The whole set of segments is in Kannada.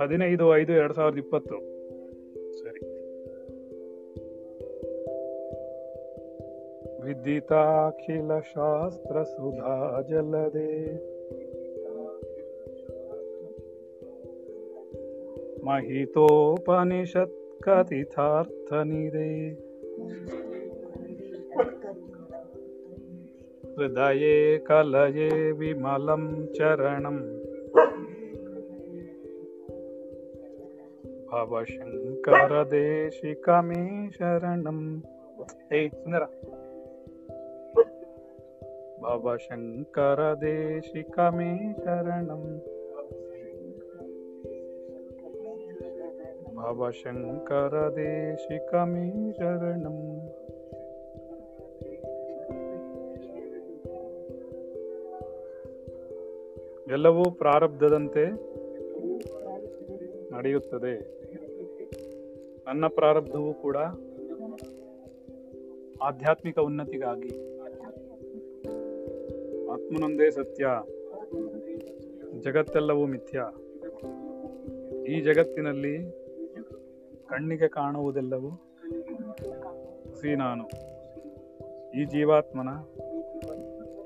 ಹದಿನೈದು ಐದು ಎರಡ್ ಸಾವಿರದ ಇಪ್ಪತ್ತು. ಸರಿ. ವಿದಿತಾಖಿಲ ಶಾಸ್ತ್ರ ಸುಧಾ ಜಲದೆ. ಮಹಿತೋಪನಿಷತ್ ಕಥಿತಾರ್ಥ ನಿದೆ ಹೃದಯೇ ಕಲಯೇ ವಿಮಲಂ ಚರಣಂ. ಭವಶಂಕರದೇಶಿಕಮೇ ಶರಣಂ. ಏಯ್ ಸುಂದರ. ಭವಶಂಕರದೇಶಿಕಮೇ ಎಲ್ಲವೂ ಪ್ರಾರಬ್ಧದಂತೆ ನಡೆಯುತ್ತದೆ. ನನ್ನ ಪ್ರಾರಬ್ಧವೂ ಕೂಡ ಆಧ್ಯಾತ್ಮಿಕ ಉನ್ನತಿಗಾಗಿ. ಆತ್ಮನೊಂದೇ ಸತ್ಯ. ಜಗತ್ತೆಲ್ಲವೂ ಮಿಥ್ಯ. ಈ ಜಗತ್ತಿನಲ್ಲಿ ಕಣ್ಣಿಗೆ ಕಾಣುವುದೆಲ್ಲವೂ ಸಿ ನಾನು. ಈ ಜೀವಾತ್ಮನ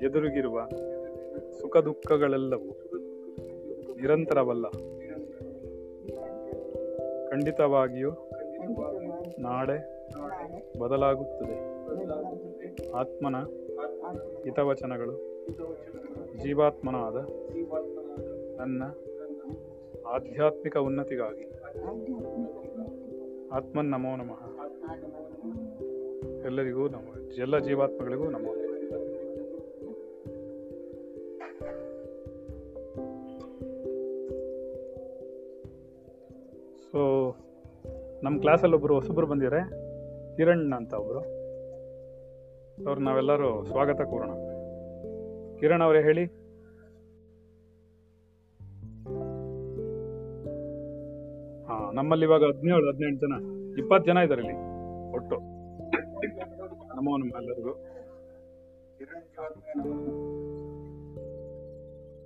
ಎದುರಿಗಿರುವ ಸುಖ ದುಃಖಗಳೆಲ್ಲವೂ ನಿರಂತರವಲ್ಲ. ಖಂಡಿತವಾಗಿಯೂ ನಾಳೆ ಬದಲಾಗುತ್ತದೆ. ಆತ್ಮನ ಹಿತವಚನಗಳು ಜೀವಾತ್ಮನಾದ ನನ್ನ ಆಧ್ಯಾತ್ಮಿಕ ಉನ್ನತಿಗಾಗಿ. ಆತ್ಮನ್ ನಮೋ ನಮಃ. ಎಲ್ಲರಿಗೂ ನಮ ಎಲ್ಲ ಜೀವಾತ್ಮಗಳಿಗೂ ನಮೋ ಸೊ ನಮ್ಮ ಕ್ಲಾಸಲ್ಲಿ ಒಬ್ಬರು ಹೊಸಬ್ರು ಬಂದಿದ್ದಾರೆ ಕಿರಣ್ ಅಂತ ಒಬ್ರು. ಅವ್ರು ನಾವೆಲ್ಲರೂ ಸ್ವಾಗತ ಕೋರೋಣ. ಕಿರಣ್ ಅವರೇ ಹೇಳಿ. ಹಾ, ನಮ್ಮಲ್ಲಿ ಇವಾಗ ಹದಿನೇಳು, ಹದಿನೆಂಟು ಜನ, ಇಪ್ಪತ್ತು ಜನ ಇದ್ದಾರೆ ಇಲ್ಲಿ, ಒಟ್ಟು. ನಮೋ ನಮ್ಮ ಎಲ್ಲರಿಗೂ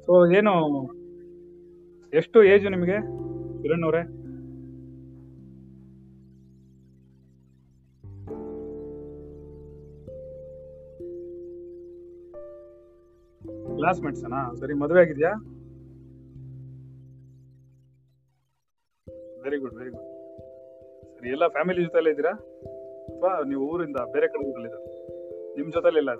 ಸೊ ಏನು, ಎಷ್ಟು ಏಜ್ ನಿಮಗೆ, ಕಿರಣ್ ಅವರೇ? ಕ್ಲಾಸ್ಮೇಟ್ಸನಾ ಸರಿ, ಮದುವೆ ಆಗಿದ್ಯಾ? ವೆರಿ ಗುಡ್ ವೆರಿ ಗುಡ್ ಸರಿ, ಎಲ್ಲ ಫ್ಯಾಮಿಲಿ ಜೊತೆಲೇ ಇದ್ದೀರಾ? ಅಥವಾ ನೀವು ಊರಿಂದ ಬೇರೆ ಕಡೆ ಊರಲ್ಲಿದ್ದೀರಾ ನಿಮ್ ಜೊತೆಲಿ ಇಲ್ಲ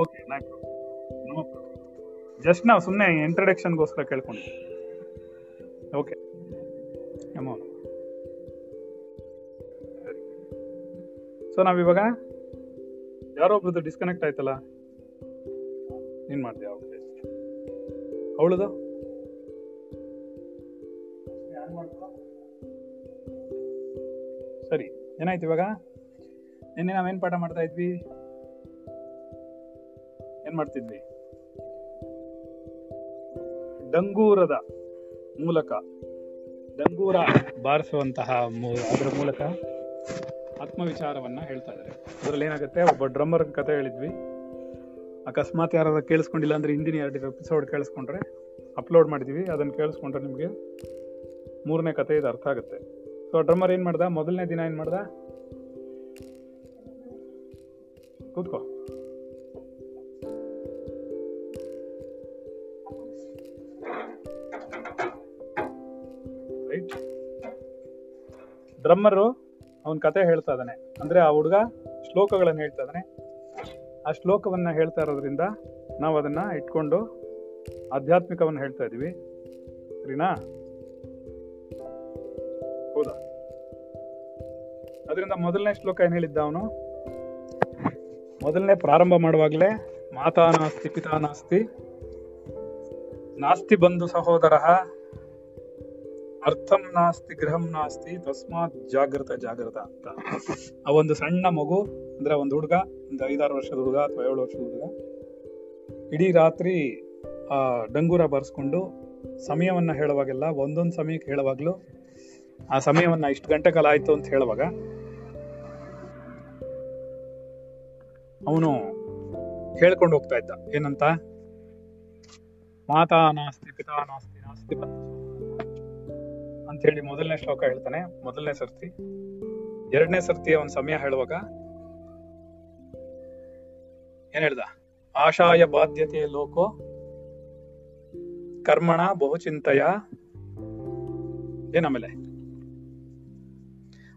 ಓಕೆ ನೋ ಜಸ್ಟ್ ನಾವು ಸುಮ್ಮನೆ ಇಂಟ್ರಡಕ್ಷನ್ಗೋಸ್ಕರ ಕೇಳ್ಕೊಂಡು. ಓಕೆ ಸೊ ನಾವಿವಾಗ ಯಾರೋ ಒಬ್ರದ್ದು ಡಿಸ್ಕನೆಕ್ಟ್ ಆಯ್ತಲ್ಲ? ನೀನ್ ಮಾಡ್ತೀಯ? ಓಕೆ ಅವಳದು? ಸರಿ, ಏನಾಯ್ತು ಇವಾಗ? ನಿನ್ನೆ ನಾವೇನ್ ಪಾಠ ಮಾಡ್ತಾ ಇದ್ವಿ? ಏನ್ ಮಾಡ್ತಿದ್ವಿ? ಡಂಗೂರದ ಮೂಲಕ, ಡಂಗೂರ ಬಾರಿಸುವಂತಹ ಅದರ ಮೂಲಕ ಆತ್ಮವಿಚಾರವನ್ನ ಹೇಳ್ತಾ ಇದ್ದಾರೆ. ಅದರಲ್ಲಿ ಏನಾಗುತ್ತೆ? ಒಬ್ಬ ಡ್ರಮ್ಮರ್ ಕತೆ ಹೇಳಿದ್ವಿ. ಅಕಸ್ಮಾತ್ ಯಾರಾದ್ರೂ ಕೇಳಿಸ್ಕೊಂಡಿಲ್ಲ ಅಂದ್ರೆ ಹಿಂದಿನ ಎರಡು ಎಪಿಸೋಡ್ ಕೇಳಿಸ್ಕೊಂಡ್ರೆ ಅಪ್ಲೋಡ್ ಮಾಡಿದೀವಿ. ಅದನ್ನ ಕೇಳಿಸ್ಕೊಂಡ್ರೆ ನಿಮಗೆ ಮೂರನೇ ಕತೆ ಇದು ಅರ್ಥ ಆಗುತ್ತೆ. ಸೊ ಡ್ರಮ್ಮರ್ ಏನ್ ಮಾಡ್ದ? ಮೊದಲನೇ ದಿನ ಏನ್ ಮಾಡ್ದ? ಕೂತ್ಕೋ. ರೈಟ್ ಡ್ರಮ್ಮರು ಅವನ್ ಕತೆ ಹೇಳ್ತಾ ಇದ್ದಾನೆ. ಅಂದ್ರೆ ಆ ಹುಡುಗ ಶ್ಲೋಕಗಳನ್ನು ಹೇಳ್ತಾ ಇದ್ದಾನೆ. ಆ ಶ್ಲೋಕವನ್ನ ಹೇಳ್ತಾ ಇರೋದ್ರಿಂದ ನಾವು ಅದನ್ನ ಇಟ್ಕೊಂಡು ಆಧ್ಯಾತ್ಮಿಕವನ್ನ ಹೇಳ್ತಾ ಇದೀವಿ ಸರಿನಾ? ಹೌದಾ? ಅದರಿಂದ ಮೊದಲನೇ ಶ್ಲೋಕ ಏನ್ ಹೇಳಿದ್ದ ಅವನು? ಮೊದಲನೇ ಪ್ರಾರಂಭ ಮಾಡುವಾಗಲೇ, ಮಾತಾ ನಾಸ್ತಿ, ಪಿತಾ ನಾಸ್ತಿ ನಾಸ್ತಿ ಬಂಧು ಸಹೋದರ ಅರ್ಥಂ ನಾಸ್ತಿ, ಗೃಹಂ ನಾಸ್ತಿ, ತಸ್ಮಾತ್ ಜಾಗೃತ ಜಾಗೃತ ಅಂತ. ಆ ಒಂದು ಸಣ್ಣ ಮಗು, ಅಂದ್ರೆ ಒಂದು ಹುಡುಗ, ಒಂದು ಐದಾರು ವರ್ಷದ ಹುಡುಗ ಅಥವಾ ಏಳು ವರ್ಷದ ಹುಡುಗ, ಇಡೀ ರಾತ್ರಿ, ಆ, ಡಂಗೂರ ಬಾರಿಸ್ಕೊಂಡು ಸಮಯವನ್ನ ಹೇಳುವಾಗೆಲ್ಲ, ಒಂದೊಂದು ಸಮಯಕ್ಕೆ ಹೇಳುವಾಗ್ಲೂ, ಆ ಸಮಯವನ್ನ ಇಷ್ಟು ಗಂಟೆ ಕಾಲ ಆಯ್ತು ಅಂತ ಹೇಳುವಾಗ, ಅವನು ಹೇಳ್ಕೊಂಡು ಹೋಗ್ತಾ ಇದ್ದ. ಏನಂತ? ಮಾತಾ ನಾಸ್ತಿ, ಪಿತಾ ನಾಸ್ತಿ ನಾಸ್ತಿ ಅಂತ ಹೇಳಿ ಮೊದಲನೇ ಶ್ಲೋಕ ಹೇಳ್ತಾನೆ. ಮೊದಲನೇ ಸರ್ತಿ. ಎರಡನೇ ಸರ್ತಿಯ ಒಂದು ಸಮಯ ಹೇಳುವಾಗ ಏನ್ ಹೇಳ್ದ? ಆಶಾಯ ಬಾಧ್ಯತೆ ಲೋಕೋ ಕರ್ಮಣ ಬಹುಚಿಂತೆಯ. ಏನಾಮೇಲೆ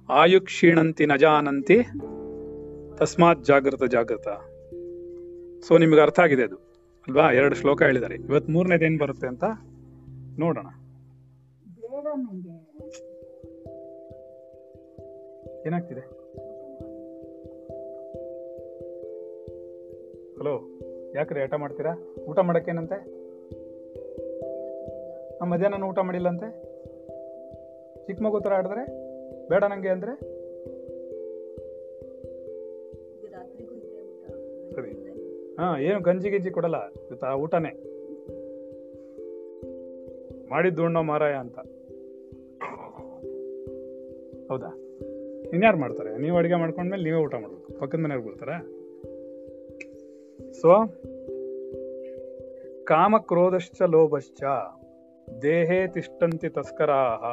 ಆಯು ಕ್ಷೀಣಂತಿ ನಜಾನಂತಿ ಜಾನಂತಿ ತಸ್ಮಾತ್ ಜಾಗೃತ ಜಾಗೃತ ಸೊ ನಿಮ್ಗೆ ಅರ್ಥ ಆಗಿದೆ ಅದು. ಅಲ್ವಾ? ಎರಡು ಶ್ಲೋಕ ಹೇಳಿದ್ದಾರೆ. ಇವತ್ತು ಮೂರನೇದೇನು ಬರುತ್ತೆ ಅಂತ ನೋಡೋಣ. ನಂಗೆ ಏನಾಗ್ತಿದೆ? ಹಲೋ ಯಾಕ್ರಿ ಆಟ ಮಾಡ್ತೀರಾ? ಊಟ ಮಾಡಕ್ಕೇನಂತೆ? ಆ, ಮಧ್ಯಾಹ್ನ ಊಟ ಮಾಡಿಲ್ಲಂತೆ? ಚಿಕ್ಕ ಮಗು ಥರ ಆಡಿದ್ರೆ? ಬೇಡ ನಂಗೆ ಅಂದ್ರೆ? ಸರಿ. ಹಾಂ ಏನು ಗಂಜಿ ಗಿಂಜಿ ಕೊಡಲ್ಲ. ಇವತ್ತು ಆ ಊಟನೇ. ಮಾಡಿದ್ದು ಉಣ್ಣೋ ಮಾರಾಯ ಅಂತ. ಹೌದಾ? ಇನ್ಯಾರು ಮಾಡ್ತಾರೆ? ನೀವು ಅಡುಗೆ ಮಾಡ್ಕೊಂಡ್ಮೇಲೆ ನೀವೇ ಊಟ ಮಾಡಬೇಕು. ಪಕ್ಕದ ಮನೆಯವ್ರು ಬರ್ತಾರೆ ಸೊ ಕಾಮಕ್ರೋಧಶ್ಚ ಲೋಭಶ್ಚ, ದೇಹೇ ತಿಷ್ಟಂತಿ ತಸ್ಕರಾಹ,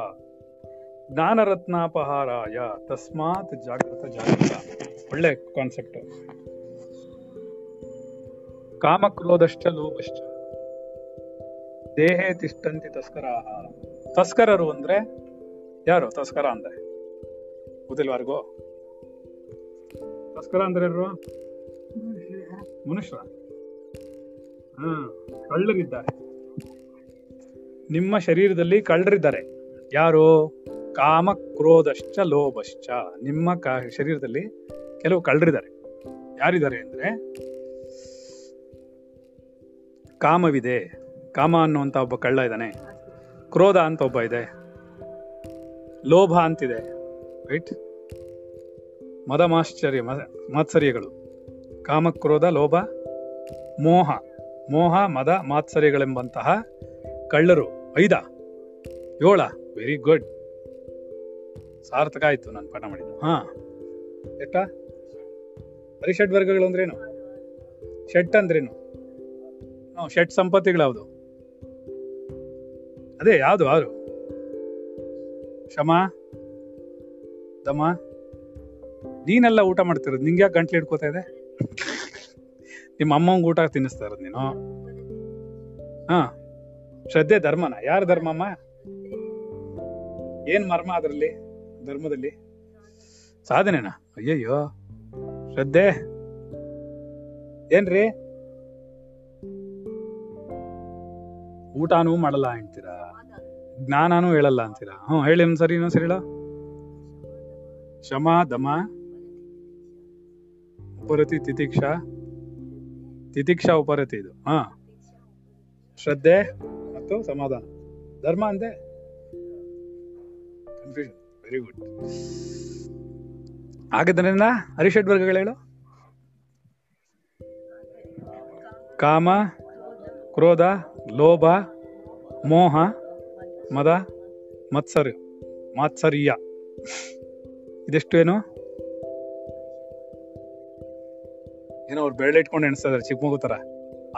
ಜ್ಞಾನರತ್ನಾಪಹಾರಾಯ, ತಸ್ಮಾತ್ ಜಾಗೃತ ಜಾಗೃತ ಒಳ್ಳೆ ಕಾನ್ಸೆಪ್ಟ್ ಕಾಮಕ್ರೋಧಶ್ಚ ಲೋಭಶ್ಚ, ದೇಹೇ ತಿಷ್ಟಂತಿ ತಸ್ಕರಾಹ. ತಸ್ಕರರು ಅಂದ್ರೆ ಯಾರು? ತಸ್ಕರ ಅಂದ್ರೆ? ಗೊತ್ತಿಲ್ವಾರ್ಗೋ ತಸ್ಕರ ಅಂದ್ರೆ ಯಾರು ಮನುಷ್ಯ. ಹಾ ಕಳ್ಳರಿದ್ದಾರೆ. ನಿಮ್ಮ ಶರೀರದಲ್ಲಿ ಕಳ್ಳರಿದ್ದಾರೆ. ಯಾರು? ಕಾಮ ಕ್ರೋಧಶ್ಚ ಲೋಭಶ್ಚ. ನಿಮ್ಮ ಕ- ಶರೀರದಲ್ಲಿ ಕೆಲವು ಕಳ್ಳರಿದ್ದಾರೆ. ಯಾರಿದ್ದಾರೆ ಅಂದ್ರೆ? ಕಾಮವಿದೆ. ಕಾಮ ಅನ್ನುವಂತ ಒಬ್ಬ ಕಳ್ಳ ಇದ್ದಾನೆ. ಕ್ರೋಧ ಅಂತ ಒಬ್ಬ ಇದೆ. ಲೋಭ ಅಂತಿದೆ. ರೈಟ್ ಮದ ಮಾಶ್ಚರ್ಯ ಮದ- ಮಾತ್ಸರ್ಯಗಳು. ಕಾಮಕ್ರೋಧ, ಲೋಭ, ಮೋಹ. ಮೋಹ, ಮದ, ಮಾತ್ಸರ್ಯಗಳೆಂಬಂತಹ ಕಳ್ಳರು. ಐದ. ಏಳ. ವೆರಿ ಗುಡ್ ಸಾರ್ಥಕ ಆಯ್ತು ನಾನು ಪಾಠ ಮಾಡಿದ್ದು. ಹಾ. ಎಷ್ಟ ಪರಿಷಡ್ ವರ್ಗಗಳು ಅಂದ್ರೇನು? ಷಟ್ ಅಂದ್ರೇನು? ಷಟ್ ಸಂಪತ್ತಿಗಳು ಅದೇ ಯಾವುದು? ಆರು. ಶಮ ದಮ ನೀನೆಲ್ಲ ಊಟ ಮಾಡ್ತಿರೋದು, ನಿಂಗೆ ಯಾಕೆ ಗಂಟ್ಲು ಇಟ್ಕೋತಾ ಇದೆ ನಿಮ್ಮ ಅಮ್ಮಂಗೆ ಊಟ ತಿನ್ನಿಸ್ತಾ ಇರೋದು ನೀನು. ಹಾ, ಶ್ರದ್ಧೆ ಧರ್ಮನ. ಯಾರ ಧರ್ಮಮ್ಮ ಏನ್ ಮರ್ಮ ಅದರಲ್ಲಿ, ಧರ್ಮದಲ್ಲಿ? ಸಾಧನೆನಾ? ಅಯ್ಯಯ್ಯೋ, ಶ್ರದ್ಧೆ. ಏನ್ರಿ? ಊಟನೂ ಮಾಡಲ್ಲ ಅಂತೀರಾ? ಜ್ಞಾನನೂ ಹೇಳಲ್ಲ ಅಂತೀರಾ? ಹ್ಞೂ ಹೇಳಿ ಒಂದ್ಸರಿ ಇನ್ನೊಂದ್ಸರಿ ಹೇಳ. ಶಮ ದಮ, ಉಪರತಿ, ತಿತಿಕ್ಷ ತಿತಿಕ್ಷ, ಉಪರತಿ ಇದು. ಹಾ. ಶ್ರದ್ಧೆ ಮತ್ತು ಸಮಾಧಾನ. ಧರ್ಮ ಅಂದೆ ವೆರಿ ಗುಡ್ ಹಾಗಾದ್ರಿಂದ ಹರಿಷಡ್ ವರ್ಗಗಳು ಹೇಳು. ಕಾಮ, ಕ್ರೋಧ, ಲೋಭ, ಮೋಹ, ಮದ ಮತ್ಸರ್ ಮಾತ್ಸರ್ಯ. ಇದೆಷ್ಟು ಏನು? ಏನೋ ಅವ್ರು ಬೆರಳು ಇಟ್ಕೊಂಡು ಎಣಿಸ್ತಾ ಇದಾರೆ ಚಿಕ್ಕ ಮಗು ತರ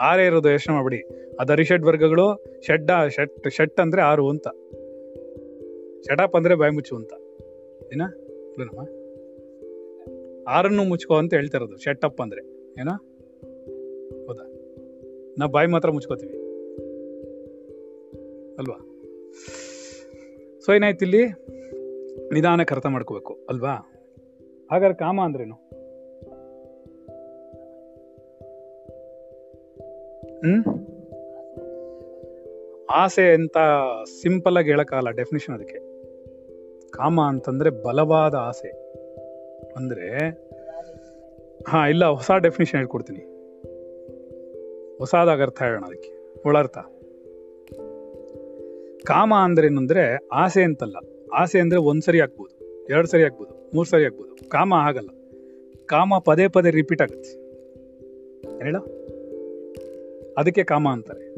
ಆರೇ ಇರೋದು ಯೋಚನೆ ಮಾಡ್ಬಿಡಿ. ಅದು ಅರಿಷಡ್ ವರ್ಗಗಳು ಷಡ್ಡ ಷಟ್ ಷಟ್ ಅಂದ್ರೆ ಆರು ಅಂತ. ಷಡಪ್ ಅಂದ್ರೆ ಬಾಯಿ ಮುಚ್ಚು ಅಂತ. ಏನ? ಆರನ್ನು ಮುಚ್ಕೋ ಅಂತ ಹೇಳ್ತಾ ಇರೋದು ಶೆಟ್ಟಪ್ ಅಂದ್ರೆ. ಏನೋ? ಹೌದಾ? ನಾವು ಬಾಯಿ ಮಾತ್ರ ಮುಚ್ಕೋತೀವಿ. ಅಲ್ವಾ? ಸೊ ಏನಾಯ್ತು ಇಲ್ಲಿ? ನಿಧಾನಕ್ಕೆ ಅರ್ಥ ಮಾಡ್ಕೋಬೇಕು, ಅಲ್ವಾ? ಹಾಗಾದ್ರೆ ಕಾಮ ಅಂದ್ರೇನು? ಹ್ಮ್? ಆಸೆ ಅಂತ ಸಿಂಪಲ್ ಆಗಿ ಹೇಳಕ್ಕಾಗಲ್ಲ ಡೆಫಿನೇಷನ್ ಅದಕ್ಕೆ. ಕಾಮ ಅಂತಂದ್ರೆ ಬಲವಾದ ಆಸೆ. ಅಂದ್ರೆ, ಹಾ, ಇಲ್ಲ, ಹೊಸ ಡೆಫಿನೇಷನ್ ಹೇಳ್ಕೊಡ್ತೀನಿ. ಹೊಸದಾಗ ಅರ್ಥ ಹೇಳೋಣ ಅದಕ್ಕೆ. ಒಳರ್ಥ. ಕಾಮ ಅಂದ್ರೆ ಏನಂದ್ರೆ ಆಸೆ ಅಂತಲ್ಲ. ಆಸೆ ಅಂದರೆ ಒಂದು ಸರಿ ಆಗ್ಬೋದು, ಎರಡು ಸರಿ ಆಗ್ಬೋದು, ಮೂರು ಸರಿ ಆಗ್ಬೋದು. ಕಾಮ ಆಗಲ್ಲ. ಕಾಮ ಪದೇ ಪದೇ ರಿಪೀಟ್ ಆಗುತ್ತೆ. ಹೇಳ? ಅದಕ್ಕೆ ಕಾಮ ಅಂತಾರೆ.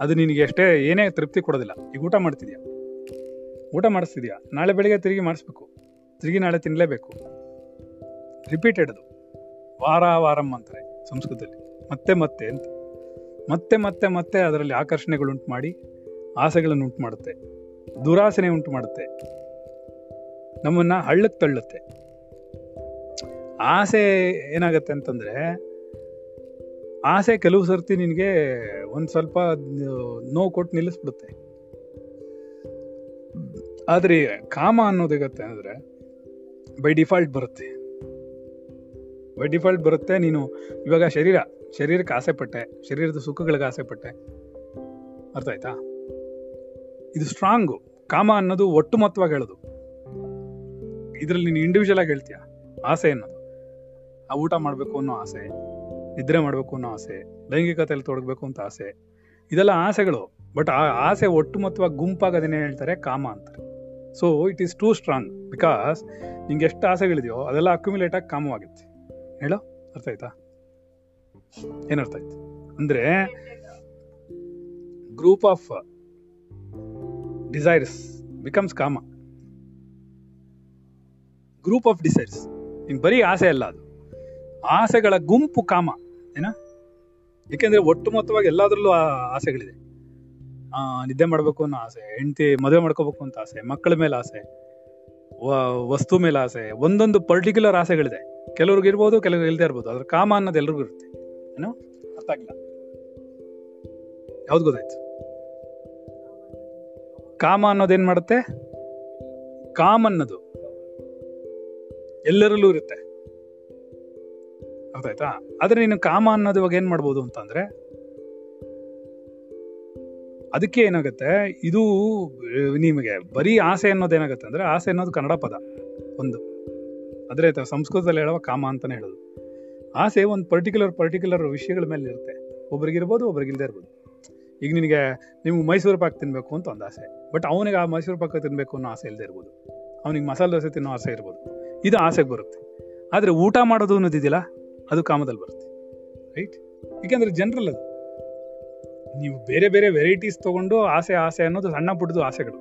ಅದು ನಿನಗೆ ಅಷ್ಟೇ, ಏನೇ ತೃಪ್ತಿ ಕೊಡೋದಿಲ್ಲ. ಈಗ ಊಟ ಮಾಡ್ತಿದ್ಯಾ? ಊಟ ಮಾಡಿಸ್ತಿದ್ಯಾ? ನಾಳೆ ಬೆಳಿಗ್ಗೆ ತಿರುಗಿ ಮಾಡಿಸ್ಬೇಕು. ತಿರುಗಿ ನಾಳೆ ತಿನ್ನಲೇಬೇಕು ರಿಪೀಟೆಡ್ ಅದು ವಾರ ವಾರಂ ಅಂತಾರೆ ಸಂಸ್ಕೃತದಲ್ಲಿ. ಮತ್ತೆ ಮತ್ತೆ ಅಂತ. ಮತ್ತೆ ಮತ್ತೆ ಮತ್ತೆ ಅದರಲ್ಲಿ ಆಕರ್ಷಣೆಗಳುಂಟು ಮಾಡಿ ಆಸೆಗಳನ್ನು ಉಂಟು ಮಾಡುತ್ತೆ. ದುರಾಸನೆ ಉಂಟು ಮಾಡುತ್ತೆ. ನಮ್ಮನ್ನ ಹಳ್ಳಕ್ಕೆ ತಳ್ಳುತ್ತೆ. ಆಸೆ ಏನಾಗತ್ತೆ ಅಂತಂದ್ರೆ, ಆಸೆ ಕೆಲವು ಸರ್ತಿ ನಿನಗೆ ಒಂದು ಸ್ವಲ್ಪ ನೋವು ಕೊಟ್ಟು ನಿಲ್ಲಿಸ್ಬಿಡುತ್ತೆ. ಆದ್ರೆ ಕಾಮ ಅನ್ನೋದು ಅಂದರೆ ಅಂದ್ರೆ ಬೈ ಡಿಫಾಲ್ಟ್ ಬರುತ್ತೆ. ಬೈ ಡಿಫಾಲ್ಟ್ ಬರುತ್ತೆ, ನೀನು ಇವಾಗ ಶರೀರ, ಶರೀರಕ್ಕೆ ಆಸೆ ಪಟ್ಟೆ, ಶರೀರದ ಸುಖಗಳಿಗೆ ಆಸೆ ಪಟ್ಟೆ. ಅರ್ಥ ಆಯ್ತಾ? ಇದು ಸ್ಟ್ರಾಂಗು ಕಾಮ ಅನ್ನೋದು ಒಟ್ಟು ಮೊತ್ತವಾಗಿ ಹೇಳೋದು. ಇದರಲ್ಲಿ ನೀನು ಇಂಡಿವಿಜುವಲ್ ಆಗಿ ಹೇಳ್ತೀಯ? ಆಸೆ ಅನ್ನೋದು. ಆ ಊಟ ಮಾಡಬೇಕು ಅನ್ನೋ ಆಸೆ, ನಿದ್ರೆ ಮಾಡಬೇಕು ಅನ್ನೋ ಆಸೆ, ಲೈಂಗಿಕತೆಯಲ್ಲಿ ತೊಡಗಬೇಕು ಅಂತ ಆಸೆ, ಇದೆಲ್ಲ ಆಸೆಗಳು. ಬಟ್ ಆ ಆಸೆ ಒಟ್ಟು ಮೊತ್ತವಾಗಿ ಗುಂಪಾಗೋದೇನೇ ಹೇಳ್ತಾರೆ ಕಾಮ ಅಂತಾರೆ. So it is too strong because ನಿಂಗೆ ಎಷ್ಟು ಆಸೆಗಳಿದೆಯೋ ಅದೆಲ್ಲ ಅಕ್ಯುಮುಲೇಟ್ ಆಗಿ ಕಾಮವಾಗುತ್ತೆ ಹೇಳೋ? ಅರ್ಥ ಆಯ್ತಾ? ಏನರ್ಥ ಆಯ್ತು? ಅಂದ್ರೆ ಗ್ರೂಪ್ ಆಫ್ ಡಿಸೈರ್ಸ್ ಬಿಕಮ್ಸ್ ಕಾಮ ಗ್ರೂಪ್ ಆಫ್ ಡಿಸೈರ್ಸ್ ಹಿಂಗೆ ಬರೀ ಆಸೆ ಅಲ್ಲ ಅದು. ಆಸೆಗಳ ಗುಂಪು ಕಾಮ, ಏನ? ಏಕೆಂದ್ರೆ ಒಟ್ಟು ಮೊತ್ತವಾಗಿ ಎಲ್ಲದರಲ್ಲೂ ಆಸೆಗಳಿದೆ. ನಿದ್ದೆ ಮಾಡಬೇಕು ಅನ್ನೋ ಆಸೆ, ಹೆಂಡತಿ ಮದುವೆ ಮಾಡ್ಕೋಬೇಕು ಅಂತ ಆಸೆ, ಮಕ್ಕಳ ಮೇಲೆ ಆಸೆ ವಸ್ತು ಮೇಲೆ ಆಸೆ, ಒಂದೊಂದು ಪರ್ಟಿಕ್ಯುಲರ್ ಆಸೆಗಳಿದೆ. ಕೆಲವ್ರಿಗೆ ಇರ್ಬೋದು, ಕೆಲವ್ರಿಗೆ ಇಲ್ಲದೆ ಇರ್ಬೋದು ಅದ್ರ ಕಾಮ ಅನ್ನೋದು ಎಲ್ರಿಗೂ ಇರುತ್ತೆ. ಏನು? ಅರ್ಥ ಆಗಿಲ್ಲ ಯಾವ್ದು ಗೊತ್ತಾಯ್ತು? ಕಾಮ ಅನ್ನೋದೇನ್ ಮಾಡುತ್ತೆ? ಕಾಮ್ ಅನ್ನೋದು. ಎಲ್ಲರಲ್ಲೂ ಇರುತ್ತೆ. ಅರ್ಥ ಆಯ್ತಾ ಆದ್ರೆ ನೀನು ಕಾಮ ಅನ್ನೋದು ಇವಾಗ ಏನ್ ಮಾಡ್ಬೋದು ಅಂತಂದ್ರೆ ಅದಕ್ಕೆ ಏನಾಗುತ್ತೆ? ಇದು, ನಿಮಗೆ ಬರೀ ಆಸೆ ಅನ್ನೋದು ಏನಾಗುತ್ತೆ ಅಂದ್ರೆ, ಆಸೆ ಅನ್ನೋದು ಕನ್ನಡ ಪದ, ಒಂದು. ಅದ್ರ ಸಂಸ್ಕೃತದಲ್ಲಿ ಹೇಳುವ ಕಾಮ ಅಂತಾನೆ ಹೇಳೋದು. ಆಸೆ ಒಂದು ಪರ್ಟಿಕ್ಯುಲರ್ ಪರ್ಟಿಕ್ಯುಲರ್ ವಿಷಯಗಳ ಮೇಲೆ ಇರುತ್ತೆ. ಒಬ್ರಿಗಿರ್ಬೋದು ಒಬ್ರಿಗೆ ಇಲ್ಲದೆ ಇರ್ಬೋದು. ಈಗ ನಿನಗೆ ನಿಮ್ಗೆ ಮೈಸೂರು ಪಾಕ್ ತಿನ್ನಬೇಕು ಅಂತ ಒಂದು ಆಸೆ. ಬಟ್ ಅವನಿಗೆ ಆ ಮೈಸೂರು ಪಾಕ್ ತಿನ್ನಬೇಕು ಅನ್ನೋ ಆಸೆ ಇಲ್ಲದೆ ಇರ್ಬೋದು. ಅವನಿಗೆ ಮಸಾಲೆ ದೋಸೆ ತಿನ್ನೋ ಆಸೆ ಇರ್ಬೋದು. ಇದು ಆಸೆಗೆ ಬರುತ್ತೆ. ಆದರೆ ಊಟ ಮಾಡೋದು ಅನ್ನೋದಿದೆಯಲ್ಲ, ಅದು ಕಾಮದಲ್ಲಿ ಬರುತ್ತೆ. ರೈಟ್ ಏಕೆಂದ್ರೆ ಜನರಲ್ ಅದು. ನೀವು ಬೇರೆ ಬೇರೆ ವೆರೈಟೀಸ್ ತೊಗೊಂಡು ಆಸೆ ಆಸೆ ಅನ್ನೋದು ಸಣ್ಣ ಪುಟ್ಟದು ಆಸೆಗಳು.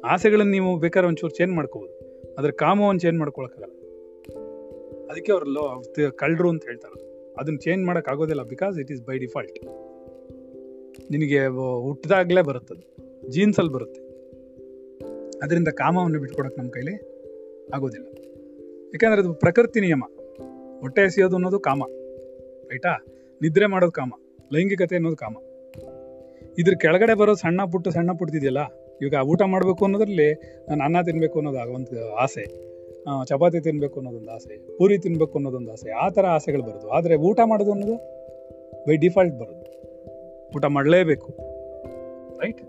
ಆಸೆಗಳನ್ನು ನೀವು ಬೇಕಾದ್ರೆ ಒಂಚೂರು ಚೇಂಜ್ ಮಾಡ್ಕೋಬೋದು. ಅದ್ರ ಕಾಮವನ್ನು ಚೇಂಜ್ ಮಾಡ್ಕೊಳಕ್ಕಾಗಲ್ಲ. ಅದಕ್ಕೆ ಅವರಲ್ಲೋ ಕಳ್ಳರು ಅಂತ ಹೇಳ್ತಾರೆ. ಅದನ್ನ ಚೇಂಜ್ ಮಾಡೋಕ್ಕಾಗೋದಿಲ್ಲ because it is by default ನಿನಗೆ ಹುಟ್ಟಿದಾಗಲೇ ಬರುತ್ತದು. ಜೀನ್ಸಲ್ಲಿ ಬರುತ್ತೆ. ಅದರಿಂದ ಕಾಮವನ್ನು ಬಿಟ್ಕೊಡೋಕೆ ನಮ್ಮ ಕೈಲಿ ಆಗೋದಿಲ್ಲ. ಯಾಕಂದ್ರೆ ಅದು ಪ್ರಕೃತಿ ನಿಯಮ. ಹೊಟ್ಟೆ ಎಸೆಯೋದು ಅನ್ನೋದು ಕಾಮ. ರೈಟಾ ನಿದ್ರೆ ಮಾಡೋದು ಕಾಮ. ಲೈಂಗಿಕತೆ ಅನ್ನೋದು ಕಾಮ. ಇದ್ರ ಕೆಳಗಡೆ ಬರೋ ಸಣ್ಣ ಪುಟ್ಟ ಸಣ್ಣ ಪುಟ್ಟದಿದೆಯಲ್ಲ ಈಗ ಊಟ ಮಾಡಬೇಕು ಅನ್ನೋದ್ರಲ್ಲಿ ನಾನು ಅನ್ನ ತಿನ್ನಬೇಕು ಅನ್ನೋದು ಒಂದು ಆಸೆ. ಚಪಾತಿ ತಿನ್ನಬೇಕು ಅನ್ನೋದೊಂದು ಆಸೆ. ಪೂರಿ ತಿನ್ನಬೇಕು ಅನ್ನೋದೊಂದು ಆಸೆ. ಆ ಥರ ಆಸೆಗಳು ಬರೋದು. ಆದರೆ ಊಟ ಮಾಡೋದು ಅನ್ನೋದು ಬೈ ಡಿಫಾಲ್ಟ್ ಬರೋದು. ಊಟ ಮಾಡಲೇಬೇಕು. ರೈಟ್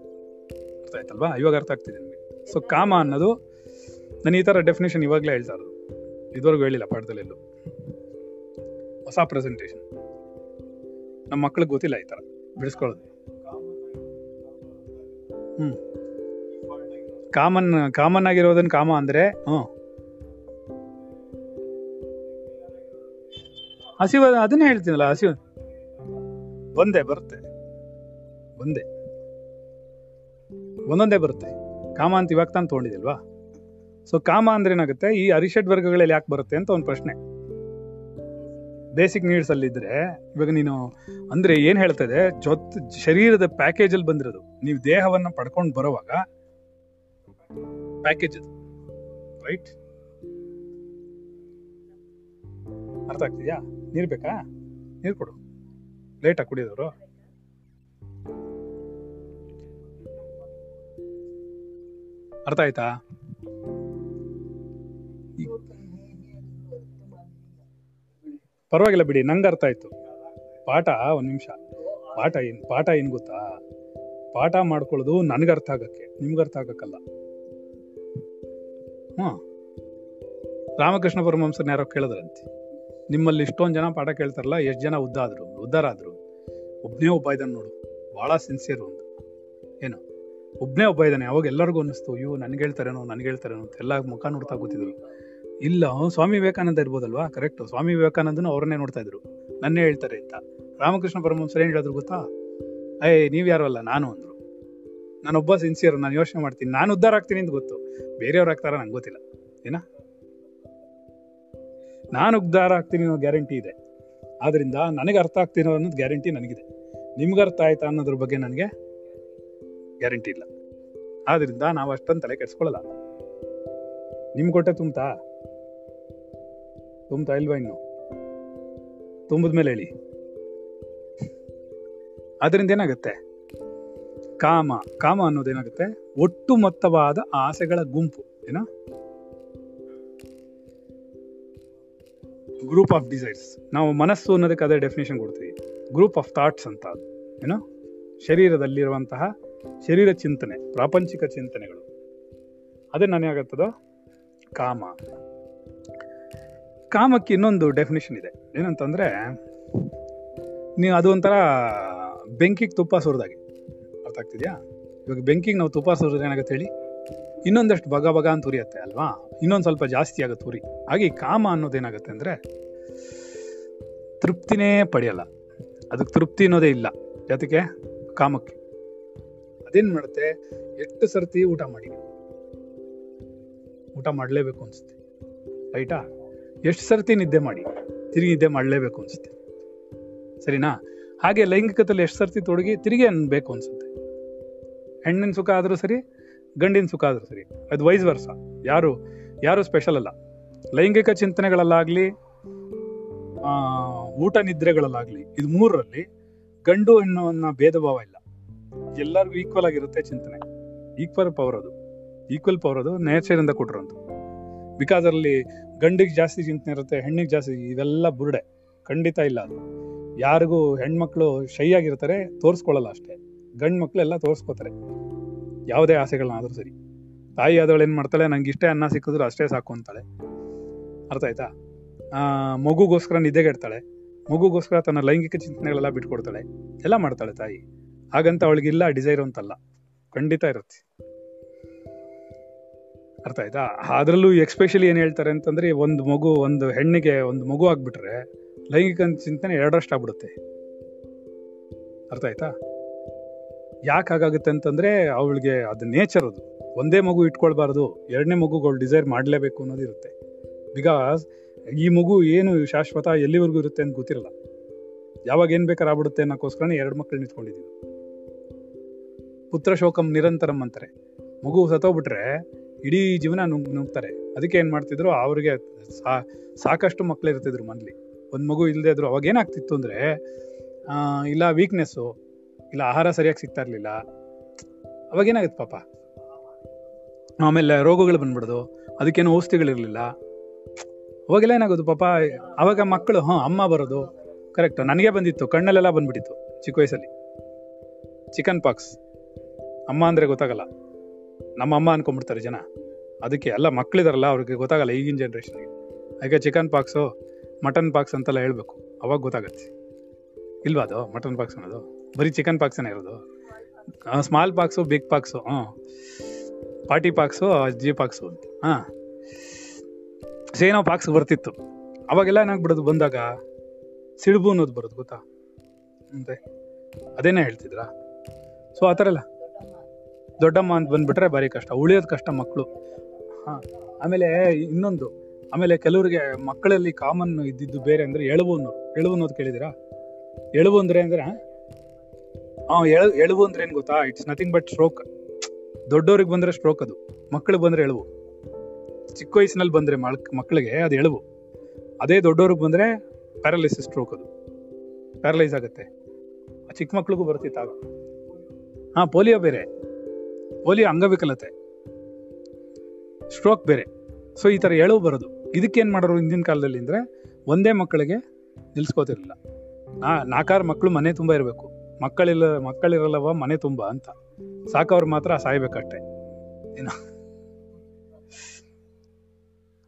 ಅರ್ಥ ಆಯ್ತಲ್ವಾ ಇವಾಗ ಅರ್ಥ ಆಗ್ತಿದೆ ನಿಮಗೆ. ಸೊ ಕಾಮ ಅನ್ನೋದು ನಾನು ಈ ಥರ ಡೆಫಿನೇಷನ್ ಇವಾಗಲೇ ಹೇಳ್ತಾ ಇರೋದು. ಇದುವರೆಗೂ ಹೇಳಿಲ್ಲ ಪಾಠದಲ್ಲೆಲ್ಲೂ ಹೊಸ ಪ್ರೆಸೆಂಟೇಷನ್ ನಮ್ಮ ಮಕ್ಳಿಗೆ ಗೊತ್ತಿಲ್ಲ ಈ ಥರ ಬಿಡಿಸ್ಕೊಳ್ಳೋದು. ಹ್ಞೂ ಕಾಮನ್ ಕಾಮನ್ ಆಗಿರೋದನ್ನು ಕಾಮ ಅಂದರೆ ಹ್ಞೂ ಹಸಿವ ಅದನ್ನೇ ಹೇಳ್ತೀನಲ್ಲ ಹಸಿವ. ಒಂದೇ ಬರುತ್ತೆ. ಒಂದೇ. ಒಂದೊಂದೇ ಬರುತ್ತೆ. ಕಾಮ ಅಂತ ಇವಾಗ ತಾನು ತೊಗೊಂಡಿದ್ಯಲ್ವಾ ಸೊ ಕಾಮ ಅಂದ್ರೆ ಏನಾಗುತ್ತೆ? ಈ ಅರಿಷಡ್ ವರ್ಗಗಳಲ್ಲಿ ಯಾಕೆ ಬರುತ್ತೆ ಅಂತ ಒಂದು ಪ್ರಶ್ನೆ. ಬೇಸಿಕ್ ನೀಡ್ಸ್ ಅಲ್ಲಿ ಇದ್ರೆ, ಇವಾಗ ನೀನು, ಅಂದ್ರೆ ಏನ್ ಹೇಳ್ತಾ ಇದೆ? ಜೊತ್, ಶರೀರದ ಪ್ಯಾಕೇಜ್ ಅಲ್ಲಿ ಬಂದಿರೋದು. ನೀವು ದೇಹವನ್ನ ಪಡ್ಕೊಂಡು ಬರುವಾಗ ಪ್ಯಾಕೇಜ್ ರೈಟ್ ಅರ್ಥ ಆಗ್ತಿದ್ಯಾ? ನೀರ್ ಬೇಕಾ? ನೀರ್ ಕೊಡು. ಲೇಟಾ ಕುಡಿಯೋದವರು. ಅರ್ಥ ಆಯ್ತಾ ಪರವಾಗಿಲ್ಲ ಬಿಡಿ, ನಂಗೆ ಅರ್ಥ ಆಯ್ತು. ಪಾಠ, ಒಂದು ನಿಮಿಷ. ಪಾಠ ಏನು ಪಾಠ ಏನು ಗೊತ್ತಾ? ಪಾಠ ಮಾಡ್ಕೊಳ್ಳೋದು ನನಗೆ ಅರ್ಥ ಆಗಕ್ಕೆ, ನಿಮ್ಗೆ ಅರ್ಥ ಆಗಕ್ಕಲ್ಲ. ಹ್ಞೂ ರಾಮಕೃಷ್ಣ ಪರಮಹಂಸನ ಯಾರೋ ಕೇಳಿದ್ರಂತೆ. ನಿಮ್ಮಲ್ಲಿ ಇಷ್ಟೊಂದು ಜನ ಪಾಠ ಕೇಳ್ತಾರಲ್ಲ, ಎಷ್ಟು ಜನ ಉದ್ದಾದ್ರು ಉದ್ಧಾರ ಆದ್ರು ಒಬ್ನೇ ಒಬ್ಬ ಇದನ್ನು ನೋಡು ಬಹಳ ಸಿನ್ಸಿಯರ್ ಒಂದು. ಏನು? ಒಬ್ನೇ ಒಬ್ಬ ಇದ್ದಾನೆ, ಅವಾಗ ಎಲ್ಲರಿಗೂ ಅನ್ನಿಸ್ತು, ಅಯ್ಯೋ, ನನಗೆ ಹೇಳ್ತಾರೇನೋ ನನಗೆ ಹೇಳ್ತಾರೇನೋ ಅಂತ ಎಲ್ಲ ಮುಖ ನೋಡ್ತಾ ಕೂತಿದ್ರು. ಇಲ್ಲ ಸ್ವಾಮಿ ವಿವೇಕಾನಂದ ಇರ್ಬೋದಲ್ವಾ? ಕರೆಕ್ಟ್ ಸ್ವಾಮಿ ವಿವೇಕಾನಂದನು ಅವ್ರನ್ನೇ ನೋಡ್ತಾ ಇದ್ರು. ನನ್ನೇ ಹೇಳ್ತಾರೆ ಅಂತ. ರಾಮಕೃಷ್ಣ ಪರಮಹಂಸರು ಏನು ಹೇಳಿದ್ರು ಗೊತ್ತಾ? ಅಯ್ಯ ನೀವು ಯಾರು ಅಲ್ಲ, ನಾನು ಅಂದ್ರು. ನಾನೊಬ್ಬ ಸಿನ್ಸಿಯರ್ ನಾನು ಯೋಚನೆ ಮಾಡ್ತೀನಿ. ನಾನು ಉದ್ಧಾರ ಆಗ್ತೀನಿ ಅಂತ ಗೊತ್ತು. ಬೇರೆಯವ್ರು ಆಗ್ತಾರ ನಂಗೆ ಗೊತ್ತಿಲ್ಲ. ಏನ? ನಾನು ಉದ್ಧಾರ ಆಗ್ತೀನಿ ಅನ್ನೋ ಗ್ಯಾರಂಟಿ ಇದೆ. ಆದ್ರಿಂದ ನನಗೆ ಅರ್ಥ ಆಗ್ತಿರೋ ಅನ್ನೋದು ಗ್ಯಾರಂಟಿ ನನಗಿದೆ. ನಿಮ್ಗೆ ಅರ್ಥ ಆಯ್ತಾ ಅನ್ನೋದ್ರ ಬಗ್ಗೆ ನನಗೆ ಗ್ಯಾರಂಟಿ ಇಲ್ಲ. ಆದ್ರಿಂದ ನಾವು ಅಷ್ಟೊಂದು ತಲೆ ಕೆಡಿಸ್ಕೊಳ್ಳಲ್ಲ. ನಿಮ್ ಕೊಟ್ಟೆ ತುಂಬ್ತಾ? ತುಂಬ್ತಾ ಇಲ್ವಾ ಇನ್ನು? ತುಂಬಿದ್ಮೇಲೆ ಹೇಳಿ. ಅದರಿಂದ ಏನಾಗುತ್ತೆ? ಕಾಮ ಕಾಮ ಅನ್ನೋದೇನಾಗುತ್ತೆ ಒಟ್ಟು ಮೊತ್ತವಾದ ಆಸೆಗಳ ಗುಂಪು, ಏನ? ಗ್ರೂಪ್ ಆಫ್ ಡಿಸೈರ್ಸ್ ನಾವು ಮನಸ್ಸು ಅನ್ನೋದಕ್ಕೆ ಅದೇ ಡೆಫಿನೇಷನ್ ಕೊಡ್ತೀವಿ. ಗ್ರೂಪ್ ಆಫ್ ಥಾಟ್ಸ್ ಅಂತ. ಅದು ಏನೋ? ಶರೀರದಲ್ಲಿರುವಂತಹ ಶರೀರ ಚಿಂತನೆ, ಪ್ರಾಪಂಚಿಕ ಚಿಂತನೆಗಳು. ಅದೇ ಅದು ಕಾಮ. ಕಾಮಕ್ಕೆ ಇನ್ನೊಂದು ಡೆಫಿನೇಷನ್ ಇದೆ. ಏನಂತಂದ್ರೆ, ನೀವು ಅದು ಒಂಥರ ಬೆಂಕಿಗೆ ತುಪ್ಪ ಸುರಿದಾಗೆ. ಅರ್ಥ ಆಗ್ತಿದ್ಯಾ? ಇವಾಗ ಬೆಂಕಿಗೆ ನಾವು ತುಪ್ಪ ಸುರಿದ್ರೆ ಏನಾಗುತ್ತೆ ಹೇಳಿ? ಇನ್ನೊಂದಷ್ಟು ಬಗ ಬಗ ಅಂತ ಉರಿಯತ್ತೆ ಅಲ್ವಾ? ಇನ್ನೊಂದು ಸ್ವಲ್ಪ ಜಾಸ್ತಿ ಆಗುತ್ತೆ ಉರಿ. ಹಾಗೆ ಕಾಮ ಅನ್ನೋದೇನಾಗುತ್ತೆ ಅಂದರೆ, ತೃಪ್ತಿನೇ ಪಡೆಯಲ್ಲ. ಅದಕ್ಕೆ ತೃಪ್ತಿ ಅನ್ನೋದೇ ಇಲ್ಲ. ಜೊತೆಗೆ ಕಾಮಕ್ಕೆ. ಅದೇನ್ ಮಾಡುತ್ತೆ? ಎಷ್ಟು ಸರ್ತಿ ಊಟ ಮಾಡಿ? ಊಟ ಮಾಡಲೇಬೇಕು ಅನ್ಸುತ್ತೆ. ರೈಟಾ ಎಷ್ಟು ಸರ್ತಿ ನಿದ್ದೆ ಮಾಡಿ? ತಿರುಗಿ ನಿದ್ದೆ ಮಾಡಲೇಬೇಕು ಅನ್ಸುತ್ತೆ. ಸರಿನಾ? ಹಾಗೆ ಲೈಂಗಿಕತೆಯಲ್ಲಿ ಎಷ್ಟು ಸರ್ತಿ ತೊಡಗಿ ತಿರುಗಿ ಅನ್ಬೇಕು ಅನ್ಸುತ್ತೆ. ಹೆಣ್ಣಿನ ಸುಖ ಆದ್ರೂ ಸರಿ, ಗಂಡಿನ ಸುಖ ಆದ್ರೂ ಸರಿ, ಅದು ವೈಸ್ ವರ್ಷ ಯಾರು? ಯಾರು ಸ್ಪೆಷಲ್ ಅಲ್ಲ. ಲೈಂಗಿಕ ಚಿಂತನೆಗಳಲ್ಲಾಗ್ಲಿ ಊಟ ನಿದ್ರೆಗಳಲ್ಲಾಗ್ಲಿ, ಇದು ಮೂರರಲ್ಲಿ ಗಂಡು ಹೆಣ್ಣು ಅನ್ನೋ ಭೇದ ಭಾವ ಇಲ್ಲ. ಎಲ್ಲರಿಗೂ ಈಕ್ವಲ್ ಆಗಿರುತ್ತೆ ಚಿಂತನೆ. ಈಕ್ವಲ್ ಪವರ್ ಅದು. ಈಕ್ವಲ್ ಪವರ್ ಅದು ನೇಚರ್ ಇಂದ ಕೊಟ್ಟಿರೋಂಥ ಬಿಕಾಸ್ ಅಲ್ಲಿ ಗಂಡಿಗೆ ಜಾಸ್ತಿ ಚಿಂತನೆ ಇರುತ್ತೆ, ಹೆಣ್ಣಿಗೆ ಜಾಸ್ತಿ ಇವೆಲ್ಲ ಬುರುಡೆ. ಖಂಡಿತ ಇಲ್ಲ ಅದು. ಯಾರಿಗೂ ಹೆಣ್ಮಕ್ಳು ಶೈ ಆಗಿರ್ತಾರೆ ತೋರಿಸ್ಕೊಳ್ಳಲ್ಲ ಅಷ್ಟೇ. ಗಂಡು ಮಕ್ಳು ಎಲ್ಲ ತೋರಿಸ್ಕೋತಾರೆ. ಯಾವುದೇ ಆಸೆಗಳನ್ನಾದ್ರೂ ಸರಿ. ತಾಯಿ ಆದವಳು ಏನು ಮಾಡ್ತಾಳೆ, ನಂಗೆ ಇಷ್ಟೇ ಅನ್ನ ಸಿಕ್ಕಿದ್ರು ಅಷ್ಟೇ ಸಾಕು ಅಂತಾಳೆ. ಅರ್ಥ ಆಯ್ತಾ? ಆ, ಮಗುಗೋಸ್ಕರ ನಿದ್ದೆಗೆಡ್ತಾಳೆ. ಮಗುಗೋಸ್ಕರ ತನ್ನ ಲೈಂಗಿಕ ಚಿಂತನೆಗಳೆಲ್ಲ ಬಿಟ್ಕೊಡ್ತಾಳೆ. ಎಲ್ಲ ಮಾಡ್ತಾಳೆ ತಾಯಿ. ಹಾಗಂತ ಅವಳಿಗಿಲ್ಲ ಡಿಸೈರ್ ಅಂತಲ್ಲ ಖಂಡಿತ ಇರುತ್ತೆ. ಅರ್ಥ ಆಯ್ತಾ? ಅದರಲ್ಲೂ ಎಕ್ಸ್ಪೆಷಲಿ ಏನು ಹೇಳ್ತಾರೆ ಅಂತಂದ್ರೆ, ಒಂದು ಮಗು, ಒಂದು ಹೆಣ್ಣಿಗೆ ಒಂದು ಮಗು ಆಗ್ಬಿಟ್ರೆ, ಲೈಂಗಿಕ ಚಿಂತನೆ ಎರಡರಷ್ಟು ಆಗ್ಬಿಡುತ್ತೆ. ಅರ್ಥ ಆಯ್ತಾ? ಯಾಕೆ ಹಾಗಾಗುತ್ತೆ ಅಂತಂದ್ರೆ, ಅವಳಿಗೆ ಅದು ನೇಚರ್ ಅದು. ಒಂದೇ ಮಗು ಇಟ್ಕೊಳ್ಬಾರ್ದು, ಎರಡನೇ ಮಗುಗಳು ಡಿಸೈರ್ ಮಾಡಲೇಬೇಕು ಅನ್ನೋದು ಇರುತ್ತೆ. ಬಿಕಾಸ್ ಈ ಮಗು ಏನು ಶಾಶ್ವತ ಎಲ್ಲಿವರೆಗೂ ಇರುತ್ತೆ ಅಂತ ಗೊತ್ತಿರಲ್ಲ. ಯಾವಾಗ ಏನು ಬೇಕಾದ್ರೆ ಆಗ್ಬಿಡುತ್ತೆ ಅನ್ನೋಕ್ಕೋಸ್ಕರನೇ ಎರಡು ಮಕ್ಕಳು ಇಟ್ಕೊಂಡಿದ್ದೀವಿ ಪುತ್ರ ಶೋಕಂ ನಿರಂತರಂ ಅಂತಾರೆ. ಮಗು ಸತ್ತೋಗ್ಬಿಟ್ರೆ ಇಡೀ ಜೀವನ ನುಗ್ ನುಗ್ತಾರೆ. ಅದಕ್ಕೆ ಏನು ಮಾಡ್ತಿದ್ರು, ಅವ್ರಿಗೆ ಸಾ- ಸಾಕಷ್ಟು ಮಕ್ಕಳಿರ್ತಿದ್ರು ಮನೇಲಿ. ಒಂದು ಮಗು ಇಲ್ಲದೆ ಇದ್ರು ಅವಾಗ ಏನಾಗ್ತಿತ್ತು ಅಂದರೆ ಇಲ್ಲ ವೀಕ್ನೆಸ್ಸು ಇಲ್ಲ ಆಹಾರ ಸರಿಯಾಗಿ ಸಿಗ್ತಾ ಇರಲಿಲ್ಲ ಅವಾಗ ಏನಾಗುತ್ತೆ ಪಾಪ? ಆಮೇಲೆ ರೋಗಗಳು ಬಂದ್ಬಿಡೋದು, ಅದಕ್ಕೇನು ಔಷಧಿಗಳಿರಲಿಲ್ಲ. ಅವಾಗೆಲ್ಲ ಏನಾಗೋದು ಪಾಪ? ಅವಾಗ ಮಕ್ಕಳು ಹಾಂ ಅಮ್ಮ ಬರೋದು. ಕರೆಕ್ಟು ನನಗೆ ಬಂದಿತ್ತು, ಕಣ್ಣಲ್ಲೆಲ್ಲ ಬಂದ್ಬಿಟ್ಟಿತ್ತು ಚಿಕ್ಕ ವಯಸ್ಸಲ್ಲಿ. ಚಿಕನ್ ಪಾಕ್ಸ್ ಅಮ್ಮ ಅಂದರೆ ಗೊತ್ತಾಗಲ್ಲ. ನಮ್ಮ ಅಮ್ಮ ಅನ್ಕೊಂಡ್ಬಿಡ್ತಾರೆ ಜನ. ಅದಕ್ಕೆ ಎಲ್ಲ ಮಕ್ಕಳಿದಾರಲ್ಲ ಅವ್ರಿಗೆ ಗೊತ್ತಾಗಲ್ಲ ಈಗಿನ ಜನ್ರೇಷನ್ಗೆ ಅದಕ್ಕೆ ಚಿಕನ್ ಪಾಕ್ಸು ಮಟನ್ ಪಾಕ್ಸ್ ಅಂತೆಲ್ಲ ಹೇಳ್ಬೇಕು. ಅವಾಗ ಗೊತ್ತಾಗತ್ತೆ. ಇಲ್ವಾ ಅದು? ಮಟನ್ ಪಾಕ್ಸ್ ಅನ್ನೋದು? ಬರೀ ಚಿಕನ್ ಪಾಕ್ಸನೇ ಇರೋದು? ಸ್ಮಾಲ್ ಪಾಕ್ಸು ಬಿಗ್ ಪಾಕ್ಸು ಹ್ಞೂ ಪಾರ್ಟಿ ಪಾಕ್ಸು ಜಿ ಪಾಕ್ಸು ಅಂತ. ಹಾಂ. ಸೇನೋ ಪಾಕ್ಸ್ ಬರ್ತಿತ್ತು. ಅವಾಗೆಲ್ಲ ಏನಾಗ್ಬಿಡೋದು ಬಂದಾಗ? ಸಿಡುಬು ಅನ್ನೋದು ಬರೋದು ಗೊತ್ತಾ? ಅಂತೆ. ಅದೇನೇ ಹೇಳ್ತಿದ್ರಾ? ಸೊ ಆ ಥರ ಎಲ್ಲ. ದೊಡ್ಡಮ್ಮ ಅಂತ ಬಂದ್ಬಿಟ್ರೆ ಭಾರಿ ಕಷ್ಟ, ಉಳಿಯೋದು ಕಷ್ಟ ಮಕ್ಕಳು ಹಾಂ, ಆಮೇಲೆ ಇನ್ನೊಂದು, ಆಮೇಲೆ ಕೆಲವರಿಗೆ ಮಕ್ಕಳಲ್ಲಿ ಕಾಮನ್ ಇದ್ದಿದ್ದು ಬೇರೆ ಅಂದ್ರೆ ಎಳವು ಅನ್ನೋದು ಎಳವು ಅನ್ನೋದು ಕೇಳಿದಿರಾ ಎಳವು ಅಂದ್ರೆ ಅಂದ್ರೆ ಹಾ ಎಳ ಎಳವು ಅಂದ್ರೆ ಏನು ಗೊತ್ತಾ? ಇಟ್ಸ್ ನಥಿಂಗ್ ಬಟ್ ಸ್ಟ್ರೋಕ್ ದೊಡ್ಡವ್ರಿಗೆ ಬಂದ್ರೆ ಸ್ಟ್ರೋಕ್ ಅದು ಮಕ್ಕಳಿಗೆ ಬಂದ್ರೆ ಎಳವು ಚಿಕ್ಕ ವಯಸ್ಸಿನಲ್ಲಿ ಬಂದ್ರೆ ಮಕ್ಕಳಿಗೆ ಅದು ಎಳವು ಅದೇ ದೊಡ್ಡವ್ರಿಗೆ ಬಂದ್ರೆ ಪ್ಯಾರಲೈಸಿಸ್ ಸ್ಟ್ರೋಕ್ ಅದು. ಪ್ಯಾರಲೈಸ್ ಆಗುತ್ತೆ. ಚಿಕ್ಕ ಮಕ್ಳಿಗೂ ಬರ್ತಿತ್ತು ಆಗ. ಹಾಂ, ಪೋಲಿಯೋ ಬೇರೆ. ಪೋಲಿಯೋ ಅಂಗವಿಕಲತೆ. ಸ್ಟ್ರೋಕ್ ಬೇರೆ. ಸೊ ಈ ಥರ ಎಳವು ಬರೋದು. ಇದಕ್ಕೇನು ಮಾಡೋರು ಹಿಂದಿನ ಕಾಲದಲ್ಲಿ ಅಂದರೆ, ಒಂದೇ ಮಕ್ಕಳಿಗೆ ನಿಲ್ಲಿಸ್ಕೋತಿರಲಿಲ್ಲ ನಾ ನಾಲ್ಕಾರು ಮಕ್ಕಳು ಮನೆ ತುಂಬ ಇರಬೇಕು. ಮಕ್ಕಳಿಲ್ಲ ಮಕ್ಕಳಿರಲ್ಲವ ಮನೆ ತುಂಬ ಅಂತ. ಸಾಕವ್ರು ಮಾತ್ರ ಸಾಯ್ಬೇಕಷ್ಟೆ. ಏನು?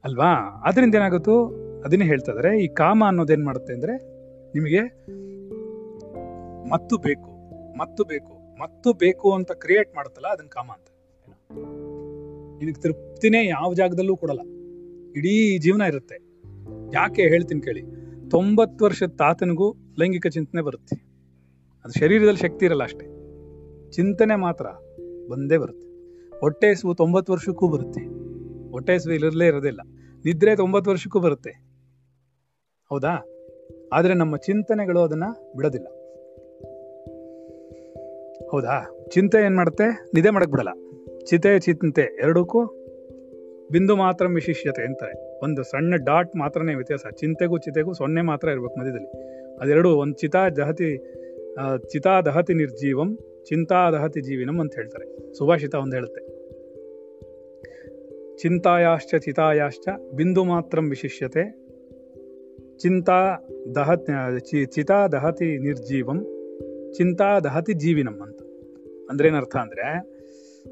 ಅಲ್ವಾ? ಅದರಿಂದ ಏನಾಗುತ್ತೋ, ಅದನ್ನೇ ಹೇಳ್ತಾ ಈ ಕಾಮ ಅನ್ನೋದೇನು ಮಾಡುತ್ತೆ ಅಂದ್ರೆ, ನಿಮಗೆ, ಮತ್ತು ಬೇಕು ಮತ್ತು ಬೇಕು. ಮತ್ತು ಬೇಕು ಅಂತ ಕ್ರಿಯೇಟ್ ಮಾಡುತ್ತಲ್ಲ, ಅದನ್ನ ಕಾಮ ಅಂತ. ಇದಕ್ಕೆ ತೃಪ್ತಿನೇ ಯಾವ ಜಾಗದಲ್ಲೂ ಕೊಡಲ್ಲ. ಇಡೀ ಜೀವನ ಇರುತ್ತೆ. ಯಾಕೆ ಹೇಳ್ತೀನಿ ಕೇಳಿ. ತೊಂಬತ್ತು ವರ್ಷದ ತಾತನಿಗೂ ಲೈಂಗಿಕ ಚಿಂತನೆ ಬರುತ್ತೆ. ಅದು ಶರೀರದಲ್ಲಿ ಶಕ್ತಿ ಇರಲ್ಲ ಅಷ್ಟೇ. ಚಿಂತನೆ ಮಾತ್ರ ಬಂದೇ ಬರುತ್ತೆ. ಹೊಟ್ಟೆ ಹಸುವು ತೊಂಬತ್ತು ವರ್ಷಕ್ಕೂ ಬರುತ್ತೆ. ಹೊಟ್ಟೆ ಹಸುವು ಇಲ್ಲಿರಲೇ ಇರೋದಿಲ್ಲ ನಿದ್ರೆ ತೊಂಬತ್ತು ವರ್ಷಕ್ಕೂ ಬರುತ್ತೆ. ಹೌದಾ? ಆದರೆ ನಮ್ಮ ಚಿಂತನೆಗಳು ಅದನ್ನು ಬಿಡೋದಿಲ್ಲ. ಹೌದಾ? ಚಿಂತೆ ಏನು ಮಾಡುತ್ತೆ? ನಿದ್ದೆ ಮಾಡಕ್ ಬಿಡಲ್ಲ. ಚಿತೆ, ಚಿಂತೆ ಎರಡಕ್ಕೂ ಬಿಂದು ಮಾತ್ರ ವಿಶಿಷ್ಯತೆ ಅಂತಾರೆ. ಒಂದು ಸಣ್ಣ ಡಾಟ್ ಮಾತ್ರನೇ ವ್ಯತ್ಯಾಸ. ಚಿಂತೆಗೂ ಚಿತೆಗೂ ಸೊನ್ನೆ ಮಾತ್ರ ಇರಬೇಕು ಮಧ್ಯದಲ್ಲಿ. ಅದೆರಡು ಒಂದು ಚಿತಾ ದಹತಿ ಚಿತಾ ದಹತಿ ನಿರ್ಜೀವಂ, ಚಿಂತಾ ದಹತಿ ಜೀವಿನಂ ಅಂತ ಹೇಳ್ತಾರೆ. ಸುಭಾಷಿತ ಒಂದು ಹೇಳುತ್ತೆ. ಚಿಂತಾಯಾಶ್ಚ, ಚಿತಾಯಾಶ್ಚ, ಬಿಂದು ಮಾತ್ರ ವಿಶಿಷ್ಯತೆ ಚಿಂತಾ ದಹ ಚಿತಾ ದಹತಿ ನಿರ್ಜೀವಂ, ಚಿಂತಾ ದಹತಿ ಜೀವಿನಂ ಅಂತ. ಅಂದ್ರೆ ಏನರ್ಥ ಅಂದ್ರೆ,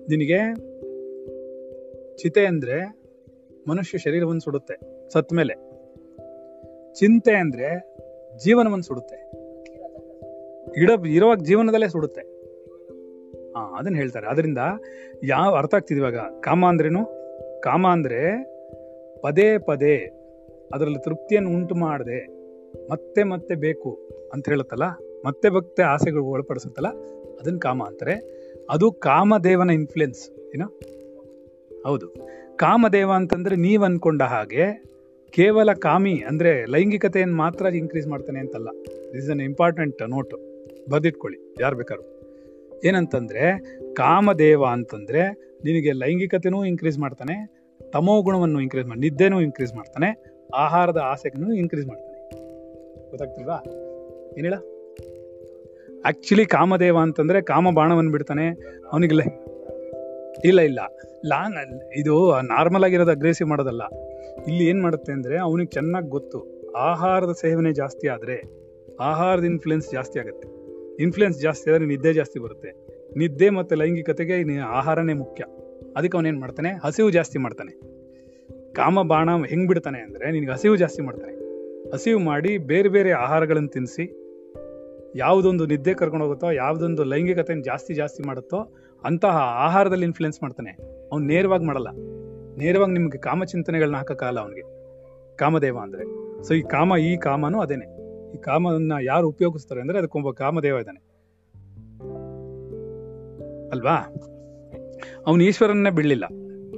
ನಿನಗೆ ಚಿತೆ ಅಂದ್ರೆ ಮನುಷ್ಯ ಶರೀರವನ್ನು ಸುಡುತ್ತೆ, ಸತ್ ಮೇಲೆ. ಚಿಂತೆ ಅಂದ್ರೆ ಜೀವನವನ್ನು ಸುಡುತ್ತೆ. ಇಡ, ಇರುವಾಗ ಜೀವನದಲ್ಲೇ ಸುಡುತ್ತೆ. ಹಾ ಅದನ್ನ ಹೇಳ್ತಾರೆ. ಅದರಿಂದ ಯಾವ ಅರ್ಥ ಆಗ್ತಿದೆ ಇವಾಗ? ಕಾಮ ಅಂದ್ರೇನು? ಕಾಮ ಅಂದ್ರೆ ಪದೇ ಪದೇ ಅದರಲ್ಲಿ ತೃಪ್ತಿಯನ್ನು ಉಂಟು ಮಾಡದೆ ಮತ್ತೆ ಮತ್ತೆ ಬೇಕು ಅಂತ ಹೇಳುತ್ತಲ್ಲ? ಮತ್ತೆ ಭಕ್ತೆ ಆಸೆಗಳು ಒಳಪಡಿಸುತ್ತಲ್ಲ? ಅದನ್ನ ಕಾಮ ಅಂತಾರೆ. ಅದು ಕಾಮದೇವನ ಇನ್ಫ್ಲುಯೆನ್ಸ್ ಏನೋ? ಹೌದು. ಕಾಮದೇವ ಅಂತಂದ್ರೆ ನೀವು ಅನ್ಕೊಂಡ ಹಾಗೆ ಕೇವಲ ಕಾಮಿ ಅಂದ್ರೆ ಲೈಂಗಿಕತೆಯನ್ನು ಮಾತ್ರ ಇನ್ಕ್ರೀಸ್ ಮಾಡ್ತಾನೆ ಅಂತಲ್ಲ. ದಿಸ್ ಅನ್ ಇಂಪಾರ್ಟೆಂಟ್ ನೋಟ್ ಬರ್ದಿಟ್ಕೊಳ್ಳಿ, ಯಾರು ಬೇಕಾದ್ರು. ಏನಂತಂದ್ರೆ ಕಾಮದೇವ ಅಂತಂದ್ರೆ ನಿನಗೆ ಲೈಂಗಿಕತೆನೂ ಇನ್ಕ್ರೀಸ್ ಮಾಡ್ತಾನೆ, ತಮೋ ಗುಣವನ್ನು ಇನ್ಕ್ರೀಸ್ ಮಾಡಿ ನಿದ್ದೆನೂ ಇನ್ಕ್ರೀಸ್ ಮಾಡ್ತಾನೆ, ಆಹಾರದ ಆಸೆಗೂ ಇನ್ಕ್ರೀಸ್ ಮಾಡ್ತಾನೆ. ಗೊತ್ತಾಗ್ತಿಲ್ವಾ? ಏನಿಲ್ಲ ಆಕ್ಚುಲಿ ಕಾಮದೇವ ಅಂತಂದ್ರೆ ಕಾಮ ಬಾಣವನ್ನು ಬಿಡ್ತಾನೆ. ಅವನಿಗೆ ಇಲ್ಲ ಇಲ್ಲ. ಲಾಂಗ್ ಇದು ನಾರ್ಮಲ್ ಆಗಿರೋದು ಅಗ್ರೆಸಿವ್ ಮಾಡೋದಲ್ಲ. ಇಲ್ಲಿ ಏನು ಮಾಡುತ್ತೆ ಅಂದ್ರೆ ಅವನಿಗೆ ಚೆನ್ನಾಗಿ ಗೊತ್ತು, ಆಹಾರದ ಸೇವನೆ ಜಾಸ್ತಿ ಆದ್ರೆ ಆಹಾರದ ಇನ್ಫ್ಲುಯೆನ್ಸ್ ಜಾಸ್ತಿ ಆಗುತ್ತೆ. ಇನ್ಫ್ಲುಯೆನ್ಸ್ ಜಾಸ್ತಿ ಆದ್ರೆ ನಿದ್ದೆ ಜಾಸ್ತಿ ಬರುತ್ತೆ. ನಿದ್ದೆ ಮತ್ತೆ ಲೈಂಗಿಕತೆಗೆ ಆಹಾರನೇ ಮುಖ್ಯ. ಅದಕ್ಕೆ ಅವನೇನ್ ಮಾಡ್ತಾನೆ? ಹಸಿವು ಜಾಸ್ತಿ ಮಾಡ್ತಾನೆ. ಕಾಮ ಬಾಣ ಹೆಂಗ್ ಬಿಡ್ತಾನೆ ಅಂದ್ರೆ ನಿನಗೆ ಹಸಿವು ಜಾಸ್ತಿ ಮಾಡ್ತಾನೆ. ಹಸಿವು ಮಾಡಿ ಬೇರೆ ಬೇರೆ ಆಹಾರಗಳನ್ನು ತಿನ್ನಿಸಿ ಯಾವುದೊಂದು ನಿದ್ದೆ ಕರ್ಕೊಂಡು ಹೋಗುತ್ತೋ, ಯಾವುದೊಂದು ಲೈಂಗಿಕತೆಯನ್ನು ಜಾಸ್ತಿ ಜಾಸ್ತಿ ಮಾಡುತ್ತೋ, ಅಂತಹ ಆಹಾರದಲ್ಲಿ ಇನ್ಫ್ಲುಯೆನ್ಸ್ ಮಾಡ್ತಾನೆ. ಅವ್ನು ನೇರವಾಗಿ ಮಾಡಲ್ಲ. ನೇರವಾಗಿ ನಿಮಗೆ ಕಾಮಚಿಂತನೆಗಳನ್ನ ಹಾಕೋಕ್ಕಾಗಲ್ಲ ಅವನಿಗೆ. ಕಾಮದೇವ ಅಂದರೆ. ಸೊ ಈ ಕಾಮ ಈ ಕಾಮನೂ ಅದೇನೆ. ಈ ಕಾಮನ್ನ ಯಾರು ಉಪಯೋಗಿಸ್ತಾರೆ ಅಂದ್ರೆ ಅದಕ್ಕೊಬ್ಬ ಕಾಮದೇವ ಇದ್ದಾನೆ. ಅಲ್ವಾ? ಅವನು ಈಶ್ವರನ್ನೇ ಬಿಡಲಿಲ್ಲ.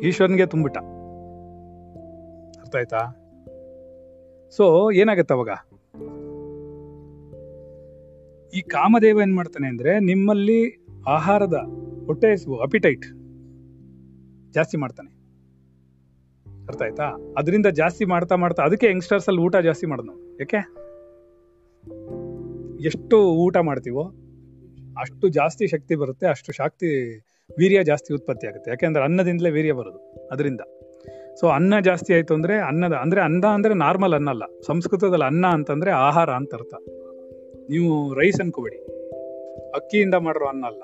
ಈಶ್ವರನಿಗೆ ತುಂಬಿಟ್ಟ. ಅರ್ಥ ಆಯ್ತಾ ಸೊ ಏನಾಗತ್ತೆ ಅವಾಗ? ಈ ಕಾಮದೇವ ಏನ್ ಮಾಡ್ತಾನೆ ಅಂದ್ರೆ ನಿಮ್ಮಲ್ಲಿ ಆಹಾರದ ಹೊಟ್ಟೆ ಅಪಿಟೈಟ್ ಜಾಸ್ತಿ ಮಾಡ್ತಾನೆ. ಅರ್ಥ ಆಯ್ತಾ? ಅದರಿಂದ ಜಾಸ್ತಿ ಮಾಡ್ತಾ ಮಾಡ್ತಾ ಅದಕ್ಕೆ ಯಂಗ್ಸ್ಟರ್ಸ್ ಅಲ್ಲಿ ಊಟ ಜಾಸ್ತಿ ಮಾಡೋದು ಯಾಕೆ? ಎಷ್ಟು ಊಟ ಮಾಡ್ತೀವೋ ಅಷ್ಟು ಜಾಸ್ತಿ ಶಕ್ತಿ ಬರುತ್ತೆ, ಅಷ್ಟು ಶಕ್ತಿ, ವೀರ್ಯ ಜಾಸ್ತಿ ಉತ್ಪತ್ತಿ ಆಗುತ್ತೆ. ಯಾಕೆಂದ್ರೆ ಅನ್ನದಿಂದಲೇ ವೀರ್ಯ ಬರೋದು ಅದರಿಂದ. ಸೊ ಅನ್ನ ಜಾಸ್ತಿ ಆಯ್ತು ಅಂದ್ರೆ ಅನ್ನದ, ಅಂದ್ರೆ ಅನ್ನ ಅಂದ್ರೆ ನಾರ್ಮಲ್ ಅನ್ನ ಅಲ್ಲ ಸಂಸ್ಕೃತದಲ್ಲಿ ಅನ್ನ ಅಂತಂದ್ರೆ ಆಹಾರ ಅಂತ ಅರ್ಥ. ನೀವು ರೈಸ್ ಅನ್ಕೋಬೇಡಿ. ಅಕ್ಕಿಯಿಂದ ಮಾಡಿರೋ ಅನ್ನ ಅಲ್ಲ,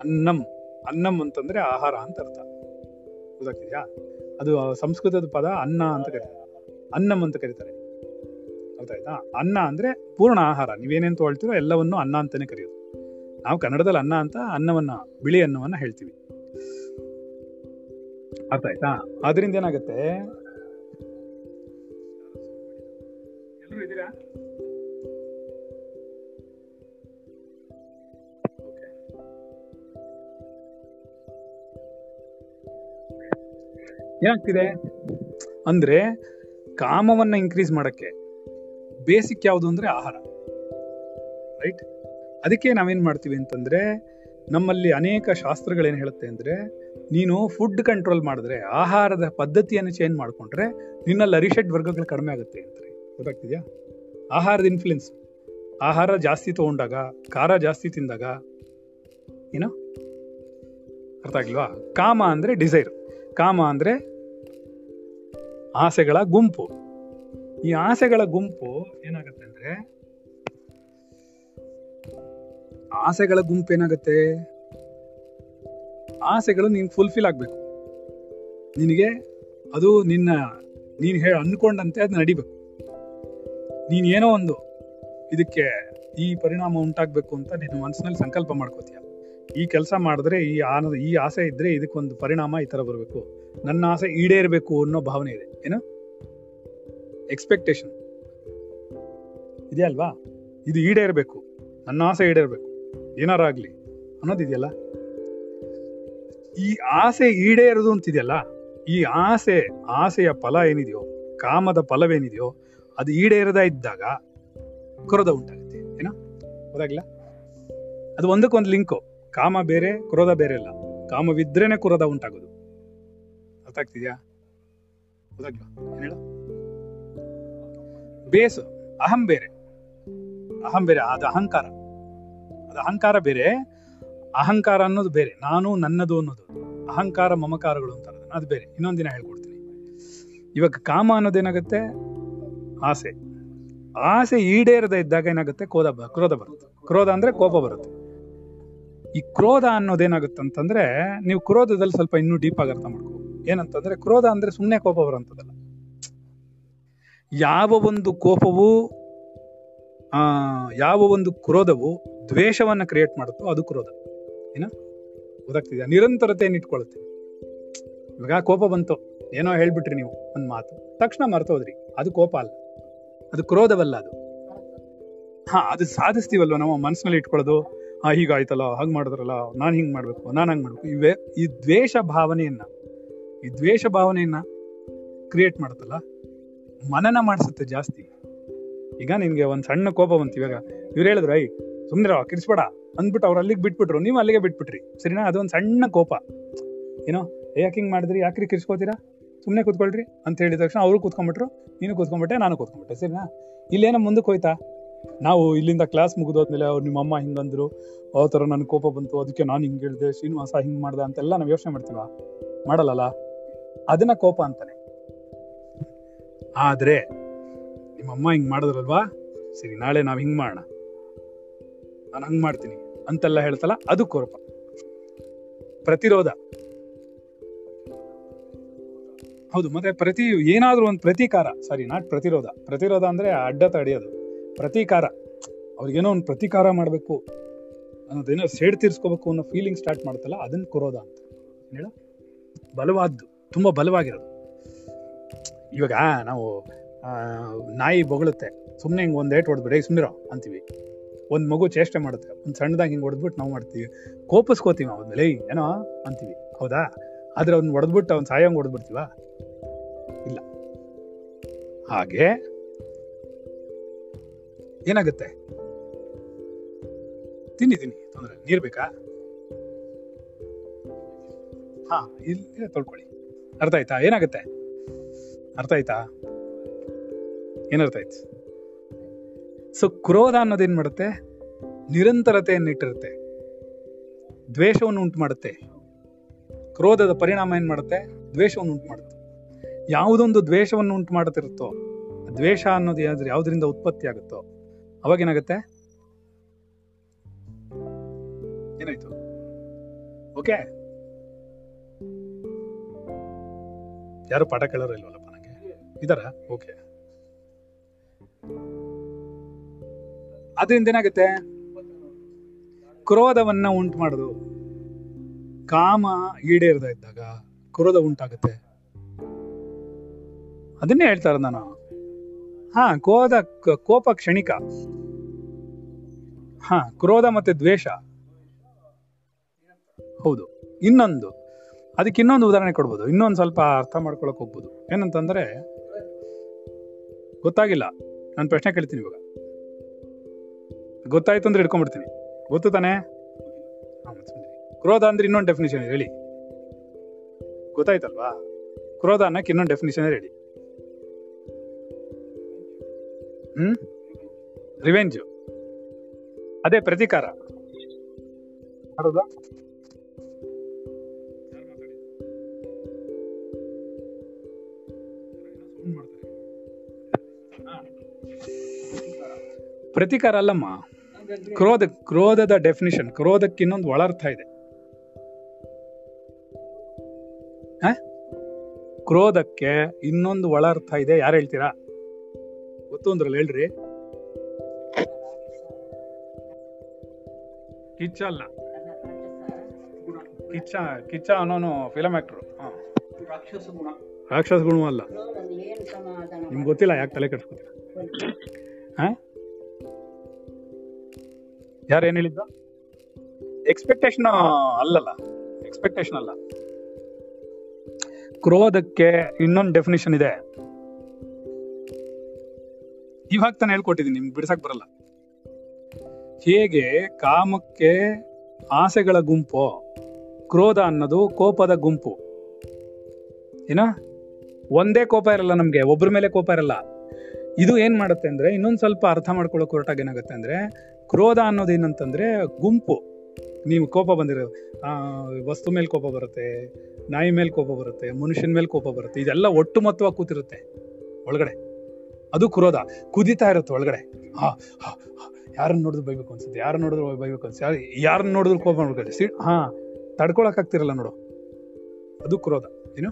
ಅನ್ನಂ ಅನ್ನಂ ಅಂತಂದ್ರೆ ಆಹಾರ ಅಂತ ಅರ್ಥ. ಗೊತ್ತಾಗ್ತಿದ್ಯಾ? ಅದು ಸಂಸ್ಕೃತದ ಪದ ಅನ್ನ ಅಂತ ಕರೀತಾರೆ. ಅನ್ನಂ ಅಂತ ಕರೀತಾರೆ. ಅರ್ಥ ಆಯ್ತಾ ಅನ್ನ ಅಂದ್ರೆ ಪೂರ್ಣ ಆಹಾರ. ನೀವೇನೇನು ತೊಗೊಳ್ತೀರೋ ಎಲ್ಲವನ್ನು ಅನ್ನ ಅಂತಾನೆ ಕರೆಯೋದು. ನಾವು ಕನ್ನಡದಲ್ಲಿ ಅನ್ನ ಅಂತ ಅನ್ನವನ್ನ, ಬಿಳಿ ಅನ್ನವನ್ನ ಹೇಳ್ತೀವಿ. ಅರ್ಥ ಆಯ್ತಾ ಅದರಿಂದ ಏನಾಗುತ್ತೆ? ಎಲ್ಲರೂ ಇದ್ದೀರಾ? ಏನಾಗ್ತಿದೆ ಅಂದ್ರೆ ಕಾಮವನ್ನ ಇನ್ಕ್ರೀಸ್ ಮಾಡಕ್ಕೆ ಬೇಸಿಕ್ ಯಾವುದು ಅಂದ್ರೆ ಆಹಾರ ರೈಟ್ ಅದಕ್ಕೆ ನಾವೇನ್ ಮಾಡ್ತೀವಿ ಅಂತಂದ್ರೆ ನಮ್ಮಲ್ಲಿ ಅನೇಕ ಶಾಸ್ತ್ರಗಳೇನು ಹೇಳುತ್ತೆ ಅಂದ್ರೆ ನೀನು ಫುಡ್ ಕಂಟ್ರೋಲ್ ಮಾಡಿದ್ರೆ, ಆಹಾರದ ಪದ್ಧತಿಯನ್ನು ಚೇಂಜ್ ಮಾಡ್ಕೊಂಡ್ರೆ ನಿನ್ನಲ್ಲಿ ಅರಿಷಡ್ ವರ್ಗಗಳು ಕಡಿಮೆ ಆಗುತ್ತೆ ಅಂತಾರೆ ಗೊತ್ತಾಗ್ತಿದ್ಯಾ? ಆಹಾರದ ಇನ್ಫ್ಲುಯೆನ್ಸ್ ಆಹಾರ ಜಾಸ್ತಿ ತಗೊಂಡಾಗ, ಖಾರ ಜಾಸ್ತಿ ತಿಂದಾಗ, ಏನೋ? ಅರ್ಥ ಆಗಿಲ್ವಾ? ಕಾಮ ಅಂದ್ರೆ ಡಿಸೈರ್ ಕಾಮ ಅಂದ್ರೆ ಆಸೆಗಳ ಗುಂಪು. ಈ ಆಸೆಗಳ ಗುಂಪು ಏನಾಗುತ್ತೆ ಅಂದ್ರೆ, ಆಸೆಗಳ ಗುಂಪು ಏನಾಗುತ್ತೆ? ಆಸೆಗಳು ನೀನ್ ಫುಲ್ಫಿಲ್ ಆಗ್ಬೇಕು. ನಿನಗೆ ಅದು ನಿನ್ನ, ನೀನು ಹೇಳ ಅನ್ಕೊಂಡಂತೆ ಅದು ನಡಿಬೇಕು. ನೀನೇನೋ ಒಂದು ಇದಕ್ಕೆ ಈ ಪರಿಣಾಮ ಉಂಟಾಗಬೇಕು ಅಂತ ನಿನ್ನ ಮನಸ್ಸಿನಲ್ಲಿ ಸಂಕಲ್ಪ ಮಾಡ್ಕೋತೀಯ. ಈ ಕೆಲಸ ಮಾಡಿದ್ರೆ ಈ ಆನ ಈ ಆಸೆ ಇದ್ರೆ ಇದಕ್ಕೊಂದು ಪರಿಣಾಮ ಈ ತರ ಬರಬೇಕು. ನನ್ನ ಆಸೆ ಈಡೇರಬೇಕು ಅನ್ನೋ ಭಾವನೆ ಇದೆ. ಏನು? ಎಕ್ಸ್ಪೆಕ್ಟೇಷನ್ ಇದೆಯಲ್ವಾ ಇದು ಈಡೇರಬೇಕು. ನನ್ನ ಆಸೆ ಈಡೇರಬೇಕು. ಏನಾರ ಆಗ್ಲಿ. ಅನ್ನೋದಿದೆಯಲ್ಲ ಈ ಆಸೆ ಈಡೇರೋದು ಅಂತಿದೆಯಲ್ಲ? ಈ ಆಸೆ, ಆಸೆಯ ಫಲ ಏನಿದೆಯೋ, ಕಾಮದ ಫಲವೇನಿದೆಯೋ, ಅದು ಈಡೇರದ ಇದ್ದಾಗ ಕೊರದ ಉಂಟಾಗುತ್ತೆ. ಏನೋ? ಗೊತ್ತಾಗಿಲ್ಲ ಅದು ಒಂದಕ್ಕೊಂದು ಲಿಂಕು. ಕಾಮ ಬೇರೆ, ಕ್ರೋಧ ಬೇರೆ ಇಲ್ಲ. ಕಾಮವಿದ್ರೇನೆ ಕ್ರೋಧ ಉಂಟಾಗೋದು. ಅರ್ಥ ಆಗ್ತಿದ್ಯಾ ಬೇಸು, ಅಹಂ ಬೇರೆ. ಅಹಂ ಬೇರೆ, ಅದು ಅಹಂಕಾರ. ಅದು ಅಹಂಕಾರ ಬೇರೆ, ಅಹಂಕಾರ ಅನ್ನೋದು ಬೇರೆ. ನಾನು ನನ್ನದು ಅನ್ನೋದು. ಅಹಂಕಾರ ಮಮಕಾರಗಳು ಅಂತ ಅದು ಬೇರೆ. ಇನ್ನೊಂದು ದಿನ ಹೇಳ್ಕೊಡ್ತೀನಿ. ಇವಾಗ ಕಾಮ ಅನ್ನೋದೇನಾಗುತ್ತೆ ಆಸೆ. ಆಸೆ ಈಡೇರದ ಇದ್ದಾಗ ಏನಾಗುತ್ತೆ? ಕೋಧ ಕ್ರೋಧ ಬರುತ್ತೆ. ಕ್ರೋಧ ಅಂದ್ರೆ ಕೋಪ ಬರುತ್ತೆ. ಈ ಕ್ರೋಧ ಅನ್ನೋದೇನಾಗುತ್ತೆ ಅಂತಂದ್ರೆ, ನೀವು ಕ್ರೋಧದಲ್ಲಿ ಸ್ವಲ್ಪ ಇನ್ನೂ ಡೀಪ್ ಆಗಿ ಅರ್ಥ ಮಾಡ್ಕೋ. ಏನಂತಂದ್ರೆ, ಕ್ರೋಧ ಅಂದ್ರೆ ಸುಮ್ಮನೆ ಕೋಪ ಬರೋಂಥದ್ದಲ್ಲ. ಯಾವ ಒಂದು ಕೋಪವು, ಆ, ಯಾವ ಒಂದು ಕ್ರೋಧವು ದ್ವೇಷವನ್ನ ಕ್ರಿಯೇಟ್ ಮಾಡುತ್ತೋ ಅದು ಕ್ರೋಧ. ಏನ? ಗೊತ್ತಾಗ್ತಿದ್ಯಾ? ನಿರಂತರತೆಯನ್ನು ಇಟ್ಕೊಳುತ್ತೆ? ಇವಾಗ ಕೋಪ ಬಂತು. ಏನೋ ಹೇಳ್ಬಿಟ್ರಿ ನೀವು ಒಂದು ಮಾತು. ತಕ್ಷಣ ಮರ್ತೋದ್ರಿ ಅದು ಕೋಪ ಅಲ್ಲ. ಅದು ಕ್ರೋಧವಲ್ಲ ಅದು. ಹಾ, ಅದು ಸಾಧಿಸ್ತೀವಲ್ವ ನಾವು ಮನಸ್ಸಿನಲ್ಲಿ ಇಟ್ಕೊಳ್ಳೋದು? ಹಾ ಹೀಗಾಯ್ತಲ್ಲ ಹಾಗೆ ಮಾಡಿದ್ರಲ್ಲ, ನಾನು ಹಿಂಗೆ ಮಾಡಬೇಕು, ನಾನು ಹಂಗ್ ಮಾಡಬೇಕು. ಇವೇ, ಈ ದ್ವೇಷ ಭಾವನೆಯನ್ನ, ಈ ದ್ವೇಷ ಭಾವನೆಯನ್ನ ಕ್ರಿಯೇಟ್ ಮಾಡುತ್ತಲ್ಲ, ಮನನ ಮಾಡಿಸುತ್ತೆ ಜಾಸ್ತಿ. ಈಗ ನಿನಗೆ ಒಂದು ಸಣ್ಣ ಕೋಪ ಬಂತು ಇವಾಗ. ಇವ್ರು ಹೇಳಿದ್ರು, ಐ ಸುಮ್ನೆ ಕಿರ್ಸ್ಬೇಡ ಅಂದ್ಬಿಟ್ಟು ಅವ್ರು ಅಲ್ಲಿಗೆ ಬಿಟ್ಬಿಟ್ರು. ನೀವು ಅಲ್ಲಿಗೆ ಬಿಟ್ಬಿಟ್ರಿ. ಸರಿನಾ? ಅದೊಂದು ಸಣ್ಣ ಕೋಪ. ಏನೋ ಯಾಕೆ ಹಿಂಗ್ ಮಾಡಿದ್ರಿ? ಯಾಕ್ರಿ ಕಿರಿಸ್ಕೋತೀರಾ ಸುಮ್ಮನೆ ಕೂತ್ಕೊಳ್ರಿ, ಅಂತ ಹೇಳಿದ ತಕ್ಷಣ ಅವರು ಕೂತ್ಕೊಂಡ್ಬಿಟ್ರು, ನೀನು ಕೂತ್ಕೊಂಡ್ಬಿಟ್ಟೆ, ನಾನು ಕೂತ್ಕೊಂಡ್ಬಿಟ್ಟೆ. ಸರಿನಾ? ಇಲ್ಲೇನೋ ಮುಂದಕ್ಕೆ ಹೋಯ್ತಾ? ನಾವು ಇಲ್ಲಿಂದ ಕ್ಲಾಸ್ ಮುಗಿದೋದ್ಮೇಲೆ ಅವ್ರು ನಿಮ್ಮ ಅಮ್ಮ ಹಿಂಗಂದ್ರು ಆ ಥರ ನನ್ ಕೋಪ ಬಂತು, ಅದಕ್ಕೆ ನಾನು ಹಿಂಗೆ ಹೇಳಿದೆ, ಶ್ರೀನಿವಾಸ ಹಿಂಗೆ ಮಾಡ್ದೆ ಅಂತೆಲ್ಲ ನಾವು ಯೋಚನೆ ಮಾಡ್ತೀವ? ಮಾಡಲ್ಲ ಅದನ್ನ ಕೋಪ ಅಂತಾನೆ. ಆದ್ರೆ ನಿಮ್ಮ ಅಮ್ಮ ಹಿಂಗ್ ಮಾಡಿದ್ರಲ್ವಾ? ಸರಿ, ನಾಳೆ ನಾವು ಹಿಂಗ್ ಮಾಡೋಣ. ನಾನು ಹಂಗೆ ಮಾಡ್ತೀನಿ ಅಂತೆಲ್ಲ ಹೇಳ್ತಲ್ಲ, ಅದು ಕೋಪ. ಪ್ರತಿರೋಧ. ಹೌದು, ಮತ್ತೆ ಪ್ರತಿ ಏನಾದರೂ ಒಂದು ಪ್ರತೀಕಾರ. ಸಾರಿ ನಾಟ್ ಪ್ರತಿರೋಧ. ಪ್ರತಿರೋಧ ಅಂದ್ರೆ ಅಡ್ಡ ತಡೆಯೋದು ಪ್ರತೀಕಾರ. ಅವ್ರಿಗೇನೋ ಒಂದು ಪ್ರತೀಕಾರ ಮಾಡಬೇಕು ಅನ್ನೋದೇನೋ ಸೇಡ್ ತೀರ್ಸ್ಕೋಬೇಕು ಅನ್ನೋ ಫೀಲಿಂಗ್ ಸ್ಟಾರ್ಟ್ ಮಾಡುತ್ತಲ್ಲ ಅದನ್ನ ಕೊರೋದ ಅಂತ. ಹೇಳ ಬಲವಾದ್ದು, ತುಂಬಾ ಬಲವಾಗಿರೋದು. ಇವಾಗ ನಾವು ನಾಯಿ ಬೊಗಳುತ್ತೆ ಸುಮ್ಮನೆ ಹಿಂಗೆ ಒಂದು ಏಟ್ ಹೊಡೆದ್ಬಿಡಿ ಸುಮ್ಮನಿರೋ ಅಂತೀವಿ. ಒಂದು ಮಗು ಚೇಷ್ಟೆ ಮಾಡುತ್ತೆ, ಒಂದು ಸಣ್ಣದಾಗಿ ಹಿಂಗೆ ಹೊಡೆದ್ಬಿಟ್ಟು ನಾವು ಮಾಡ್ತೀವಿ. ಕೋಪಿಸ್ಕೋತೀವಿ ಅವ್ನ ಏಯ್, ಏನೋ? ಅಂತೀವಿ. ಹೌದಾ? ಆದರೆ ಅವ್ನ ಹೊಡೆದ್ಬಿಟ್ಟು ಅವ್ನು ಸಾಯಂಗೆ ಹೊಡೆದ್ಬಿಡ್ತೀವ? ಇಲ್ಲ. ಹಾಗೆ ಏನಾಗುತ್ತೆ? ತಿನ್ನಿ ತಿನ್ನಿ ತೊಂದರೆ. ನೀರ್ ಬೇಕಾ? ಹಾ ಇಲ್ಲಿ ತೊಳ್ಕೊಳ್ಳಿ. ಅರ್ಥ ಆಯ್ತಾ? ಏನಾಗುತ್ತೆ? ಅರ್ಥ ಆಯ್ತಾ? ಏನರ್ಥ ಆಯ್ತು? ಸೊ ಕ್ರೋಧ ಅನ್ನೋದೇನ್ ಮಾಡುತ್ತೆ? ನಿರಂತರತೆಯನ್ನು ಇಟ್ಟಿರುತ್ತೆ. ದ್ವೇಷವನ್ನು ಉಂಟು ಮಾಡುತ್ತೆ ಕ್ರೋಧದ ಪರಿಣಾಮ ಏನ್ ಮಾಡುತ್ತೆ? ದ್ವೇಷವನ್ನು ಉಂಟು ಮಾಡುತ್ತೆ ಯಾವುದೊಂದು ದ್ವೇಷವನ್ನು ಉಂಟು ಮಾಡುತ್ತಿರುತ್ತೋ ದ್ವೇಷ ಅನ್ನೋದು ಏನಾದ್ರೂ ಯಾವ್ದ್ರಿಂದ ಉತ್ಪತ್ತಿ ಆಗುತ್ತೋ ಅವಾಗ ಏನಾಗುತ್ತೆ? ಏನಾಯ್ತು? ಓಕೆ ಯಾರು ಪಾಠ ಕೇಳೋರು ಇಲ್ವಲ್ಲಪ್ಪ ನನಗೆ? ಇದಾರ? ಓಕೆ ಅದರಿಂದ ಏನಾಗುತ್ತೆ? ಕ್ರೋಧವನ್ನ ಉಂಟು ಮಾಡೋದು. ಕಾಮ ಈಡೇರ್ದ ಇದ್ದಾಗ ಕ್ರೋಧ ಉಂಟಾಗುತ್ತೆ. ಅದನ್ನೇ ಹೇಳ್ತಾರೆ ನಾನು. ಹಾ ಕೋಧ ಕೋಪ ಕ್ಷಣಿಕ. ಹಾ, ಕ್ರೋಧ ಮತ್ತೆ ದ್ವೇಷ. ಹೌದು. ಇನ್ನೊಂದು. ಅದಕ್ಕೆ ಇನ್ನೊಂದು ಉದಾಹರಣೆ ಕೊಡ್ಬೋದು. ಇನ್ನೊಂದು ಸ್ವಲ್ಪ ಅರ್ಥ ಮಾಡ್ಕೊಳಕ್ ಹೋಗ್ಬೋದು. ಏನಂತಂದ್ರೆ, ಗೊತ್ತಾಗಿಲ್ಲ. ನಾನು ಪ್ರಶ್ನೆ ಕೇಳ್ತೀನಿ ಇವಾಗ. ಗೊತ್ತಾಯ್ತು ಅಂದ್ರೆ ಇಟ್ಕೊಂಡ್ಬಿಡ್ತೀನಿ ಗೊತ್ತು ತಾನೇ? ಕ್ರೋಧ ಅಂದ್ರೆ ಇನ್ನೊಂದು ಡೆಫಿನೇಷನ್ ಹೇಳಿ. ಗೊತ್ತಾಯ್ತಲ್ವಾ? ಕ್ರೋಧ ಅನ್ನಕ್ಕೆ ಇನ್ನೊಂದು ಡೆಫಿನೇಷನ್ ಹೇಳಿ. ಹ್ಮ್? ರಿವೆಂಜ್ ಅದೇ ಪ್ರತೀಕಾರ. ಪ್ರತೀಕಾರ ಅಲ್ಲಮ್ಮ. ಕ್ರೋಧ, ಕ್ರೋಧದ ಡೆಫಿನಿಷನ್ ಕ್ರೋಧಕ್ಕೆ ಇನ್ನೊಂದು ಒಳರ್ಥ ಇದೆ? ಕ್ರೋಧಕ್ಕೆ ಇನ್ನೊಂದು ಒಳರ್ಥ ಇದೆ. ಯಾರು ಹೇಳ್ತೀರಾ? ಗೊತ್ತು ಅಂದ್ರಲ್ಲ, ಹೇಳ್ರಿ. ಕಿಚ್ಚ ಅಲ್ಲ. ಕಿಚ್ಚ ಕಿಚ್ಚ ಅನ್ನೋನು ಫಿಲಮ್ ಆಕ್ಟರ್ ರಾಕ್ಷಸ ಗುಣ ಅಲ್ಲ. ನಿಮ್ಗೆ ಗೊತ್ತಿಲ್ಲ ಯಾಕೆ ತಲೆ ಕೆಡ್ಸ್ಕೊತೀರ? ಹಾ? ಯಾರು ಏನು ಹೇಳಿದ್ದು? ಎಕ್ಸ್ಪೆಕ್ಟೇಷನ್ ಅಲ್ಲಲ್ಲ. ಎಕ್ಸ್ಪೆಕ್ಟೇಷನ್ ಅಲ್ಲ. ಕ್ರೋಧಕ್ಕೆ ಇನ್ನೊಂದು ಡೆಫಿನಿಷನ್ ಇದೆ. ಇವಾಗ ತಾನೇ ಹೇಳ್ಕೊಟ್ಟಿದ್ದೀನಿ, ನಿಮ್ಗೆ ಬಿಡ್ಸಕ್ ಬರಲ್ಲ. ಹೇಗೆ ಕಾಮಕ್ಕೆ ಆಸೆಗಳ ಗುಂಪು, ಕ್ರೋಧ ಅನ್ನೋದು ಕೋಪದ ಗುಂಪು. ಏನ? ಒಂದೇ ಕೋಪ ಇರಲ್ಲ ನಮ್ಗೆ ಒಬ್ಬರ ಮೇಲೆ ಕೋಪ ಇರಲ್ಲ. ಇದು ಏನ್ ಮಾಡುತ್ತೆ ಅಂದ್ರೆ, ಇನ್ನೊಂದು ಸ್ವಲ್ಪ ಅರ್ಥ ಮಾಡ್ಕೊಳ್ಳೋ ಹೊರಟಾಗ ಏನಾಗುತ್ತೆ ಅಂದ್ರೆ, ಕ್ರೋಧ ಅನ್ನೋದು ಏನಂತಂದ್ರೆ ಗುಂಪು. ನೀವು ಕೋಪ ಬಂದಿರೋ ವಸ್ತು ಮೇಲೆ ಕೋಪ ಬರುತ್ತೆ, ನಾಯಿ ಮೇಲೆ ಕೋಪ ಬರುತ್ತೆ, ಮನುಷ್ಯನ ಮೇಲೆ ಕೋಪ ಬರುತ್ತೆ, ಇದೆಲ್ಲ ಒಟ್ಟು ಕೂತಿರುತ್ತೆ, ಒಳಗಡೆ. ಅದು ಕ್ರೋಧ. ಕುದಿತಾ ಇರುತ್ತೆ ಒಳಗಡೆ. ಹಾ ಯಾರನ್ನ ನೋಡಿದ್ರು ಬೈಬೇಕು ಅನ್ಸುತ್ತೆ. ಯಾರು ನೋಡಿದ್ರು ಬೈಬೇಕು ಅನ್ಸುತ್ತೆ. ಯಾರನ್ನ ನೋಡಿದ್ರು ಕೋಪ ಮಾಡ್ಬೇಕು ಸಿ, ಹಾ, ತಡ್ಕೊಳಕ್ ಆಗ್ತಿರಲ್ಲ ನೋಡು. ಅದು ಕ್ರೋಧ. ಏನು?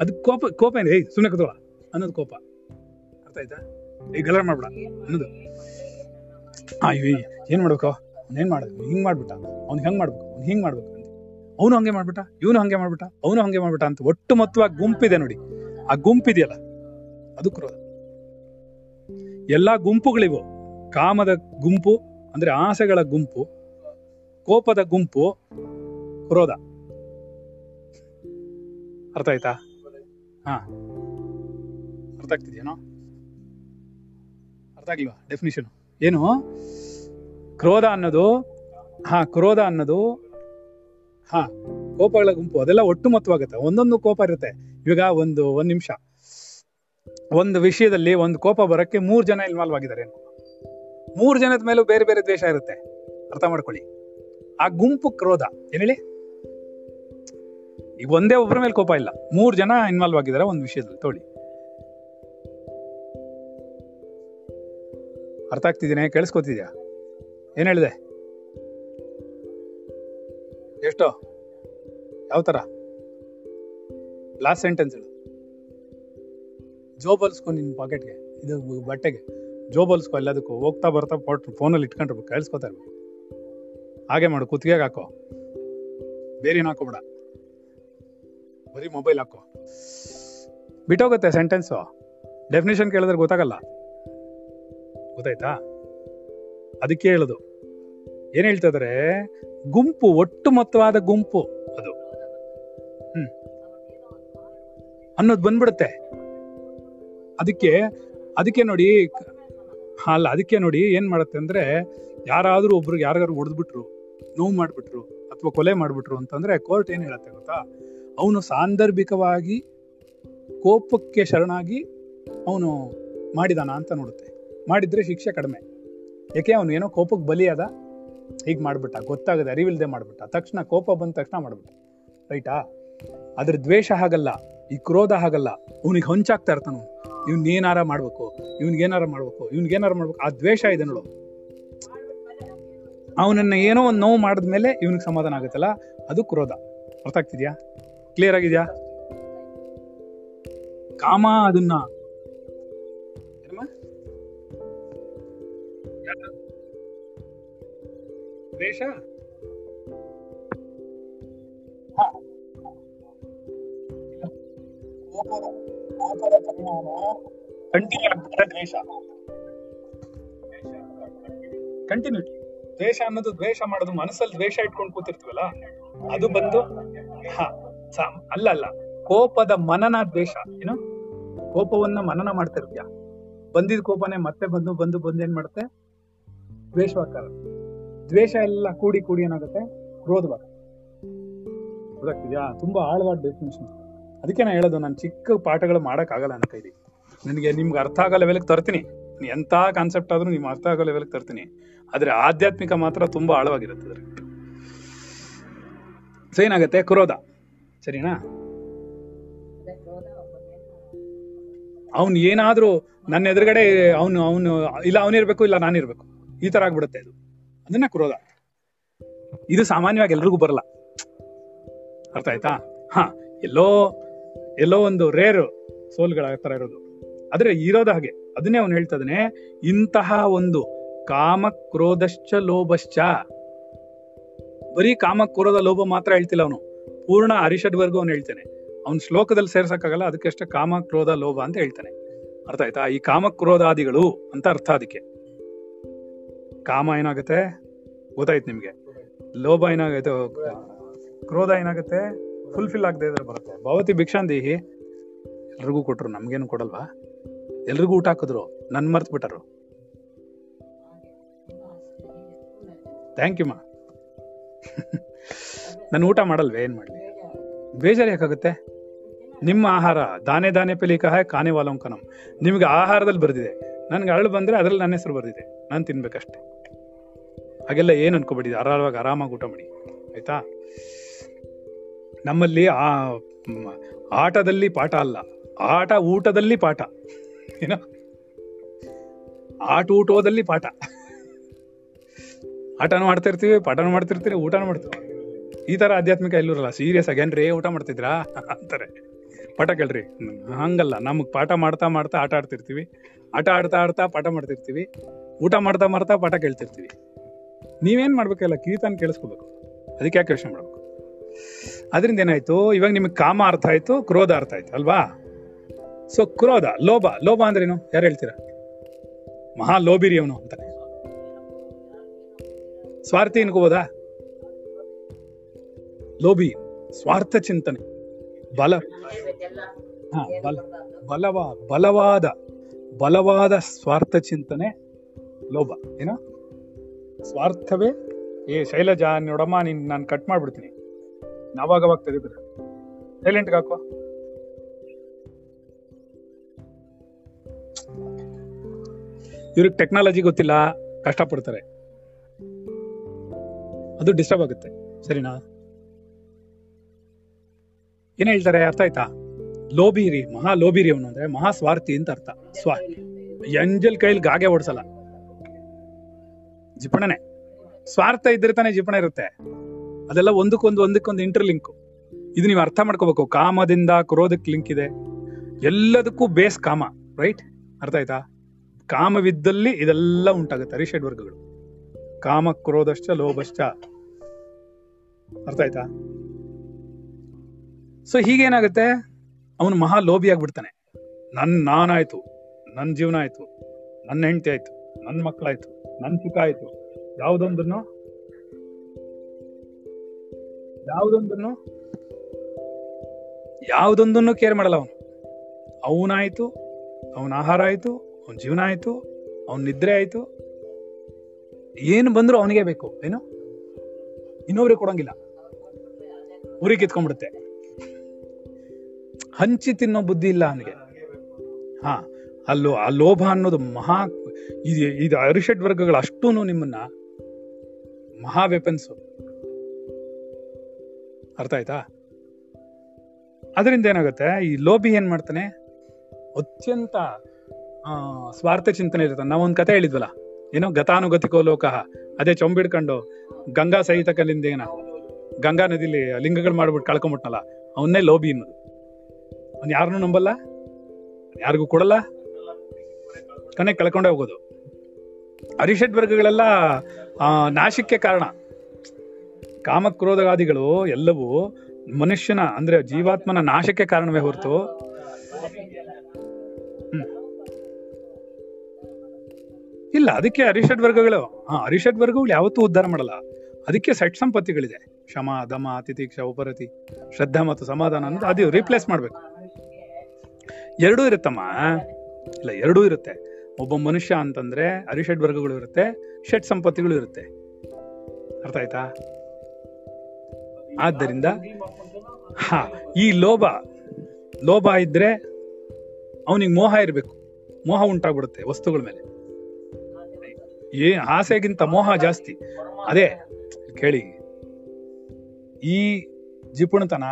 ಅದು ಕೋಪ ಕೋಪ ಏನು ಏಯ್ ಸುಮ್ಮನೆ ಕೂತ್ಕೊಳ್ಳ. ಅನ್ನೋದು ಕೋಪ. ಅರ್ಥ ಆಯ್ತಾ? ಈಗ ಗಲರ್ ಮಾಡ್ಬಿಡ. ಅನ್ನೋದು. ಹಾ ಇವ ಏನು ಮಾಡ್ಬೇಕು? ಅವ್ನೇನು ಮಾಡ್ಬೇಕು ಹಿಂಗ್ ಮಾಡ್ಬಿಟ್ಟ. ಅವ್ನು ಹೆಂಗೆ ಮಾಡ್ಬೇಕು? ಅವ್ನು ಹಿಂಗೆ ಮಾಡ್ಬೇಕು ಅಂತ. ಅವನು ಹಂಗೆ ಮಾಡ್ಬಿಟ್ಟ? ಇವನು ಹಂಗೆ ಮಾಡ್ಬಿಟ್ಟ? ಅವನು ಹಂಗೆ ಮಾಡ್ಬಿಟ್ಟ ಅಂತ ಒಟ್ಟು ಮೊತ್ತವಾಗಿ ಗುಂಪಿದೆ ನೋಡಿ. ಆ ಗುಂಪಿದೆಯಲ್ಲ. ಅದು ಕ್ರೋಧ. ಎಲ್ಲ ಗುಂಪುಗಳಿವು, ಕಾಮದ ಗುಂಪು, ಅಂದ್ರೆ ಆಸೆಗಳ ಗುಂಪು, ಕೋಪದ ಗುಂಪು, ಕ್ರೋಧ. ಅರ್ಥ ಆಯ್ತಾ? ಹಾ. ಅರ್ಥ ಆಗ್ತಿದ್ಯೇನೋ? ಅರ್ಥ ಆಗ್ಲಿವಾ ಡೆಫಿನಿಷನ್ ಏನು? ಕ್ರೋಧ ಅನ್ನೋದು, ಹಾ, ಕ್ರೋಧ ಅನ್ನೋದು, ಹಾ, ಕೋಪಗಳ ಗುಂಪು, ಅದೆಲ್ಲ ಒಟ್ಟು ಮೊತ್ತವಾಗುತ್ತೆ. ಒಂದೊಂದು ಕೋಪ ಇರುತ್ತೆ. ಇವಾಗ ಒಂದು, ಒಂದ್ ನಿಮಿಷ. ಒಂದು ವಿಷಯದಲ್ಲಿ ಒಂದು ಕೋಪ ಬರೋಕ್ಕೆ ಮೂರು ಜನ ಇನ್ವಾಲ್ವ್ ಆಗಿದ್ದಾರೆ ಮೂರು ಜನದ ಮೇಲೂ ಬೇರೆ ಬೇರೆ ದ್ವೇಷ ಇರುತ್ತೆ. ಅರ್ಥ ಮಾಡ್ಕೊಳ್ಳಿ. ಆ ಗುಂಪು ಕ್ರೋಧ. ಏನ್ ಹೇಳಿ ಈಗ ಒಂದೇ ಒಬ್ಬರ ಮೇಲೆ ಕೋಪ ಇಲ್ಲ. ಮೂರು ಜನ ಇನ್ವಾಲ್ವ್ ಆಗಿದ್ದಾರೆ ಒಂದು ವಿಷಯದಲ್ಲಿ. ತೋಳಿ. ಅರ್ಥ ಆಗ್ತಿದ್ದೀನಿ ಕೇಳಿಸ್ಕೊತಿದ್ಯಾ? ಏನು ಹೇಳಿದೆ? ಎಷ್ಟು? ಯಾವ ತರ ಲಾಸ್ಟ್ ಸೆಂಟೆನ್ಸ್ ಹೇಳು. ಜೋಬಲ್ಸ್ಕೊ ನಿನ್ನ ಪಾಕೆಟ್ಗೆ ಇದು ಬಟ್ಟೆಗೆ. ಜೋಬಲ್ಸ್ಕೊ ಎಲ್ಲದಕ್ಕೂ ಹೋಗ್ತಾ ಬರ್ತಾ ಪೋಟ್ ಫೋನಲ್ಲಿ ಇಟ್ಕೊಂಡಿರ್ಬೇಕು, ಕೇಳಿಸ್ಕೊತಾ ಇರ್ಬೇಕು. ಹಾಗೆ ಮಾಡು, ಕುತ್ತಿಗೆಗೆ ಹಾಕೋ. ಬೇರೆ ಹಾಕೋಬೇಡ. ಬರೀ ಮೊಬೈಲ್ ಹಾಕೋ. ಬಿಟ್ಟೋಗುತ್ತೆ ಸೆಂಟೆನ್ಸು ಡೆಫಿನೇಷನ್ ಕೇಳಿದ್ರೆ ಗೊತ್ತಾಗಲ್ಲ. ಗೊತ್ತಾಯ್ತಾ? ಅದಕ್ಕೆ ಹೇಳೋದು. ಏನು ಇದಾರೆ? ಗುಂಪು, ಒಟ್ಟು ಮೊತ್ತವಾದ ಗುಂಪು ಅದು. ಹ್ಮ್. ಅನ್ನೋದು ಬಂದ್ಬಿಡುತ್ತೆ. ಅದಕ್ಕೆ ಅದಕ್ಕೆ ನೋಡಿ, ಅಲ್ಲ, ಅದಕ್ಕೆ ನೋಡಿ ಏನು ಮಾಡುತ್ತೆ ಅಂದ್ರೆ, ಯಾರಾದರೂ ಒಬ್ರು ಯಾರಿಗಾರು ಹೊಡೆದ್ಬಿಟ್ರು, ನೋವು ಮಾಡಿಬಿಟ್ರು, ಅಥವಾ ಕೊಲೆ ಮಾಡಿಬಿಟ್ರು ಅಂತಂದ್ರೆ ಕೋರ್ಟ್ ಏನು ಹೇಳುತ್ತೆ ಗೊತ್ತಾ? ಅವನು ಸಾಂದರ್ಭಿಕವಾಗಿ ಕೋಪಕ್ಕೆ ಶರಣಾಗಿ ಅವನು ಮಾಡಿದಾನ ಅಂತ ನೋಡುತ್ತೆ. ಮಾಡಿದ್ರೆ ಶಿಕ್ಷೆ ಕಡಿಮೆ. ಯಾಕೆ ಅವನು ಏನೋ ಕೋಪಕ್ಕೆ ಬಲಿಯಾದ? ಹೀಗೆ ಮಾಡಿಬಿಟ್ಟ, ಗೊತ್ತಾಗದೆ ಅರಿವಿಲ್ಲದೆ ಮಾಡಿಬಿಟ್ಟ. ತಕ್ಷಣ ಕೋಪ ಬಂದ ತಕ್ಷಣ ಮಾಡ್ಬಿಟ್ಟ. ರೈಟಾ? ಅದ್ರ ದ್ವೇಷ ಹಾಗಲ್ಲ, ಈ ಕ್ರೋಧ ಹಾಗಲ್ಲ, ಅವನಿಗೆ ಹೊಂಚಾಗ್ತಾ ಇರ್ತಾನ ಇವ್ನ್ ಏನಾರ ಮಾಡ್ಬೇಕು ಇವ್ನಿಗೆ ಏನಾರ ಮಾಡ್ಬೇಕು ಇವ್ನಿಗೆ ಏನಾರ ಮಾಡ್ಬೇಕು, ಆ ದ್ವೇಷ ಇದೆ ನೋಡು. ಅವನನ್ನ ಏನೋ ಒಂದು ನೋವು ಮಾಡಿದ್ಮೇಲೆ ಇವನಿಗೆ ಸಮಾಧಾನ ಆಗುತ್ತಲ್ಲ? ಅದು ಕ್ರೋಧ. ಅರ್ಥ ಆಗ್ತಿದ್ಯಾ? ಕ್ಲಿಯರ್ ಆಗಿದ್ಯಾ? ಕಾಮ ಅದನ್ನ? ದ್ವೇಷ? ಹಾ. ಪರಿಣಾಮ ಕಂಟಿನ್ಯೂ ಆಗ್ಬಿಟ್ರೆ ದ್ವೇಷ ಕಂಟಿನ್ಯೂಟಿ. ದ್ವೇಷ ಅನ್ನೋದು ದ್ವೇಷ ಮಾಡೋದು ಮನಸ್ಸಲ್ಲಿ ದ್ವೇಷ ಇಟ್ಕೊಂಡು ಕೂತಿರ್ತೀವಲ್ಲ ಅದು ಬಂದು ಅಲ್ಲ ಅಲ್ಲ. ಕೋಪದ ಮನನ ದ್ವೇಷ. ಏನು? ಕೋಪವನ್ನ ಮನನ ಮಾಡ್ತಿರ್ತೀಯ. ಬಂದಿದ್ ಕೋಪನೇ ಮತ್ತೆ ಬಂದು ಬಂದು ಬಂದು ಏನ್ ಮಾಡುತ್ತೆ? ದ್ವೇಷವಾಗ್ತಾರ ದ್ವೇಷ ಎಲ್ಲ ಕೂಡಿ ಕೂಡಿ ಏನಾಗುತ್ತೆ? ಕ್ರೋಧವಾಗ ಗೊತ್ತಾಗ್ತಿದ್ಯಾ? ತುಂಬಾ ಆಳವಾದ ಡೆಫಿನೇಷನ್ ಅದಕ್ಕೆ ನಾನು ಹೇಳೋದು, ನಾನು ಚಿಕ್ಕ ಪಾಠಗಳು ಮಾಡಕ್ ಆಗಲ್ಲ ನನ್ನ ಕೈಲಿ. ನನಗೆ ನಿಮ್ಗೆ ಅರ್ಥ ಆಗೋ ಲೆವೆಲ್ಗೆ ತರ್ತೀನಿ. ಎಂಥ ಕಾನ್ಸೆಪ್ಟ್ ಆದ್ರೂ ನಿಮ್ಗೆ ಅರ್ಥ ಆಗೋ ಲೆವೆಲ್ಗೆ ತರ್ತೀನಿ. ಆದ್ರೆ ಆಧ್ಯಾತ್ಮಿಕ ಮಾತ್ರ ತುಂಬಾ ಆಳವಾಗಿರುತ್ತೆ ಅದ್ರ ಸೊ ಏನಾಗುತ್ತೆ? ಕ್ರೋಧ. ಸರಿನಾ? ಅವ್ನು ಏನಾದ್ರೂ ನನ್ನ ಎದುರುಗಡೆ ಅವನು ಅವನು, ಇಲ್ಲ ಅವನಿರ್ಬೇಕು ಇಲ್ಲ ನಾನಿರ್ಬೇಕು ಈ ತರ ಆಗ್ಬಿಡುತ್ತೆ ಅದು. ಅದನ್ನ ಕ್ರೋಧ. ಇದು ಸಾಮಾನ್ಯವಾಗಿ ಎಲ್ರಿಗೂ ಬರಲ್ಲ. ಅರ್ಥ ಆಯ್ತಾ? ಹಾ, ಎಲ್ಲೋ ಎಲ್ಲೋ ಒಂದು ರೇರ್ ಸೋಲ್ಗಳ ತರ ಇರೋದು. ಆದ್ರೆ ಇರೋದ ಹಾಗೆ. ಅದನ್ನೇ ಅವನು ಹೇಳ್ತಾ ಇದ್ದಾನೆ ಇಂತಹ ಒಂದು ಕಾಮ ಕ್ರೋಧಶ್ಚ ಲೋಭಶ್ಚ. ಬರೀ ಕಾಮ ಕ್ರೋಧ ಲೋಭ ಮಾತ್ರ ಹೇಳ್ತಿಲ್ಲ ಅವನು. ಪೂರ್ಣ ಅರಿಷಡ್ವರೆಗೂ ಅವನು ಹೇಳ್ತಾನೆ. ಅವ್ನ ಶ್ಲೋಕದಲ್ಲಿ ಸೇರ್ಸಕ್ಕಾಗಲ್ಲ, ಅದಕ್ಕೆಷ್ಟೇ ಕಾಮ ಕ್ರೋಧ ಲೋಭ ಅಂತ ಹೇಳ್ತಾನೆ. ಅರ್ಥ ಆಯ್ತಾ? ಈ ಕಾಮ ಕ್ರೋಧಾದಿಗಳು ಅಂತ ಅರ್ಥ ಅದಕ್ಕೆ. ಕಾಮ ಏನಾಗುತ್ತೆ? ಗೊತ್ತಾಯ್ತು ನಿಮ್ಗೆ. ಲೋಭ ಏನಾಗೈತೆ? ಕ್ರೋಧ ಏನಾಗುತ್ತೆ? ಫುಲ್ಫಿಲ್ ಆಗದೆ ಇದ್ರೆ ಬರುತ್ತೆ. ಭವತಿ ಭಿಕ್ಷಾಂದೇಹಿ ಎಲ್ರಿಗೂ ಕೊಟ್ಟರು ನಮಗೇನು ಕೊಡಲ್ವಾ? ಎಲ್ರಿಗೂ ಊಟ ಹಾಕಿದ್ರು, ನನ್ ಮರ್ತ್ ಬಿಟ್ಟರು. ಥ್ಯಾಂಕ್ ಯು ಮಾ ನಾನು ಊಟ ಮಾಡಲ್ವೇ, ಏನು ಮಾಡಲಿ? ಬೇಜಾರು ಯಾಕಾಗುತ್ತೆ? ನಿಮ್ಮ ಆಹಾರ, ದಾನೆ ದಾನೆ ಪೆಲಿಕ ಕಾನೆ ವಾಲಂಕನಂ ನಿಮಗೆ ಆಹಾರದಲ್ಲಿ ಬರೆದಿದೆ. ನನ್ಗೆ ಅರಳು ಬಂದ್ರೆ ಅದ್ರಲ್ಲಿ ನನ್ನ ಹೆಸರು ಬರೆದಿದೆ. ನಾನು ತಿನ್ಬೇಕಷ್ಟೆ. ಹಾಗೆಲ್ಲ ಏನು ಅನ್ಕೋಬೇಡಿ ಆರಾಮವಾಗಿ ಆರಾಮಾಗಿ ಊಟ ಮಾಡಿ. ಆಯ್ತಾ? ನಮ್ಮಲ್ಲಿ ಆ ಆಟದಲ್ಲಿ ಪಾಠ ಅಲ್ಲ. ಆಟ ಊಟದಲ್ಲಿ ಪಾಠ. ಏನೋ? ಆಟ ಊಟದಲ್ಲಿ ಪಾಠ. ಆಟನೂ ಮಾಡ್ತಿರ್ತೀವಿ ಪಾಠನೂ ಮಾಡ್ತಿರ್ತೀವಿ ಊಟನೂ ಮಾಡ್ತೀವಿ ಈ ತರ ಆಧ್ಯಾತ್ಮಿಕ ಎಲ್ಲೂರಲ್ಲ ಸೀರಿಯಸ್ ಆಗಿ ಏನ್ರಿ ಊಟ ಮಾಡ್ತಿದ್ರಾ ಅಂತಾರೆ. ಪಾಠ ಕೇಳ್ರಿ. ಹಂಗಲ್ಲ, ನಮಗ್ ಪಾಠ ಮಾಡ್ತಾ ಮಾಡ್ತಾ ಆಟ ಆಡ್ತಿರ್ತೀವಿ. ಆಟ ಆಡ್ತಾ ಆಡ್ತಾ ಪಾಠ ಮಾಡ್ತಿರ್ತೀವಿ. ಊಟ ಮಾಡ್ತಾ ಮಾಡ್ತಾ ಪಾಠ ಕೇಳ್ತಿರ್ತೀವಿ. ನೀವೇನು ಮಾಡ್ಬೇಕಲ್ಲ, ಕೀರ್ತನ ಕೇಳಿಸ್ಕೋಬೇಕು. ಅದಕ್ಕೆ ಯಾಕೆ ಯೋಚನೆ ಮಾಡ್ಬೇಕು? ಅದರಿಂದ ಏನಾಯ್ತು? ಇವಾಗ ನಿಮಗೆ ಕಾಮ ಅರ್ಥ ಆಯ್ತು ಕ್ರೋಧ ಅರ್ಥ ಆಯ್ತು ಅಲ್ವಾ? ಸೊ ಕ್ರೋಧ ಲೋಭ ಲೋಭ ಅಂದ್ರೇನು ಯಾರು ಹೇಳ್ತೀರಾ? ಮಹಾ ಲೋಭಿರಿ ಅವನು ಅಂತಾನೆ ಸ್ವಾರ್ಥಿ ಅನ್ಕೋಬೋದಾ? ಲೋಭಿ ಸ್ವಾರ್ಥ ಚಿಂತನೆ ಬಲ. ಹಾ, ಬಲ ಬಲವಾ ಬಲವಾದ ಬಲವಾದ ಸ್ವಾರ್ಥ ಚಿಂತನೆ ಲೋಭ. ಏನೋ? ಸ್ವಾರ್ಥವೇ? ಏ ಶೈಲಜಾ ನೋಡಮ್ಮ ನಿನ್ ನಾನು ಕಟ್ ಮಾಡ್ಬಿಡ್ತೀನಿ. ನಾವಾಗ ಅವಾಗ ತೆಗೆದ್ರೆ ಸೈಲೆಂಟ್ ಹಾಕೋ ಇವ್ರಿಗೆ ಟೆಕ್ನಾಲಜಿ ಗೊತ್ತಿಲ್ಲ, ಕಷ್ಟಪಡ್ತಾರೆ. ಅದು ಡಿಸ್ಟರ್ಬ್ ಆಗುತ್ತೆ. ಸರಿನಾ? ಏನ್ ಹೇಳ್ತಾರೆ? ಅರ್ಥ ಆಯ್ತಾ? ಲೋಬಿರಿ ಮಹಾ ಲೋಬಿರಿ ಅವನು ಅಂದ್ರೆ ಮಹಾ ಸ್ವಾರ್ಥಿ ಅಂತ ಅರ್ಥ. ಸ್ವಾ ಎಂಜಲ್ ಕೈಲಿ ಗಾಗೆ ಓಡಿಸಲ್ಲ ಜಿಪಣನೆ. ಸ್ವಾರ್ಥ ಇದ್ರೆ ತಾನೇ ಜಿಪಣ ಇರುತ್ತೆ. ಅದೆಲ್ಲ ಒಂದಕ್ಕೊಂದು ಒಂದಕ್ಕೊಂದು ಇಂಟರ್ಲಿಂಕ್ ಇದು ನೀವು ಅರ್ಥ ಮಾಡ್ಕೋಬೇಕು. ಕಾಮದಿಂದ ಕ್ರೋಧಕ್ಕೆ ಲಿಂಕ್ ಇದೆ. ಎಲ್ಲದಕ್ಕೂ ಬೇಸ್ ಕಾಮ ರೈಟ್ ಅರ್ಥ ಆಯ್ತಾ? ಕಾಮವಿದ್ದಲ್ಲಿ ಇದೆಲ್ಲ ಉಂಟಾಗುತ್ತೆ ಅರಿಷಡ್ ವರ್ಗಗಳು. ಕಾಮ, ಕ್ರೋಧಶ್ಚ, ಲೋಭಶ್ಚ. ಅರ್ಥ ಆಯ್ತಾ? ಸೊ ಹೀಗೇನಾಗುತ್ತೆ? ಅವನು ಮಹಾ ಲೋಭಿ ಆಗ್ಬಿಡ್ತಾನೆ. ನನ್ ನಾನಾಯ್ತು ನನ್ನ ಜೀವನ ಆಯ್ತು ನನ್ನ ಹೆಂಡತಿ ಆಯ್ತು ನನ್ನ ಮಕ್ಕಳಾಯ್ತು ನನ್ನ ಸುಖ ಆಯ್ತು. ಯಾವುದೊಂದನ್ನು ಯಾವುದೊಂದನ್ನು ಯಾವುದೊಂದನ್ನು ಕೇರ್ ಮಾಡಲ್ಲ ಅವನು. ಅವನಾಯ್ತು ಅವನ ಆಹಾರ ಆಯ್ತು, ಅವನ ಜೀವನ ಆಯ್ತು, ಅವನ ನಿದ್ರೆ ಆಯ್ತು. ಏನು ಬಂದ್ರು ಅವನಿಗೆ ಬೇಕು, ಏನು? ಇನ್ನೊಬ್ರಿಗೆ ಕೊಡಂಗಿಲ್ಲ. ಊರಿಗೆ ಕಿತ್ಕೊಂಡ್ಬಿಡುತ್ತೆ. ಹಂಚಿ ತಿನ್ನೋ ಬುದ್ಧಿ ಇಲ್ಲ ಅವನಿಗೆ. ಹಾ ಅಲ್ಲೋ ಆ ಲೋಭ ಅನ್ನೋದು ಮಹಾ, ಇದು ಇದು ಅರಿಷಡ್ ವರ್ಗಗಳು ಅಷ್ಟೂನು ನಿಮ್ಮನ್ನ ಮಹಾ ವೆಪನ್ಸು ಅರ್ಥ ಆಯ್ತಾ? ಅದರಿಂದ ಏನಾಗುತ್ತೆ? ಈ ಲೋಬಿ ಏನ್ ಮಾಡ್ತಾನೆ? ಅತ್ಯಂತ ಸ್ವಾರ್ಥ ಚಿಂತನೆ ಇರುತ್ತೆ. ನಾವೊಂದು ಕತೆ ಹೇಳಿದ್ವಲ್ಲ? ಏನೋ ಗತಾನುಗತಿಕೋ ಲೋಕ. ಅದೇ ಚೊಂಬಿಡ್ಕೊಂಡು ಗಂಗಾ ಸಹಿತ ಕಲ್ಲಿಂದ ಏನ? ಗಂಗಾ ನದಿಲಿ ಲಿಂಗಗಳು ಮಾಡ್ಬಿಟ್ಟು ಕಳ್ಕೊಂಬಿಟ್ನಲ್ಲ? ಅವನ್ನೇ ಲೋಬಿ ಅನ್ನೋದು ಅವ್ನು ಯಾರನ್ನೂ ನಂಬಲ್ಲ. ಯಾರಿಗೂ ಕೊಡಲ್ಲ. ಕನೆ ಕಳ್ಕೊಂಡೇ ಹೋಗೋದು. ಅರಿಷಡ್ ವರ್ಗಗಳೆಲ್ಲ ನಾಶಕ್ಕೆ ಕಾರಣ. ಕಾಮಕ್ರೋಧಗಾದಿಗಳು ಎಲ್ಲವೂ ಮನುಷ್ಯನ, ಅಂದ್ರೆ ಜೀವಾತ್ಮನ ನಾಶಕ್ಕೆ ಕಾರಣವೇ ಹೊರತು. ಇಲ್ಲ, ಅದಕ್ಕೆ ಅರಿಷಡ್ ವರ್ಗಗಳು, ಹಾ, ಅರಿಷಡ್ ವರ್ಗಗಳು ಯಾವತ್ತೂ ಉದ್ಧಾರ ಮಾಡಲ್ಲ. ಅದಕ್ಕೆ ಸೆಟ್ ಸಂಪತ್ತಿಗಳಿದೆ. ಶಮ ದಮ, ತಿತಿಕ್ಷ, ಉಪರತಿ, ಶ್ರದ್ಧಾ ಮತ್ತು ಸಮಾಧಾನ ಅನ್ನೋದು ಅದು ರೀಪ್ಲೇಸ್ ಮಾಡ್ಬೇಕು. ಎರಡೂ ಇರುತ್ತಮ್ಮ. ಇಲ್ಲ, ಎರಡೂ ಇರುತ್ತೆ. ಒಬ್ಬ ಮನುಷ್ಯ ಅಂತಂದ್ರೆ ಅರಿಷಡ್ ವರ್ಗಗಳು ಇರುತ್ತೆ, ಷಟ್ ಸಂಪತ್ತಿಗಳು ಇರುತ್ತೆ. ಅರ್ಥ ಆಯ್ತಾ? ಆದ್ದರಿಂದ, ಹಾ, ಈ ಲೋಭ ಲೋಭ ಇದ್ರೆ ಅವನಿಗೆ ಮೋಹ ಇರಬೇಕು. ಮೋಹ ಉಂಟಾಗ್ಬಿಡುತ್ತೆ ವಸ್ತುಗಳ ಮೇಲೆ. ಏ, ಆಸೆಗಿಂತ ಮೋಹ ಜಾಸ್ತಿ. ಅದೇ, ಕೇಳಿ. ಈ ಜಿಪುಣತನ,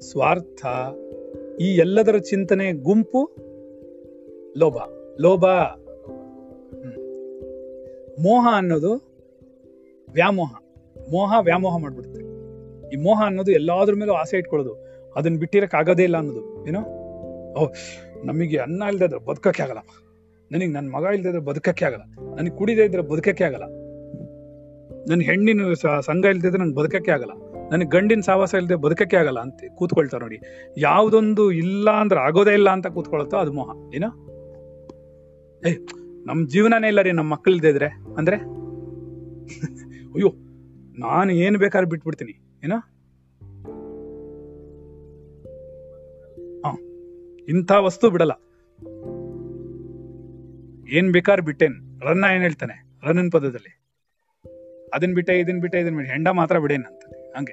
ಸ್ವಾರ್ಥ, ಈ ಎಲ್ಲದರ ಚಿಂತನೆ ಗುಂಪು, ಲೋಭ. ಲೋಭ ಮೋಹ ಅನ್ನೋದು ವ್ಯಾಮೋಹ. ಮೋಹ ವ್ಯಾಮೋಹ ಮಾಡ್ಬಿಡುತ್ತೆ. ಈ ಮೋಹ ಅನ್ನೋದು ಎಲ್ಲಾದ್ರ ಮೇಲೂ ಆಸೆ ಇಟ್ಕೊಳ್ಳೋದು. ಅದನ್ನ ಬಿಟ್ಟಿರಕ್ ಆಗೋದೇ ಇಲ್ಲ ಅನ್ನೋದು ಏನೋ ಓ, ನಮಗೆ ಅನ್ನ ಇಲ್ದೇ ಇದ್ರೆ ಬದುಕಕ್ಕೆ ಆಗಲ್ಲ. ನನಗೆ ನನ್ನ ಮಗ ಇಲ್ದೇ ಇದ್ರೆ ಬದುಕಕ್ಕೆ ಆಗಲ್ಲ. ನನಗೆ ಕುಡಿದೇ ಇದ್ರೆ ಬದುಕಕ್ಕೆ ಆಗಲ್ಲ. ನನ್ನ ಹೆಣ್ಣಿನ ಸಂಘ ಇಲ್ದೇ ಇದ್ರೆ ನನ್ಗೆ ಬದುಕಕ್ಕೆ ಆಗಲ್ಲ. ನನಗೆ ಗಂಡಿನ ಸಾವಾಸ ಇಲ್ಲದೆ ಬದುಕಕ್ಕೆ ಆಗಲ್ಲ ಅಂತ ಕೂತ್ಕೊಳ್ತಾರೆ ನೋಡಿ. ಯಾವುದೊಂದು ಇಲ್ಲ ಅಂದ್ರೆ ಆಗೋದೇ ಇಲ್ಲ ಅಂತ ಕೂತ್ಕೊಳತ್ತೋ ಅದು ಮೋಹ ಏನೋ ಏ ನಮ್ಮ ಜೀವನನೇ ಇಲ್ಲ ರೀ ನಮ್ಮ ಮಕ್ಕಳಿದ್ರೆ ಅಂದ್ರೆ? ಅಯ್ಯೋ ನಾನು ಏನು ಬೇಕಾದ್ರೂ ಬಿಟ್ಬಿಡ್ತೀನಿ, ಏನೋ? ಇಂಥ ವಸ್ತು ಬಿಡಲ್ಲ. ಏನ್ ಬೇಕಾದ್ರೆ ಬಿಟ್ಟೇನ್. ರನ್ನ ಏನ್ ಹೇಳ್ತಾನೆ? ರನ್ನಿನ ಪದದಲ್ಲಿ. ಅದನ್ ಬಿಟ್ಟೆ, ಇದನ್ ಬಿಟ್ಟೆ ಇದನ್ ಬಿಟ್ಟೆ. ಹೆಂಡ ಮಾತ್ರ ಬಿಡೇನ್ ಅಂತ ಹಂಗೆ.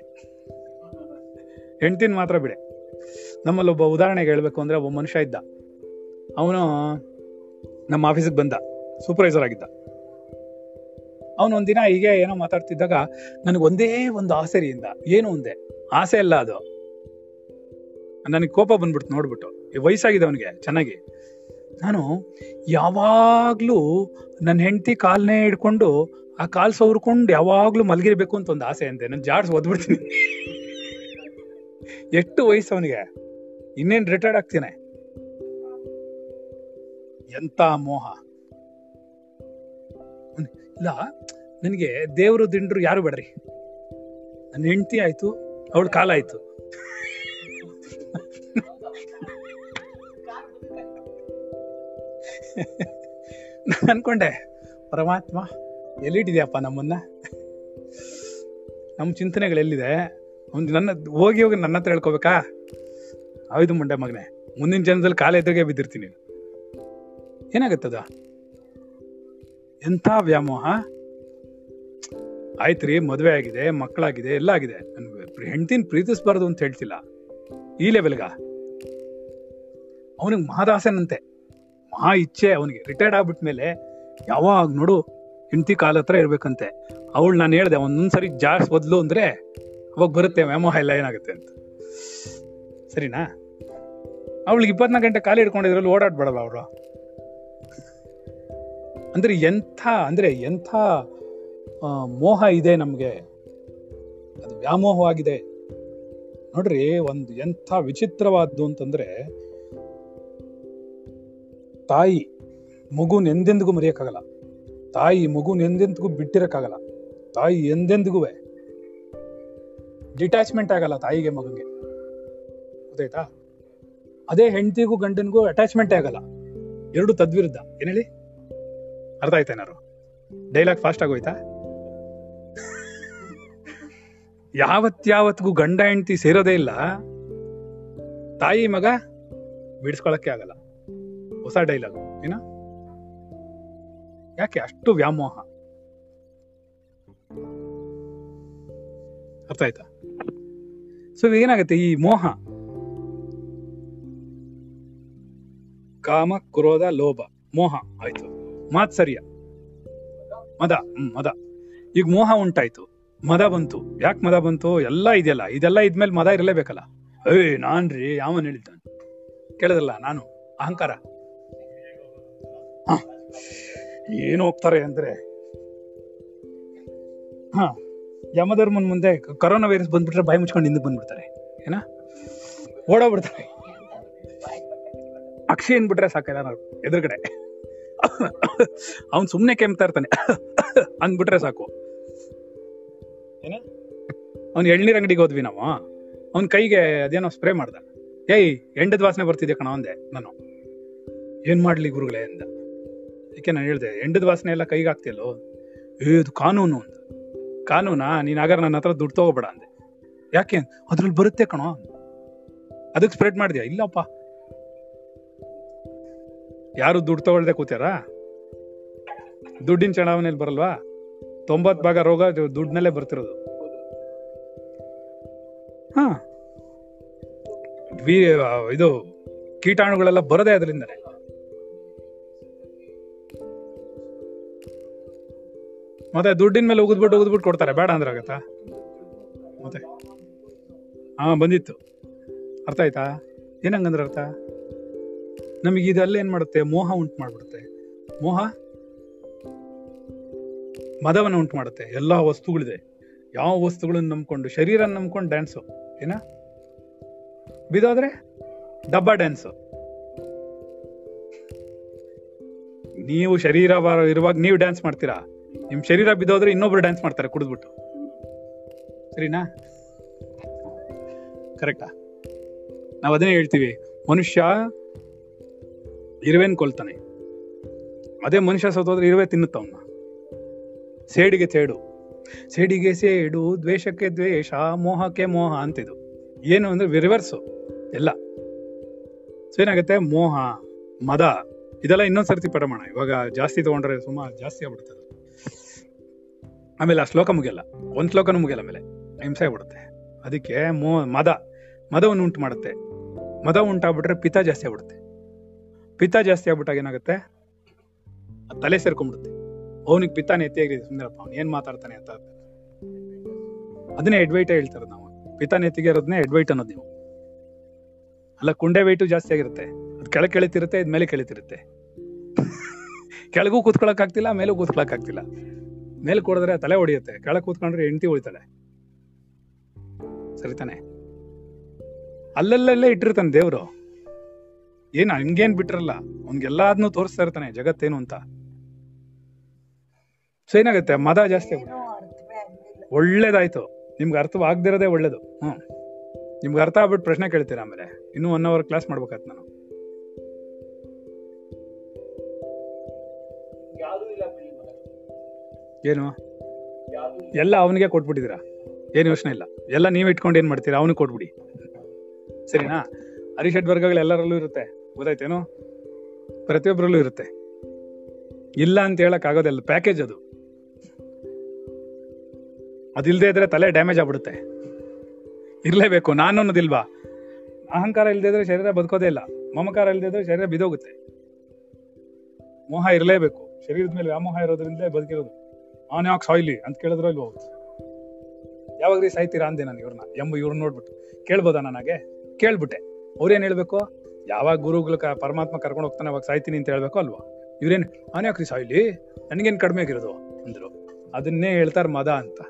ಹೆಂಡತಿನ ಮಾತ್ರ ಬಿಡೆ. ನಮ್ಮಲ್ಲಿ ಒಬ್ಬ ಉದಾಹರಣೆಗೆ ಹೇಳ್ಬೇಕು ಅಂದ್ರೆ ಒಬ್ಬ ಮನುಷ್ಯ ಇದ್ದ. ಅವನು ನಮ್ಮ ಆಫೀಸಿಗೆ ಬಂದ. ಸೂಪರ್ವೈಸರ್ ಆಗಿದ್ದ. ಅವನು ಒಂದಿನ ಹೀಗೆ ಏನೋ ಮಾತಾಡ್ತಿದ್ದಾಗ ನನಗೆ ಒಂದೇ ಒಂದು ಆಸೆ ಇಂದ ಏನು ಒಂದೇ, ಆಸೆ ಅಲ್ಲ ಅದು. ನನಗೆ ಕೋಪ ಬಂದ್ಬಿಡ್ತು, ನೋಡ್ಬಿಟ್ಟು. ವಯಸ್ಸಾಗಿದೆ ಅವನಿಗೆ, ಚೆನ್ನಾಗಿ. ನಾನು ಯಾವಾಗ್ಲೂ ನನ್ನ ಹೆಂಡತಿ ಕಾಲ್ನೇ ಹಿಡ್ಕೊಂಡು ಆ ಕಾಲ್ ಸವರ್ಕೊಂಡು ಯಾವಾಗ್ಲೂ ಮಲಗಿರ್ಬೇಕು ಅಂತ ಒಂದು ಆಸೆ ಅಂತೆ. ನಾನು ಜಾಡ್ಸ್ ಓದ್ಬಿಡ್ತೀನಿ. ಎಷ್ಟು ವಯಸ್ಸು ಅವನಿಗೆ. ಇನ್ನೇನ್ ರಿಟೈರ್ಡ್ ಆಗ್ತೀನಿ. ಎಂತ ಮೋಹ. ಇಲ್ಲ, ನನಗೆ ದೇವರು ದಿಂಡ್ರು ಯಾರು ಬೇಡ್ರಿ? ನನ್ನ ಹೆಂಡತಿ ಆಯ್ತು, ಅವಳ ಕಾಲ ಆಯ್ತು. ನಾನು ಅನ್ಕೊಂಡೆ, ಪರಮಾತ್ಮ ಎಲ್ಲಿಟ್ಟಿದ್ಯಪ್ಪ ನಮ್ಮನ್ನ? ನಮ್ಮ ಚಿಂತನೆಗಳು ಎಲ್ಲಿದೆ? ಒಂದು ನನ್ನ, ಹೋಗಿ ಹೋಗಿ ನನ್ನ ಹತ್ರ ಹೇಳ್ಕೊಬೇಕಾ? ಆಯ್ದು ಮುಂಡೆ ಮಗನೆ, ಮುಂದಿನ ಜನದಲ್ಲಿ ಕಾಲ ಎದುರಿಗೆ ಬಿದ್ದಿರ್ತೀನಿ ಏನಾಗತ್ತದ? ಎಂಥ ವ್ಯಾಮೋಹ? ಆಯ್ತ್ರಿ, ಮದುವೆ ಆಗಿದೆ, ಮಕ್ಕಳಾಗಿದೆ, ಎಲ್ಲ ಆಗಿದೆ. ನನ್ಗೆ ಹೆಂಡ್ತಿನ ಪ್ರೀತಿಸ್ಬಾರ್ದು ಅಂತ ಹೇಳ್ತಿಲ್ಲ. ಈ ಲೆವೆಲ್ಗ ಅವನಿಗೆ ಮಹಾದಾಸನಂತೆ. ಮಹಾ ಇಚ್ಛೆ ಅವನಿಗೆ. ರಿಟೈರ್ಡ್ ಆಗ್ಬಿಟ್ಮೇಲೆ ಯಾವಾಗ ನೋಡು ಹೆಂಡತಿ ಕಾಲ ಹತ್ರ ಇರ್ಬೇಕಂತೆ. ಅವಳು ನಾನು ಹೇಳ್ದೆ ಒಂದೊಂದ್ಸರಿ ಜಾಸ್ತಿ ಬದಲು ಅಂದ್ರೆ ಅವಾಗ ಬರುತ್ತೆ, ವ್ಯಾಮೋಹ ಎಲ್ಲ ಏನಾಗುತ್ತೆ ಅಂತ. ಸರಿನಾ? ಅವಳಿಗೆ ಇಪ್ಪತ್ನಾಲ್ಕು ಗಂಟೆ ಕಾಲಿ ಹಿಡ್ಕೊಂಡಿದ್ರಲ್ಲಿ ಓಡಾಡ್ಬೇಡಲ್ಲ ಅವರು? ಅಂದ್ರೆ ಎಂಥ ಅಂದ್ರೆ ಎಂಥ ಮೋಹ ಇದೆ ನಮಗೆ. ಅದು ವ್ಯಾಮೋಹವಾಗಿದೆ. ನೋಡ್ರಿ, ಒಂದು ಎಂಥ ವಿಚಿತ್ರವಾದ್ದು ಅಂತಂದ್ರೆ, ತಾಯಿ ಮಗುನ್ ಎಂದೆಂದಿಗೂ ಮರೆಯಕ್ಕಾಗಲ್ಲ. ತಾಯಿ ಮಗುನ್ ಎಂದೆಂದಿಗೂ ಬಿಟ್ಟಿರೋಕ್ಕಾಗಲ್ಲ. ತಾಯಿ ಎಂದೆಂದಿಗೂ ಡಿಟ್ಯಾಚ್ಮೆಂಟ್ ಆಗಲ್ಲ ತಾಯಿಗೆ ಮಗಂಗೆ ಗೊತ್ತಾಯ್ತಾ? ಅದೇ ಹೆಂಡತಿಗೂ ಗಂಡನಿಗೂ ಅಟ್ಯಾಚ್ಮೆಂಟ್ ಆಗಲ್ಲ. ಎರಡು ತದ್ವಿರುದ್ಧ. ಏನು ಹೇಳಿ? ಅರ್ಥ ಆಯ್ತಾ ಏನಾರು ಡೈಲಾಗ್ ಫಾಸ್ಟ್ ಆಗೋಯ್ತಾ? ಯಾವತ್ಯಾವತ್ಗೂ ಗಂಡ ಹೆಂಡತಿ ಸೇರೋದೇ ಇಲ್ಲ. ತಾಯಿ ಮಗ ಬಿಡಿಸ್ಕೊಳಕ್ಕೆ ಆಗಲ್ಲ. ಹೊಸ ಡೈಲಾಗ್ ಏನ? ಯಾಕೆ ಅಷ್ಟು ವ್ಯಾಮೋಹ? ಅರ್ಥ ಆಯ್ತಾ? ಸೊ ಏನಾಗುತ್ತೆ ಈ ಮೋಹ? ಕಾಮ, ಕ್ರೋಧ, ಲೋಭ. ಮೋಹ, ಆಯ್ತು. ಮಾತ್ ಸರಿಯ? ಮದ, ಹ್ಮ್, ಮದ. ಈಗ ಮೋಹ ಉಂಟಾಯ್ತು. ಮದ ಬಂತು. ಯಾಕೆ ಮದ ಬಂತು? ಎಲ್ಲ ಇದೆಯಲ್ಲ. ಇದೆಲ್ಲ ಇದ್ಮೇಲೆ ಮದ ಇರಲೇಬೇಕಲ್ಲ. ಏಯ್ ನಾನ್ರಿ, ಯಾವನ್ ಹೇಳಿದ್ದಾನೆ? ಕೇಳದಲ್ಲ ನಾನು? ಅಹಂಕಾರ. ಏನು ಹೋಗ್ತಾರೆ ಅಂದ್ರೆ, ಹ. ಯಮಧರ್ಮನ್ ಮುಂದೆ ಕರೋನಾ ವೈರಸ್ ಬಂದ್ಬಿಟ್ರೆ ಬಾಯಿ ಮುಚ್ಕೊಂಡು ಹಿಂದಕ್ಕೆ ಬಂದ್ಬಿಡ್ತಾರೆ. ಏನ? ಓಡೋಗ್ಬಿಡ್ತಾರೆ. ಅಕ್ಷಿ ಏನ್ಬಿಟ್ರೆ ಸಾಕಲ್ಲ ಎದುರುಗಡೆ. ಅವ್ನ್ ಸುಮ್ನೆ ಕೆಮ್ತಾ ಇರ್ತಾನೆ. ಅಂದ್ಬಿಟ್ರೆ ಸಾಕು. ಏನ? ಅವ್ನ್ ಎಳ್ನೀರ್ ಅಂಗಡಿಗೆ ಹೋದ್ವಿ ನಾವು. ಅವ್ನ ಕೈಗೆ ಅದೇನೋ ಸ್ಪ್ರೇ ಮಾಡ್ದ. ಏಯ್ ಎಂಡದ ವಾಸನೆ ಬರ್ತಿದೆ ಕಣ ಅಂದೆ ನಾನು. ಏನ್ ಮಾಡ್ಲಿ ಗುರುಗಳೇ ಅಂದ. ಅದಕ್ಕೆ ನಾನು ಹೇಳ್ದೆ ಎಂಡದ ವಾಸನೆ ಎಲ್ಲ ಕೈಗೆ ಏ ಇದು ಕಾನೂನು ಅಂದ. ಕಾನೂನಾ? ನೀನ್ ಆಗಾರ ನನ್ನ ಹತ್ರ ದುಡ್ಡು ತಗೋಬೇಡ ಅಂದೆ. ಯಾಕೆ? ಅದ್ರಲ್ಲಿ ಬರುತ್ತೆ ಕಣೋ. ಅದಕ್ಕೆ ಸ್ಪ್ರೆಡ್ ಮಾಡಿದ್ಯಾ? ಇಲ್ಲಪ್ಪ. ಯಾರು ದುಡ್ಡು ತಗೊಳ್ದೆ ಕೂತಾರಾ ದುಡ್ಡಿನ ಚಣಾವಣೆಯಲ್ಲಿ ಬರಲ್ವಾ? ತೊಂಬತ್ ಭಾಗ ರೋಗ ದುಡ್ಡಿನಲ್ಲೇ ಬರ್ತಿರೋದು. ಹಾ. ಇದು ಕೀಟಾಣುಗಳೆಲ್ಲ ಬರದೇ ಅದರಿಂದನೇ ಮತ್ತೆ ದುಡ್ಡಿನ ಮೇಲೆ ಉಗಿದ್ಬಿಟ್ಟು ಉಗಿದ್ಬಿಟ್ಟು ಕೊಡ್ತಾರೆ. ಬೇಡ ಅಂದ್ರೆ ಆಗತ್ತಾ? ಮತ್ತೆ? ಹಾ, ಬಂದಿತ್ತು. ಅರ್ಥ ಆಯ್ತಾ? ಏನಂಗಂದ್ರೆ ಅರ್ಥ? ನಮಗೆ ಇದೆಲ್ಲ ಏನ್ ಮಾಡುತ್ತೆ? ಮೋಹ ಉಂಟು ಮಾಡ್ಬಿಡುತ್ತೆ. ಮೋಹ? ಮದವನ್ನು ಉಂಟು ಮಾಡುತ್ತೆ. ಎಲ್ಲಾ ವಸ್ತುಗಳಿದೆ. ಯಾವ ವಸ್ತುಗಳನ್ನು ನಂಬ್ಕೊಂಡು ಶರೀರ ನಂಬ್ಕೊಂಡು ಡ್ಯಾನ್ಸು ಏನ? ಬಿದಾದ್ರೆ ಡಬ್ಬ ಡ್ಯಾನ್ಸು ನೀವು ಶರೀರ ಇರುವಾಗ ನೀವು ಡ್ಯಾನ್ಸ್ ಮಾಡ್ತೀರಾ? ನಿಮ್ ಶರೀರ ಬಿದ್ದೋದ್ರೆ ಇನ್ನೊಬ್ರು ಡ್ಯಾನ್ಸ್ ಮಾಡ್ತಾರೆ, ಕುಡಿದ್ಬಿಟ್ಟು. ಸರಿನಾ? ಕರೆಕ್ಟಾ ನಾವು ಅದನ್ನೇ ಹೇಳ್ತೀವಿ. ಮನುಷ್ಯ ಇರುವೆನ್ ಕೊಲ್ತಾನೆ. ಅದೇ ಮನುಷ್ಯ ಸತ್ತೋದ್ರೆ ಇರುವೆ ತಿನ್ನುತ್ತ ಸೇಡಿಗೆ ಸೇಡು. ಸೇಡಿಗೆ ಸೇಡು, ದ್ವೇಷಕ್ಕೆ ದ್ವೇಷ, ಮೋಹಕ್ಕೆ ಮೋಹ ಅಂತಿದು. ಏನು ಅಂದ್ರೆ ರಿವರ್ಸು ಎಲ್ಲ. ಸೊ ಏನಾಗುತ್ತೆ? ಮೋಹ, ಮದ, ಇದೆಲ್ಲ ಇನ್ನೊಂದ್ ಸರ್ತಿ ಪಠ ಇವಾಗ ಜಾಸ್ತಿ ತಗೊಂಡ್ರೆ ಸುಮಾರು ಜಾಸ್ತಿ ಆಗ್ಬಿಡುತ್ತೆ ಅದು. ಆಮೇಲೆ ಆ ಶ್ಲೋಕ ಮುಗಿಯಲ್ಲ. ಒಂದ್ ಶ್ಲೋಕನೂ ಮುಗಿಯಲ್ಲ ಆಮೇಲೆ. ಹಿಂಸೆ ಆಗ್ಬಿಡುತ್ತೆ. ಅದಕ್ಕೆ ಮೋ, ಮದ, ಮದವನ್ನು ಉಂಟು ಮಾಡುತ್ತೆ. ಮದ ಉಂಟಾಗ್ಬಿಟ್ರೆ ಪಿತ ಜಾಸ್ತಿ ಆಗ್ಬಿಡುತ್ತೆ. ಪಿತ್ತ ಜಾಸ್ತಿ ಆಗ್ಬಿಟ್ಟಾಗ ಏನಾಗುತ್ತೆ? ತಲೆ ಸೇರ್ಕೊಂಡ್ಬಿಡುತ್ತೆ. ಅವನಿಗೆ ಪಿತ್ತಾನೆ ಎತ್ತಿಯಾಗಿದೆ ಸುಂದರಪ್ಪ, ಅವ್ನು ಏನ್ ಮಾತಾಡ್ತಾನೆ ಅಂತ ಅದನ್ನೇ ಎಡ್ವೈಟ್ ಹೇಳ್ತಾರೆ ನಾವು. ಪಿತ್ತ ನೆತ್ತಿಗೆ ಇರೋದನ್ನೇ ಎಡ್ವೈಟ್ ಅನ್ನೋದು ನೀವು. ಅಲ್ಲ, ಕುಂಡೆ ವೈಟು ಜಾಸ್ತಿ ಆಗಿರುತ್ತೆ. ಅದು ಕೆಳಗೆ ಕೆಳಿತಿರುತ್ತೆ, ಇದ್ ಮೇಲೆ ಕೆಳಿತಿರುತ್ತೆ. ಕೆಳಗೂ ಕೂತ್ಕೊಳಕ್ ಆಗ್ತಿಲ್ಲ, ಮೇಲೂ ಕೂತ್ಕೊಳಕ್ ಆಗ್ತಿಲ್ಲ. ಮೇಲೆ ಕೊಡಿದ್ರೆ ತಲೆ ಹೊಡಿಯುತ್ತೆ. ಕೆಳಗೆ ಕೂತ್ಕೊಂಡ್ರೆ ಹೆಂಡತಿ ಉಳಿತಾಳೆ. ಸರಿ ತಾನೆ. ಅಲ್ಲಲ್ಲಲ್ಲೇ ಇಟ್ಟಿರ್ತಾನೆ ದೇವ್ರು. ಏನ್ ಹಂಗೇನ್ ಬಿಟ್ರಲ್ಲ? ಅವ್ನ್ಗೆಲ್ಲಾದ್ನು ತೋರಿಸ್ತಾ ಇರ್ತಾನೆ ಜಗತ್ತೇನು ಅಂತ. ಸೊ ಏನಾಗುತ್ತೆ? ಮದ ಜಾಸ್ತಿ ಒಳ್ಳೇದಾಯ್ತು. ನಿಮ್ಗೆ ಅರ್ಥವಾಗ್ದಿರೋದೇ ಒಳ್ಳೇದು. ಹ್ಮ್. ನಿಮ್ಗೆ ಅರ್ಥ ಆಗ್ಬಿಟ್ಟು ಪ್ರಶ್ನೆ ಕೇಳ್ತೀರಾ ಆಮೇಲೆ? ಇನ್ನೂ ಒನ್ ಅವರ್ ಕ್ಲಾಸ್ ಮಾಡ್ಬೇಕಾಯ್ತು ನಾನು. ಏನು? ಎಲ್ಲ ಅವನಿಗೆ ಕೊಟ್ಬಿಟ್ಟಿದ್ದೀರಾ? ಏನು ಯೋಚನೆ ಇಲ್ಲ. ಎಲ್ಲ ನೀವು ಇಟ್ಕೊಂಡು ಏನ್ ಮಾಡ್ತೀರಾ? ಅವನಿಗೆ ಕೊಟ್ಬಿಡಿ. ಸರಿನಾ? ಹರಿಷಡ್ ವರ್ಗಗಳು ಎಲ್ಲರಲ್ಲೂ ಇರುತ್ತೆ. ಗೊತ್ತಾಯ್ತೇನು? ಪ್ರತಿಯೊಬ್ಬರಲ್ಲೂ ಇರುತ್ತೆ. ಇಲ್ಲ ಅಂತ ಹೇಳಕ್ ಆಗೋದಿಲ್ಲ ಪ್ಯಾಕೇಜ್ ಅದು. ಅದಿಲ್ದೇ ಇದ್ರೆ ತಲೆ ಡ್ಯಾಮೇಜ್ ಆಗ್ಬಿಡುತ್ತೆ. ಇರಲೇಬೇಕು, ನಾನು ಅನ್ನೋದಿಲ್ವಾ? ಅಹಂಕಾರ ಇಲ್ಲದೆ ಇದ್ರೆ ಶರೀರ ಬದುಕೋದೇ ಇಲ್ಲ. ಮಮಕಾರ ಇಲ್ಲದೆ ಇದ್ರೆ ಶರೀರ ಬಿದೋಗುತ್ತೆ. ಮೋಹ ಇರಲೇಬೇಕು. ಶರೀರದ ಮೇಲೆ ವ್ಯಾಮೋಹ ಇರೋದ್ರಿಂದ ಬದುಕಿರೋದು. ಆನ್ ಯಾಕೆ ಸಾಯ್ಲಿ ಅಂತ ಕೇಳಿದ್ರು ಇಲ್ವೋ ಯಾವಾಗ್ರಿ ಸಾಯ್ತೀರಾ ಅಂದೆ ನಾನು ಇವ್ರನ್ನ. ಎಂಬ ಇವ್ರನ್ನ ನೋಡ್ಬಿಟ್ಟು. ಕೇಳ್ಬೋದಾ ನನಗೆ ಕೇಳ್ಬಿಟ್ಟೆ. ಅವ್ರೇನು ಹೇಳ್ಬೇಕು? ಯಾವಾಗ ಗುರುಗಳು ಪರಮಾತ್ಮ ಕರ್ಕೊಂಡು ಹೋಗ್ತಾನೆ, ಅವಾಗ ಸಾಯ್ತೀನಿ ಅಂತ ಹೇಳ್ಬೇಕು ಅಲ್ವಾ? ಇವ್ರೇನು, ನಾನು ಯಾಕ್ರಿ ಸಾಯ್ಲಿ? ನನಗೇನು ಕಡಿಮೆ ಆಗಿರೋದು? ಅಂದ್ರು. ಅದನ್ನೇ ಹೇಳ್ತಾರೆ ಮದ ಅಂತ.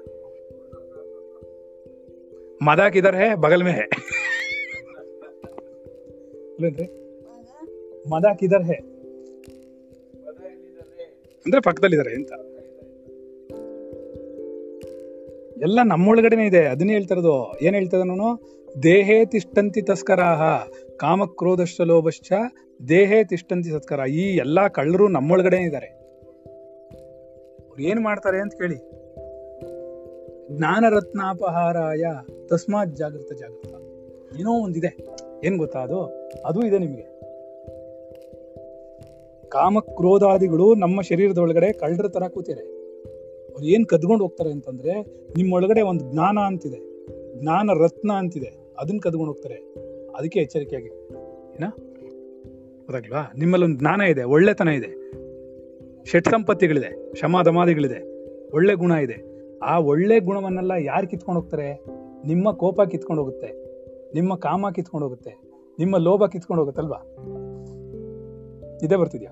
ಮದ ಕಿದರ್ ಹೇ ಬಗಲ್ ಮೇ? ಮದ ಕಿದರ್ ಹೇ ಅಂದ್ರೆ ಪಕ್ಕದಲ್ಲಿದ್ದಾರೆ ಅಂತ. ಎಲ್ಲ ನಮ್ಮೊಳಗಡೆನೆ ಇದೆ. ಅದನ್ನೇ ಹೇಳ್ತಾರದು ಏನ್ ಹೇಳ್ತದ ನಾನು ದೇಹೇ ತಿಷ್ಟಂತಿ ತಸ್ಕರಾಹ. ಕಾಮಕ್ರೋಧಶ್ಚ ಲೋಭಶ್ಚ ದೇಹೇ ತಿಷ್ಟಂತಿ ಸತ್ಕಾರ. ಈ ಎಲ್ಲಾ ಕಳ್ಳರು ನಮ್ಮೊಳಗಡೆ ಇದ್ದಾರೆ. ಅವ್ರು ಏನ್ ಮಾಡ್ತಾರೆ ಅಂತ ಕೇಳಿ. ಜ್ಞಾನರತ್ನಾಪಹಾರಾಯ ತಸ್ಮಾತ್ ಜಾಗೃತ ಜಾಗೃತ ಏನೋ ಒಂದಿದೆ. ಏನ್ ಗೊತ್ತಾ ಅದು? ಅದು ಇದೆ ನಿಮಗೆ. ಕಾಮ ಕ್ರೋಧಾದಿಗಳು ನಮ್ಮ ಶರೀರದ ಒಳಗಡೆ ಕಳ್ಳರ ತರ ಕೂತಿದೆ. ಅವ್ರು ಏನ್ ಕದ್ಕೊಂಡು ಹೋಗ್ತಾರೆ ಅಂತಂದ್ರೆ ನಿಮ್ಮೊಳಗಡೆ ಒಂದು ಜ್ಞಾನ ಅಂತಿದೆ. ಜ್ಞಾನ ರತ್ನ ಅಂತಿದೆ. ಅದನ್ನ ಕದ್ಕೊಂಡು ಹೋಗ್ತಾರೆ. ಅದಕ್ಕೆ ಎಚ್ಚರಿಕೆಯಾಗಿ. ಏನ? ಗೊತ್ತಾಗ್ಲ್ವಾ ನಿಮ್ಮಲ್ಲಿ ಒಂದು ಜ್ಞಾನ ಇದೆ ಒಳ್ಳೆತನ ಇದೆ. ಷಟ್ ಸಂಪತ್ತಿಗಳಿದೆ ಶಮಾಧಮಾದಿಗಳಿದೆ ಒಳ್ಳೆ ಗುಣ ಇದೆ. ಆ ಒಳ್ಳೆ ಗುಣವನ್ನೆಲ್ಲ ಯಾರು ಕಿತ್ಕೊಂಡು ಹೋಗ್ತಾರೆ? ನಿಮ್ಮ ಕೋಪ ಕಿತ್ಕೊಂಡು ಹೋಗುತ್ತೆ ನಿಮ್ಮ ಕಾಮ ಕಿತ್ಕೊಂಡು ಹೋಗುತ್ತೆ ನಿಮ್ಮ ಲೋಭ ಕಿತ್ಕೊಂಡು ಹೋಗುತ್ತಲ್ವಾ ಇದೇ ಬರ್ತಿದ್ಯಾ?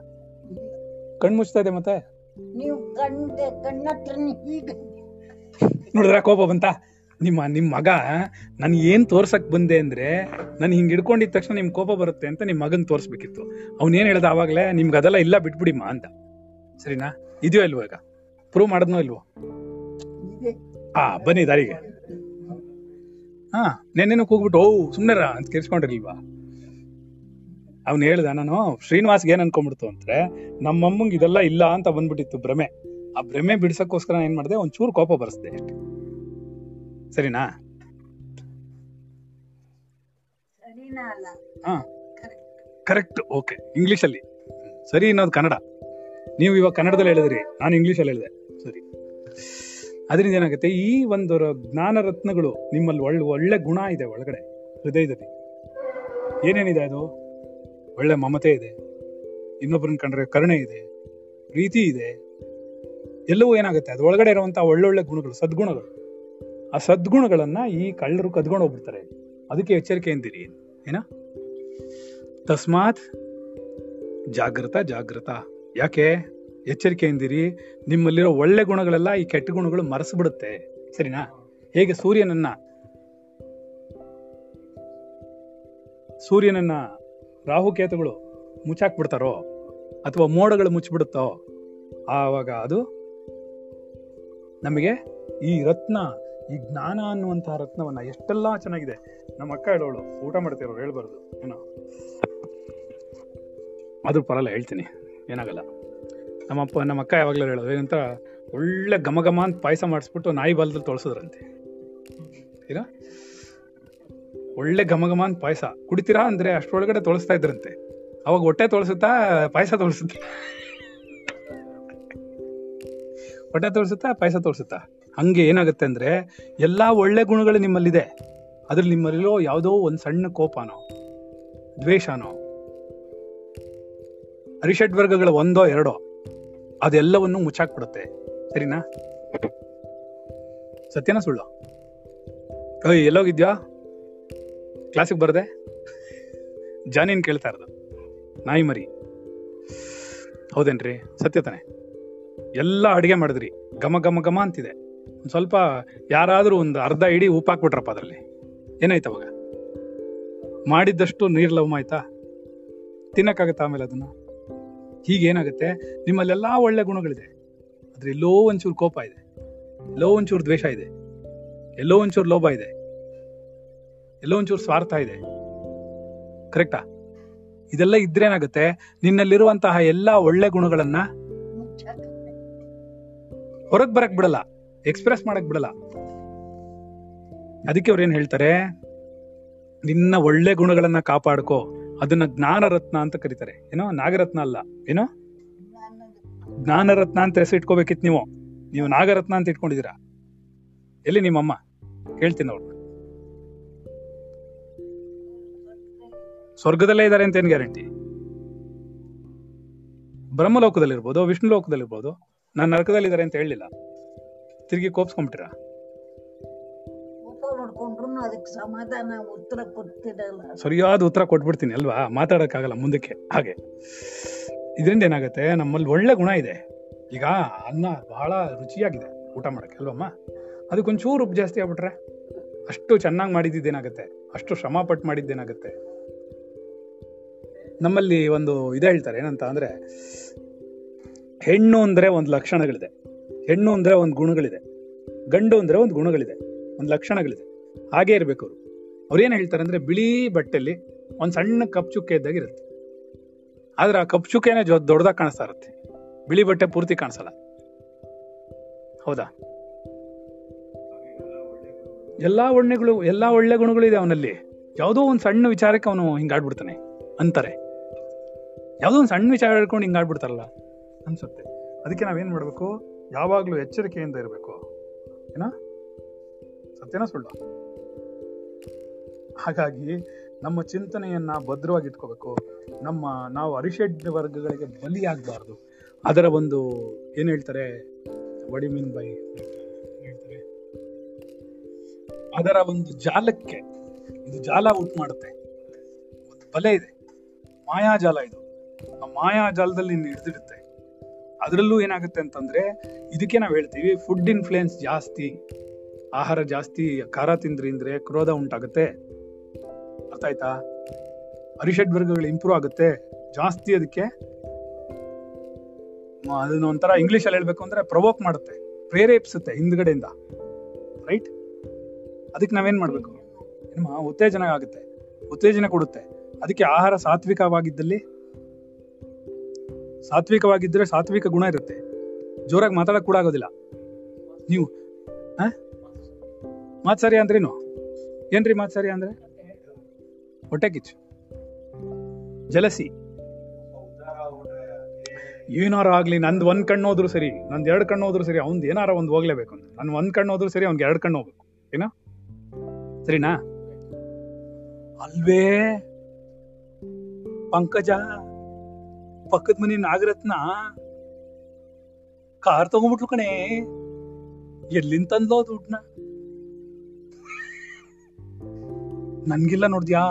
ಕಣ್ ಮುಚ್ತಾ ಇದೆ ಮತ್ತೆ? ನೋಡಿದ್ರ ಕೋಪ ಬಂತ? ನಿಮ್ಮ ನಿಮ್ಮ ಮಗ, ನನ್ ಏನ್ ತೋರ್ಸಕ್ ಬಂದೆ ಅಂದ್ರೆ ನನ್ ಹಿಂಗ್ ಹಿಡ್ಕೊಂಡಿದ ತಕ್ಷಣ ನಿಮ್ ಕೋಪ ಬರುತ್ತೆ ಅಂತ ನಿಮ್ ಮಗನ್ ತೋರಿಸ್ಬೇಕಿತ್ತು. ಅವ್ನೇನು ಹೇಳ್ದ ಆವಾಗಲೇ, ನಿಮ್ಗೆ ಅದೆಲ್ಲ ಇಲ್ಲ, ಬಿಟ್ಬಿಡಿಮ್ಮ ಅಂತ. ಸರಿನಾ? ಇದೆಯೋ ಇಲ್ವೋ ಈಗ? ಪ್ರೂವ್ ಮಾಡದ್ನೋ ಇಲ್ವೋ? ಆ, ಬನ್ನಿ ದಾರಿಗೆ. ಹಾ, ನೆನ್ನೆನು ಕೂಗ್ಬಿಟ್ಟು, ಓ, ಸುಮ್ನೆರ? ಅಂತ ಕೇಳಿಸ್ಕೊಂಡಿರ್ಲಿಲ್ವಾ ಅವ್ನು ಹೇಳ್ದ, ನಾನು ಶ್ರೀನಿವಾಸ್ಗೆ ಏನ್ ಅನ್ಕೊಂಡ್ಬಿಡ್ತು ಅಂದ್ರೆ, ನಮ್ಮಮ್ಮಂಗ್ ಇದೆಲ್ಲ ಇಲ್ಲ ಅಂತ ಬಂದ್ಬಿಟ್ಟಿತ್ತು ಭ್ರಮೆ. ಆ ಭ್ರಮೆ ಬಿಡ್ಸಕ್ಕೋಸ್ಕರ ಏನ್ ಮಾಡಿದೆ, ಒಂಚೂರು ಕೋಪ ಬರ್ಸ್ದೆ ಸರಿನಾ? ಹಾ. ಕರೆಕ್ಟ್ ಓಕೆ ಇಂಗ್ಲಿಷ್ ಅಲ್ಲಿ. ಸರಿ ಅನ್ನೋದು ಕನ್ನಡ. ನೀವು ಇವಾಗ ಕನ್ನಡದಲ್ಲಿ ಹೇಳಿದ್ರಿ. ನಾನು ಇಂಗ್ಲಿಷ್ ಅಲ್ಲಿ ಹೇಳಿದೆ. ಸರಿ. ಅದರಿಂದ ಏನಾಗುತ್ತೆ? ಈ ಒಂದು ಜ್ಞಾನ ರತ್ನಗಳು ನಿಮ್ಮಲ್ಲಿ ಒಳ್ಳೆ ಒಳ್ಳೆ ಗುಣ ಇದೆ ಒಳಗಡೆ ಹೃದಯದಲ್ಲಿ. ಏನೇನಿದೆ ಅದು? ಒಳ್ಳೆ ಮಮತೆ ಇದೆ. ಇನ್ನೊಬ್ಬರನ್ನ ಕಂಡ್ರೆ ಕರುಣೆ ಇದೆ. ಪ್ರೀತಿ ಇದೆ. ಎಲ್ಲವೂ ಏನಾಗುತ್ತೆ? ಅದು ಒಳಗಡೆ ಇರುವಂತಹ ಒಳ್ಳೊಳ್ಳೆ ಗುಣಗಳು ಸದ್ಗುಣಗಳು. ಆ ಸದ್ಗುಣಗಳನ್ನ ಈ ಕಳ್ಳರು ಕದ್ಕೊಂಡು ಹೋಗ್ಬಿಡ್ತಾರೆ. ಅದಕ್ಕೆ ಎಚ್ಚರಿಕೆ ಎಂದಿರಿ ಏನ? ತಸ್ಮಾತ್ ಜಾಗೃತ ಜಾಗೃತ ಯಾಕೆ? ಎಚ್ಚರಿಕೆ ಎಂದಿರಿ ನಿಮ್ಮಲ್ಲಿರೋ ಒಳ್ಳೆ ಗುಣಗಳೆಲ್ಲ ಈ ಕೆಟ್ಟ ಗುಣಗಳು ಮರೆಸ್ಬಿಡುತ್ತೆ. ಸರಿನಾ? ಹೇಗೆ ಸೂರ್ಯನನ್ನ ಸೂರ್ಯನನ್ನ ರಾಹುಕೇತುಗಳು ಮುಚ್ಚಾಕ್ಬಿಡ್ತಾರೋ ಅಥವಾ ಮೋಡಗಳು ಮುಚ್ಚಿಬಿಡುತ್ತೋ, ಆವಾಗ ಅದು ನಮಗೆ ಈ ರತ್ನ ಈ ಜ್ಞಾನ ಅನ್ನುವಂತಹ ರತ್ನವನ್ನ ಎಷ್ಟೆಲ್ಲಾ ಚೆನ್ನಾಗಿದೆ. ನಮ್ಮ ಅಕ್ಕ ಹೇಳೋಳು, ಊಟ ಮಾಡ್ತಿರೋರು ಹೇಳ್ಬಾರ್ದು, ಏನೋ. ಅದು ಪರಲ್ಲ ಹೇಳ್ತೀನಿ, ಏನಾಗಲ್ಲ. ನಮ್ಮಪ್ಪ ನಮ್ಮ ಅಕ್ಕ ಯಾವಾಗಲೂ ಹೇಳೋದು, ಏನಂತ, ಒಳ್ಳೆ ಘಮ ಘಮ ಅಂತ ಪಾಯಸ ಮಾಡಿಸ್ಬಿಟ್ಟು ನಾಯಿ ಬಾಲದಲ್ಲಿ ತೊಳಸಿದ್ರಂತೆ. ಏನೋ? ಒಳ್ಳೆ ಘಮ ಘಮ ಅಂತ ಪಾಯಸ. ಕುಡಿತೀರಾ ಅಂದ್ರೆ ಅಷ್ಟರೊಳಗಡೆ ತೊಳಸ್ತಾ ಇದ್ರಂತೆ. ಅವಾಗ ಹೊಟ್ಟೆ ತೊಳಸುತ್ತಾ, ಪಾಯಸ ತೊಳಸುತ್ತೆ? ಹೊಟ್ಟೆ ತೋರಿಸುತ್ತಾ ಪಾಯಸ ತೋರಿಸುತ್ತಾ ಹಂಗೆ ಏನಾಗುತ್ತೆ ಅಂದ್ರೆ ಎಲ್ಲಾ ಒಳ್ಳೆ ಗುಣಗಳು ನಿಮ್ಮಲ್ಲಿದೆ. ಅದ್ರಲ್ಲಿ ನಿಮ್ಮಲ್ಲಿರೋ ಯಾವುದೋ ಒಂದು ಸಣ್ಣ ಕೋಪನೋ, ದ್ವೇಷನೋ, ಅರಿಷಡ್ ವರ್ಗಗಳ ಒಂದೋ ಎರಡೋ, ಅದೆಲ್ಲವನ್ನು ಮುಚ್ಚಾಕ್ಬಿಡುತ್ತೆ. ಸರಿನಾ? ಸತ್ಯನ ಸುಳ್ಳು. ಓಯ್ ಎಲ್ಲೋಗಿದ್ಯಾ? ಕ್ಲಾಸಿಗೆ ಬರದೆ? ಜಾನಿನ್ ಕೇಳ್ತಾ ಇರೋದು. ನಾಯಿ ಮರಿ. ಹೌದೇನ್ರಿ? ಸತ್ಯ ತಾನೆ. ಎಲ್ಲ ಅಡುಗೆ ಮಾಡಿದ್ರಿ. ಘಮ ಘಮ ಘಮ ಅಂತಿದೆ. ಸ್ವಲ್ಪ ಯಾರಾದರೂ ಒಂದು ಅರ್ಧ ಇಡಿ ಉಪ್ಪು ಹಾಕ್ಬಿಟ್ರಪ್ಪ ಅದರಲ್ಲಿ. ಏನಾಯ್ತು ಅವಾಗ? ಮಾಡಿದ್ದಷ್ಟು ನೀರ್ ಲವ್ ಆಯ್ತಾ? ತಿನ್ನಕ್ಕಾಗತ್ತಾ ಆಮೇಲೆ ಅದನ್ನ? ಹೀಗೇನಾಗುತ್ತೆ? ನಿಮ್ಮಲ್ಲೆಲ್ಲ ಒಳ್ಳೆ ಗುಣಗಳಿದೆ. ಆದರೆ ಎಲ್ಲೋ ಒಂಚೂರು ಕೋಪ ಇದೆ. ಎಲ್ಲೋ ಒಂಚೂರು ದ್ವೇಷ ಇದೆ. ಎಲ್ಲೋ ಒಂಚೂರು ಲೋಭ ಇದೆ. ಎಲ್ಲೋ ಒಂಚೂರು ಸ್ವಾರ್ಥ ಇದೆ. ಕರೆಕ್ಟಾ? ಇದೆಲ್ಲ ಇದ್ರೇನಾಗುತ್ತೆ? ನಿನ್ನಲ್ಲಿರುವಂತಹ ಎಲ್ಲಾ ಒಳ್ಳೆ ಗುಣಗಳನ್ನ ಹೊರಗ್ ಬರಕ್ ಬಿಡಲ್ಲ. ಎಕ್ಸ್ಪ್ರೆಸ್ ಮಾಡಕ್ ಬಿಡಲ್ಲ. ಅದಕ್ಕೆ ಅವ್ರು ಏನ್ ಹೇಳ್ತಾರೆ? ನಿನ್ನ ಒಳ್ಳೆ ಗುಣಗಳನ್ನ ಕಾಪಾಡ್ಕೋ. ಅದನ್ನ ಜ್ಞಾನರತ್ನ ಅಂತ ಕರೀತಾರೆ. ಏನೋ? ನಾಗರತ್ನ ಅಲ್ಲ. ಏನೋ? ಜ್ಞಾನರತ್ನ ಜ್ಞಾನ ರತ್ನ ಅಂತ ಹೆಸರು ಇಟ್ಕೋಬೇಕಿತ್ತು ನೀವು. ನೀವು ನಾಗರತ್ನ ಅಂತ ಇಟ್ಕೊಂಡಿದ್ದೀರಾ? ಎಲ್ಲಿ ನಿಮ್ಮಮ್ಮ? ಹೇಳ್ತೀನಿ ಅವ್ರು ಸ್ವರ್ಗದಲ್ಲೇ ಇದ್ದಾರೆ ಅಂತ ಏನ್ ಗ್ಯಾರಂಟಿ? ಬ್ರಹ್ಮಲೋಕದಲ್ಲಿರ್ಬೋದು ವಿಷ್ಣು ಲೋಕದಲ್ಲಿರ್ಬೋದು ನಾನು ನರಕದಲ್ಲಿದ್ದಾರೆ ಅಂತ ಹೇಳಲಿಲ್ಲ. ತಿರುಗಿ ಕೋಪ್ಸ್ಕೊಂಬಿಟ್ರ? ಅದಕ್ಕೆ ಸಮಾಧಾನ ಉತ್ತರ ಕೊಡ್ತಿರಲ್ಲ ಸರಿಯಾದ ಉತ್ತರ ಕೊಟ್ಬಿಡ್ತೀನಿ ಅಲ್ವಾ? ಮಾತಾಡೋಕ್ಕಾಗಲ್ಲ ಮುಂದಕ್ಕೆ. ಹಾಗೆ. ಇದರಿಂದ ಏನಾಗುತ್ತೆ? ನಮ್ಮಲ್ಲಿ ಒಳ್ಳೆ ಗುಣ ಇದೆ. ಈಗ ಅನ್ನ ಬಹಳ ರುಚಿಯಾಗಿದೆ ಊಟ ಮಾಡಕ್ಕೆ ಅಲ್ವಮ್ಮ? ಅದಕ್ಕೊಂಚೂರು ಉಪ್ಪು ಜಾಸ್ತಿ ಆಗ್ಬಿಟ್ರೆ? ಅಷ್ಟು ಚೆನ್ನಾಗಿ ಮಾಡಿದ್ದೇನಾಗುತ್ತೆ ಅಷ್ಟು ಶ್ರಮ ಪಟ್ಟು ಮಾಡಿದ್ದೇನಾಗುತ್ತೆ? ನಮ್ಮಲ್ಲಿ ಒಂದು ಇದೇ ಹೇಳ್ತಾರೆ ಏನಂತ ಅಂದ್ರೆ ಹೆಣ್ಣು ಅಂದ್ರೆ ಒಂದು ಲಕ್ಷಣಗಳಿದೆ. ಹೆಣ್ಣು ಅಂದ್ರೆ ಒಂದು ಗುಣಗಳಿದೆ, ಗಂಡು ಅಂದ್ರೆ ಒಂದು ಗುಣಗಳಿದೆ, ಒಂದು ಲಕ್ಷಣಗಳಿದೆ. ಹಾಗೆ ಇರ್ಬೇಕು ಅವರು. ಅವ್ರು ಏನ್ ಹೇಳ್ತಾರೆ ಅಂದ್ರೆ ಬಿಳಿ ಬಟ್ಟೆಲಿ ಒಂದು ಸಣ್ಣ ಕಪ್ ಚುಕ್ಕೆ ಇದ್ದಾಗ ಇರುತ್ತೆ. ಆದ್ರೆ ಆ ಕಪ್ ಚುಕ್ಕೆನೇ ದೊಡ್ಡದಾಗಿ ಕಾಣಿಸ್ತಾ ಇರುತ್ತೆ. ಬಿಳಿ ಬಟ್ಟೆ ಪೂರ್ತಿ ಕಾಣಿಸಲ್ಲ. ಹೌದಾ? ಎಲ್ಲಾ ಒಳ್ಳೆಗಳು, ಎಲ್ಲಾ ಒಳ್ಳೆ ಗುಣಗಳು ಇದೆ ಅವನಲ್ಲಿ. ಯಾವುದೋ ಒಂದ್ ಸಣ್ಣ ವಿಚಾರಕ್ಕೆ ಅವನು ಹಿಂಗಾಡ್ಬಿಡ್ತಾನೆ ಅಂತಾರೆ. ಯಾವುದೋ ಒಂದು ಸಣ್ಣ ವಿಚಾರ ಹೇಳ್ಕೊಂಡು ಹಿಂಗಾಡ್ಬಿಡ್ತಾರಲ್ಲ ಅನ್ಸುತ್ತೆ. ಅದಕ್ಕೆ ನಾವೇನ್ ಮಾಡ್ಬೇಕು? ಯಾವಾಗ್ಲೂ ಎಚ್ಚರಿಕೆಯಿಂದ ಇರಬೇಕು. ಏನ? ಸತ್ಯನ ಸುಳ್ಳು. ಹಾಗಾಗಿ ನಮ್ಮ ಚಿಂತನೆಯನ್ನ ಭದ್ರವಾಗಿ ಇಟ್ಕೋಬೇಕು ನಮ್ಮ ನಾವು ಅರಿಷಡ್ ವರ್ಗಗಳಿಗೆ ಬಲಿಯಾಗಬಾರ್ದು. ಅದರ ಒಂದು ಏನ್ ಹೇಳ್ತಾರೆ? ವಡಿ ಮೀನ್ ಬೈ ಹೇಳ್ತಾರೆ? ಅದರ ಒಂದು ಜಾಲಕ್ಕೆ ಇದು ಜಾಲ ಉಂಟು ಮಾಡುತ್ತೆ. ಒಂದು ಬಲೆ ಇದೆ. ಮಾಯಾಜಾಲ ಇದು. ಆ ಮಾಯಾಜಾಲದಲ್ಲಿ ನಿನ್ನ ಹಿಡಿದಿಡುತ್ತೆ ಅದರಲ್ಲೂ ಏನಾಗುತ್ತೆ ಅಂತಂದ್ರೆ, ಇದಕ್ಕೆ ನಾವು ಹೇಳ್ತೀವಿ ಫುಡ್ ಇನ್ಫ್ಲುಯೆನ್ಸ್ ಜಾಸ್ತಿ, ಆಹಾರ ಜಾಸ್ತಿ, ಖಾರ ತಿಂದ್ರಿಂದ್ರೆ ಕ್ರೋಧ ಉಂಟಾಗುತ್ತೆ. ಅರ್ಥ ಆಯ್ತಾ? ಅರಿಷಡ್ ವರ್ಗಗಳು ಇಂಪ್ರೂವ್ ಆಗುತ್ತೆ. ಜಾಸ್ತಿ ಅದಕ್ಕೆ ಅದನ್ನ ಒಂಥರ ಅಲ್ಲಿ ಹೇಳ್ಬೇಕು ಅಂದ್ರೆ ಪ್ರವೋಕ್ ಮಾಡುತ್ತೆ, ಪ್ರೇರೇಪಿಸುತ್ತೆ ಹಿಂದ್ಗಡೆಯಿಂದ. ರೈಟ್ ಅದಕ್ಕೆ ನಾವೇನ್ ಮಾಡ್ಬೇಕು? ಉತ್ತೇಜನ ಆಗುತ್ತೆ, ಉತ್ತೇಜನ ಕೊಡುತ್ತೆ. ಅದಕ್ಕೆ ಆಹಾರ ಸಾತ್ವಿಕವಾಗಿದ್ದಲ್ಲಿ ಸಾತ್ವಿಕವಾಗಿದ್ರೆ ಸಾತ್ವಿಕ ಗುಣ ಇರುತ್ತೆ. ಜೋರಾಗಿ ಮಾತಾಡಕ್ ಕೂಡ ಆಗೋದಿಲ್ಲ. ನೀವು ಆ? ಸರಿ ಅಂದ್ರೇನು? ಏನ್ರಿ ಸರಿ ಅಂದ್ರೆ? ಹೊಟ್ಟೆ ಕಿಚ್ಚು. ಜಲಸಿ. ಏನಾರ ಆಗ್ಲಿ, ನಂದು ಒಂದ್ ಕಣ್ಣು ಹೋದ್ರು ಸರಿ, ನಂದು ಎರಡು ಕಣ್ಣು ಹೋದ್ರು ಸರಿ ಅವ್ನ್ ಏನಾರ ಒಂದು ಹೋಗ್ಲೇಬೇಕು ಅಂದ್ರೆ. ನನ್ ಒಂದ್ ಕಣ್ಣು ಹೋದ್ರು ಸರಿ ಅವ್ನ್ಗೆ ಎರಡು ಕಣ್ಣು ಹೋಗ್ಬೇಕು. ಏನೋ? ಸರಿನಾ? ಅಲ್ವೇ? ಪಂಕಜ? ಪಕ್ಕದ ಮನೆ ನಾಗರತ್ನ. ಕಾರ್ ತಗೊಂಡ್ಬಿಟ್ಲು ಕಣೆ. ಎಲ್ಲಿಂದ ತಂದ್ಲೋ ದುಡ್ಡನ್ನ? ನನ್ಗಿಲ್ಲ ನೋಡ್ದ್ಯಾ?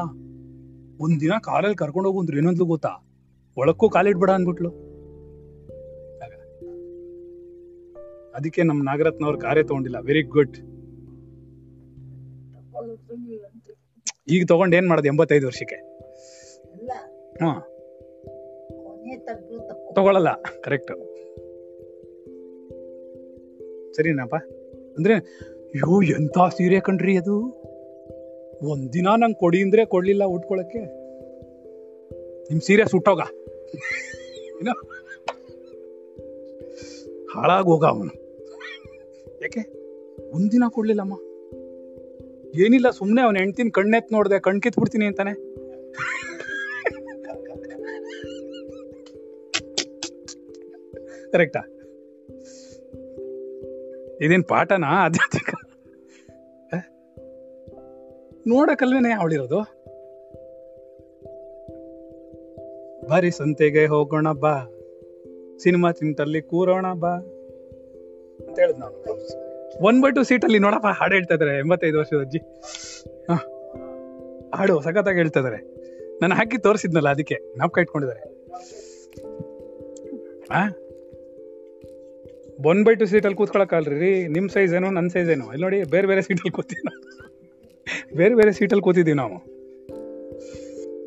ಒಂದಿನ ಕಾಲಲ್ಲಿ ಕರ್ಕೊಂಡು ಹೋಗು ಅಂದ್ರೆ ಏನಂದ್ಲು ಗೊತ್ತಾ? ಒಳಕ್ಕೂ ಕಾಲಿಡ್ಬೇಡ ಅಂದ್ಬಿಟ್ಲು. ಅದಕ್ಕೆ ನಮ್ ನಾಗರತ್ನ ಅವ್ರ ಕಾರ್ಯ ತಗೊಂಡಿಲ್ಲ ವೆರಿ ಗುಡ್ ಈಗ ತಗೊಂಡ್ ಏನ್ ಮಾಡೋದು ಎಂಬತ್ತೈದು ವರ್ಷಕ್ಕೆ? ಹಾ. ತಗೊಳಲ್ಲ. ಕರೆಕ್ಟ್ ಸರಿನಪ್ಪ. ಅಂದ್ರೆ, ಅಯ್ಯೋ ಎಂತ ಸೀರೆ ಕಣ್ರಿ ಅದು? ಒಂದಿನ ನಂಗೆ ಕೊಡಿ ಅಂದ್ರೆ ಕೊಡ್ಲಿಲ್ಲ ಉಟ್ಕೊಳಕ್ಕೆ. ನಿಮ್ ಸೀರೆ ಸುಟ್ಟೋಗ. ಏನೋ? ಹಾಳಾಗೋಗ ಅವನು. ಯಾಕೆ? ಒಂದಿನ ಕೊಡ್ಲಿಲ್ಲಮ್ಮ. ಏನಿಲ್ಲ ಸುಮ್ಮನೆ ಅವನ ಹೆಂಡ್ತಿನ ಕಣ್ಣೆತ್ ನೋಡ್ದೆ ಕಣ್ ಬಿಡ್ತೀನಿ ಅಂತಾನೆ. ಕರೆಕ್ಟಾ? ಇದೇನ್ ಪಾಠನಾ? ಆಧ್ಯಾತ್ಮಿಕ? ನೋಡಕ್ಕಲ್ವೇನೆ ಅವಳಿರೋದು? ಬಾರಿ ಸಂತೆಗೆ ಹೋಗೋಣ ಬಾ. ಸಿನಿಮಾ ತಿಂಟಲ್ಲಿ ಕೂರೋಣ ಬಾ. ಅಂತ ಹೇಳಿದ್ ನಾನು. ಒನ್ ಬೈ ಟು ಸೀಟಲ್ಲಿ ನೋಡಪ್ಪ, ಹಾಡು ಹೇಳ್ತಾ ಇದಾರೆ, ಎಂಬತ್ತೈದು ವರ್ಷದ ಅಜ್ಜಿ. ಹಾಡು ಸಖತ್ತಾಗಿ ಹೇಳ್ತಾ ಇದಾರೆ. ನಾನು ಹಾಕಿ ತೋರಿಸಿದ್ನಲ್ಲ, ಅದಕ್ಕೆ ನಾಪ್ಕ ಇಟ್ಕೊಂಡಿದ್ದಾರೆ. ಆ ಒನ್ ಬೈ ಟು ಸೀಟಲ್ಲಿ ಕೂತ್ಕೊಳಕ್ಕಲ್ರಿ ನಿಮ್ಮ ಸೈಜ್ ಏನೋ ನನ್ನ ಸೈಜ್ ಏನೋ. ಇಲ್ಲಿ ನೋಡಿ, ಬೇರೆ ಬೇರೆ ಸೀಟಲ್ಲಿ ಕೂತೀವಿ ನಾವು. ಬೇರೆ ಬೇರೆ ಸೀಟಲ್ಲಿ ಕೂತಿದ್ದೀವಿ ನಾವು.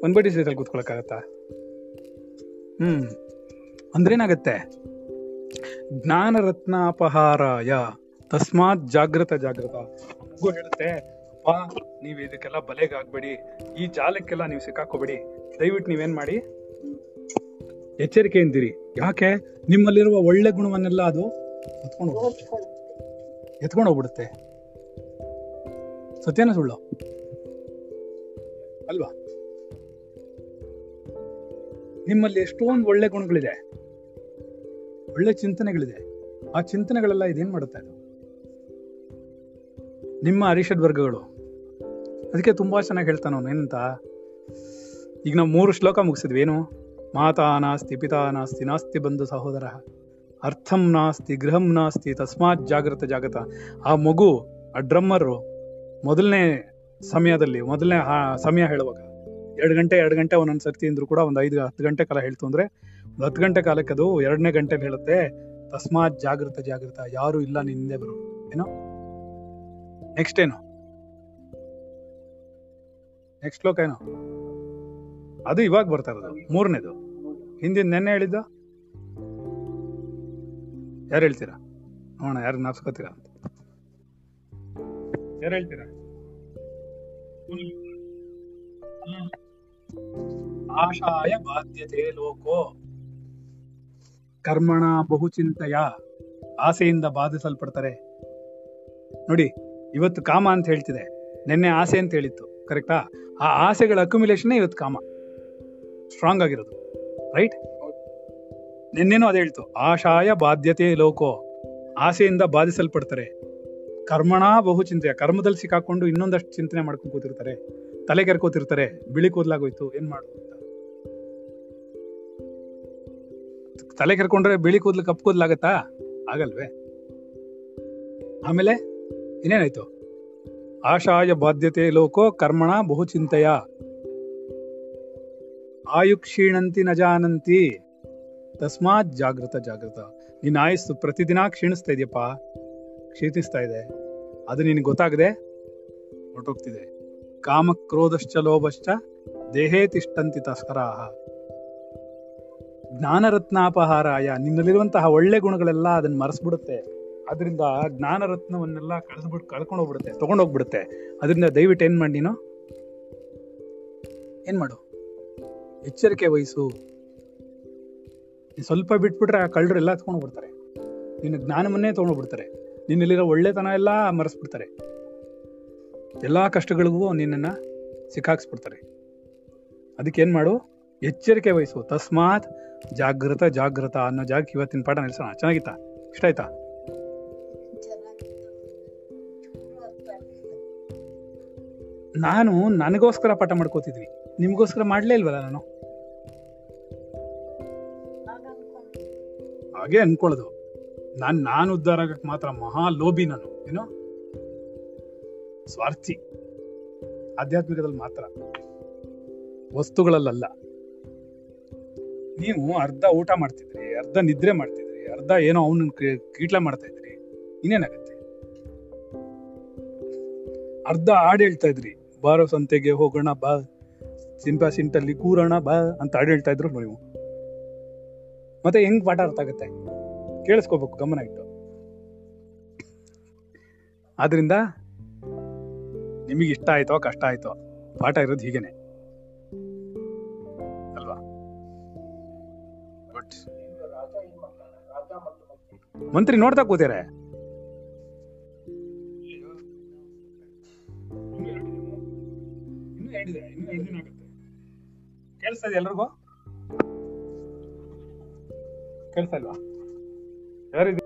ಒನ್ ಬೈ ಟು ಸೀಟಲ್ಲಿ ಕೂತ್ಕೊಳಕ್ಕಾಗತ್ತಾ? ಹ್ಮ್. ಅಂದ್ರೇನಾಗತ್ತೆ ಜ್ಞಾನ ರತ್ನಾಪಹಾರಾಯ ತಸ್ಮಾತ್ ಜಾಗೃತ ಜಾಗೃತ ಹೇಳುತ್ತೆ, ಅಪ್ಪ, ನೀವು ಇದಕ್ಕೆಲ್ಲ ಬಲೆಗೆ ಆಗ್ಬೇಡಿ ಈ ಜಾಲಕ್ಕೆಲ್ಲ ನೀವು ಸಿಕ್ಕಾಕೋಬೇಡಿ ದಯವಿಟ್ಟು ನೀವೇನ್ ಮಾಡಿ? ಎಚ್ಚರಿಕೆಯಿಂದಿರಿ. ಯಾಕೆ? ನಿಮ್ಮಲ್ಲಿರುವ ಒಳ್ಳೆ ಗುಣವನ್ನೆಲ್ಲ ಅದು ಎತ್ಕೊಂಡು ಎತ್ಕೊಂಡು ಹೋಗ್ಬಿಡುತ್ತೆ ಸತ್ಯನ ಸುಳ್ಳು. ಅಲ್ವಾ? ನಿಮ್ಮಲ್ಲಿ ಎಷ್ಟೊಂದು ಒಳ್ಳೆ ಗುಣಗಳಿದೆ. ಒಳ್ಳೆ ಚಿಂತನೆಗಳಿದೆ. ಆ ಚಿಂತನೆಗಳೆಲ್ಲ ಇದೇನ್ ಮಾಡುತ್ತೆ ಅದು? ನಿಮ್ಮ ಅರಿಷಡ್ ವರ್ಗಗಳು. ಅದಕ್ಕೆ ತುಂಬಾ ಚೆನ್ನಾಗಿ ಹೇಳ್ತಾನ ಅವನು. ಏನಂತ? ಈಗ ನಾವು ಮೂರು ಶ್ಲೋಕ ಮುಗಿಸಿದ್ವಿ. ಏನು? ಮಾತಾ ನಾಸ್ತಿ, ಪಿತಾ ನಾಸ್ತಿ ನಾಸ್ತಿ ಬಂಧು ಸಹೋದರ. ಅರ್ಥಂ ನಾಸ್ತಿ, ಗೃಹಂ ನಾಸ್ತಿ, ತಸ್ಮಾತ್ ಜಾಗೃತ ಜಾಗತ. ಆ ಮಗು, ಆ ಡ್ರಮ್ಮರು ಮೊದಲನೇ ಸಮಯದಲ್ಲಿ, ಮೊದಲನೇ ಸಮಯ ಹೇಳುವಾಗ, ಎರಡು ಗಂಟೆ ಎರಡು ಗಂಟೆ ಒಂದೊಂದು ಸರ್ತಿ ಅಂದ್ರೂ ಕೂಡ ಒಂದು ಐದು, ಹತ್ತು ಗಂಟೆ ಕಾಲ ಹೇಳ್ತು ಅಂದರೆ, ಒಂದು ಹತ್ತು ಗಂಟೆ ಕಾಲಕ್ಕೆ ಅದು ಎರಡನೇ ಗಂಟೆಲಿ ಹೇಳುತ್ತೆ, ತಸ್ಮಾತ್ ಜಾಗೃತ ಜಾಗೃತ, ಯಾರು ಇಲ್ಲ ನಿಂದೆ ಬರು. ಏನೋ? ನೆಕ್ಸ್ಟ್ ಏನು? ನೆಕ್ಸ್ಟ್ ಲೋಕ ಏನು? ಅದು ಇವಾಗ ಬರ್ತಾ ಇರೋದು, ಮೂರನೇದು. ಹಿಂದಿನ ನೆನ್ನೆ ಹೇಳಿದ್ದು? ಯಾರು ಹೇಳ್ತೀರಾ? ನೋಡೋಣ, ಯಾರು ನಾಪ್ಸ್ಕೋತೀರಾ ಯಾರು ಹೇಳ್ತೀರಾ. ಆಶಾಯ ಬಾಧ್ಯತೆ ಲೋಕೋ. ಕರ್ಮಣ ಬಹುಚಿಂತೆಯ ಆಸೆಯಿಂದ ಬಾಧಿಸಲ್ಪಡ್ತಾರೆ. ನೋಡಿ, ಇವತ್ತು ಕಾಮ ಅಂತ ಹೇಳ್ತಿದೆ. ನಿನ್ನೆ ಆಸೆ ಅಂತ ಹೇಳಿತ್ತು, ಕರೆಕ್ಟಾ? ಆ ಆಸೆಗಳ ಅಕ್ಯುಮಿಲೇಷನ್ ಇವತ್ತು ಕಾಮ. ಸ್ಟ್ರಾಂಗ್ ಆಗಿರೋದು. ರೈಟ್ ನಿನ್ನೇನು ಅದೇ ಹೇಳ್ತು. ಆಶಾಯ ಬಾಧ್ಯತೆ ಲೋಕೋ. ಆಸೆಯಿಂದ ಬಾಧಿಸಲ್ಪಡ್ತಾರೆ. ಕರ್ಮಣ ಬಹು ಚಿಂತೆಯ. ಕರ್ಮದಲ್ಲಿ ಸಿಕ್ಕಾಕೊಂಡು ಇನ್ನೊಂದಷ್ಟು ಚಿಂತನೆ ಮಾಡ್ಕೊಂಡು ಕೂತಿರ್ತಾರೆ. ತಲೆ ಕೆರ್ಕೋತಿರ್ತಾರೆ. ಬಿಳಿ ಕೂದಲಾಗೋಯ್ತು. ಏನ್ ಮಾಡು ತಲೆ ಕೆರ್ಕೊಂಡ್ರೆ ಬಿಳಿ ಕೂದ್ಲು ಕಪ್ಪು ಕೂದ್ಲಾಗತ್ತಾ? ಆಗಲ್ವೇ? ಆಮೇಲೆ ಇನ್ನೇನಾಯ್ತು? ಆಶಾಯ ಬಾಧ್ಯತೆ ಲೋಕೋ ಕರ್ಮಣ ಬಹು ಚಿಂತೆಯ. ಆಯು ಕ್ಷೀಣಂತಿ ನ ಜಾನಂತಿ. ತಸ್ಮಾತ್ ಜಾಗೃತ ಜಾಗೃತ ನಿನ್ನ ಆಯಸ್ಸು ಪ್ರತಿದಿನ ಕ್ಷೀಣಿಸ್ತಾ ಇದೆಯಪ್ಪ. ಕ್ಷೀಣಿಸ್ತಾ ಇದೆ. ಅದು ನಿನಗೆ ಗೊತ್ತಾಗದೆ ಹೊರಟೋಗ್ತಿದೆ. ಕಾಮ ಕ್ರೋಧಶ್ಚ ಲೋಭಶ್ಚ, ದೇಹೇ ತಿಷ್ಟಂತಿ ತಸ್ಕರಾಹ. ಜ್ಞಾನರತ್ನಾಪಹಾರಾಯ, ನಿನ್ನಲ್ಲಿರುವಂತಹ ಒಳ್ಳೆ ಗುಣಗಳೆಲ್ಲ ಅದನ್ನ ಮರೆಸ್ಬಿಡುತ್ತೆ. ಅದರಿಂದ ಜ್ಞಾನರತ್ನವನ್ನೆಲ್ಲ ಕಳೆದ್ಬಿಟ್ಟು ಕಳ್ಕೊಂಡು ಹೋಗ್ಬಿಡುತ್ತೆ ತಗೊಂಡು ಹೋಗ್ಬಿಡುತ್ತೆ ಅದರಿಂದ ದಯವಿಟ್ಟು ಏನ್ ಮಾಡಿ ನೀನು? ಏನ್ ಮಾಡು? ಎಚ್ಚರಿಕೆ ವಹಿಸು. ಸ್ವಲ್ಪ ಬಿಟ್ಬಿಟ್ರೆ ಆ ಕಳ್ಳರೆಲ್ಲ ತಗೊಂಡು ಬಿಡ್ತಾರೆ ನಿನ್ನ ಜ್ಞಾನವನ್ನೇ ತೊಗೊಂಡೋಗ್ಬಿಡ್ತಾರೆ ಬಿಡ್ತಾರೆ ನಿನ್ನಲ್ಲಿರೋ ಒಳ್ಳೆತನ ಎಲ್ಲ ಮರೆಸ್ಬಿಡ್ತಾರೆ. ಎಲ್ಲ ಕಷ್ಟಗಳಿಗೂ ನಿನ್ನನ್ನು ಸಿಕ್ಕಾಕ್ಸ್ಬಿಡ್ತಾರೆ. ಅದಕ್ಕೆ ಏನ್ ಮಾಡು? ಎಚ್ಚರಿಕೆ ವಹಿಸು. ತಸ್ಮಾತ್ ಜಾಗೃತ ಜಾಗೃತ ಅನ್ನೋ ಜಾಗ ಇವತ್ತಿನ ಪಾಠ ನಿಲ್ಸೋಣ. ಚೆನ್ನಾಗಿತ್ತಾ? ಇಷ್ಟ ಆಯ್ತಾ. ನಾನು ನನಗೋಸ್ಕರ ಪಾಠ ಮಾಡ್ಕೋತಿದ್ವಿ. ನಿಮಗೋಸ್ಕರ ಮಾಡಲೇ ಇಲ್ವಲ್ಲ ನಾನ್? ಹಾಗೆ ಅನ್ಕೊಳ್ಳೋದು. ನಾನು ನಾನು ಉದ್ಧಾರ ಆಗಕ್ಕೆ ಮಾತ್ರ ಮಹಾ ಲೋಭಿ ನಾನು ಏನೋ ಸ್ವಾರ್ಥಿ. ಆಧ್ಯಾತ್ಮಿಕದಲ್ಲಿ ಮಾತ್ರ. ವಸ್ತುಗಳಲ್ಲ ನೀವು ಅರ್ಧ ಊಟ ಮಾಡ್ತಿದ್ರಿ, ಅರ್ಧ ನಿದ್ರೆ ಮಾಡ್ತಿದ್ರಿ, ಅರ್ಧ ಏನೋ ಅವನ ಕೀಟ್ಲ ಮಾಡ್ತಾ ಇದ್ರಿ, ಇನ್ನೇನಾಗತ್ತೆ? ಅರ್ಧ ಹಾಡು ಹೇಳ್ತಾ ಇದ್ರಿ ಬಾರೋ ಸಂತೆಗೆ ಹೋಗೋಣ, ಬಾ ಸಿಂಪಾ ಸಿಂಟಲ್ಲಿ ಕೂರೋಣ, ಬಾ ಅಂತ ಹಾಡು ಹೇಳ್ತಾ ಇದ್ರು ನೀವು ಮತ್ತೆ ಹೆಂಗ್ ಪಾಠ ಅರ್ಥ ಆಗುತ್ತೆ? ಕೇಳಿಸ್ಕೋಬೇಕು, ಗಮನ ಇಟ್ಟು. ಆದ್ರಿಂದ ನಿಮಗೆ ಇಷ್ಟ ಆಯ್ತೋ, ಕಷ್ಟ ಆಯ್ತೋ, ಪಾಠ ಇರೋದು ಹೀಗೇನೆ. ಅಲ್ವಾ? ಮಂತ್ರಿ ನೋಡ್ತಾ ಕೂತೀರ ಕೇಳಿಸ್ತದೆ ಎಲ್ರಿಗೂ? كارثه لوحدها غير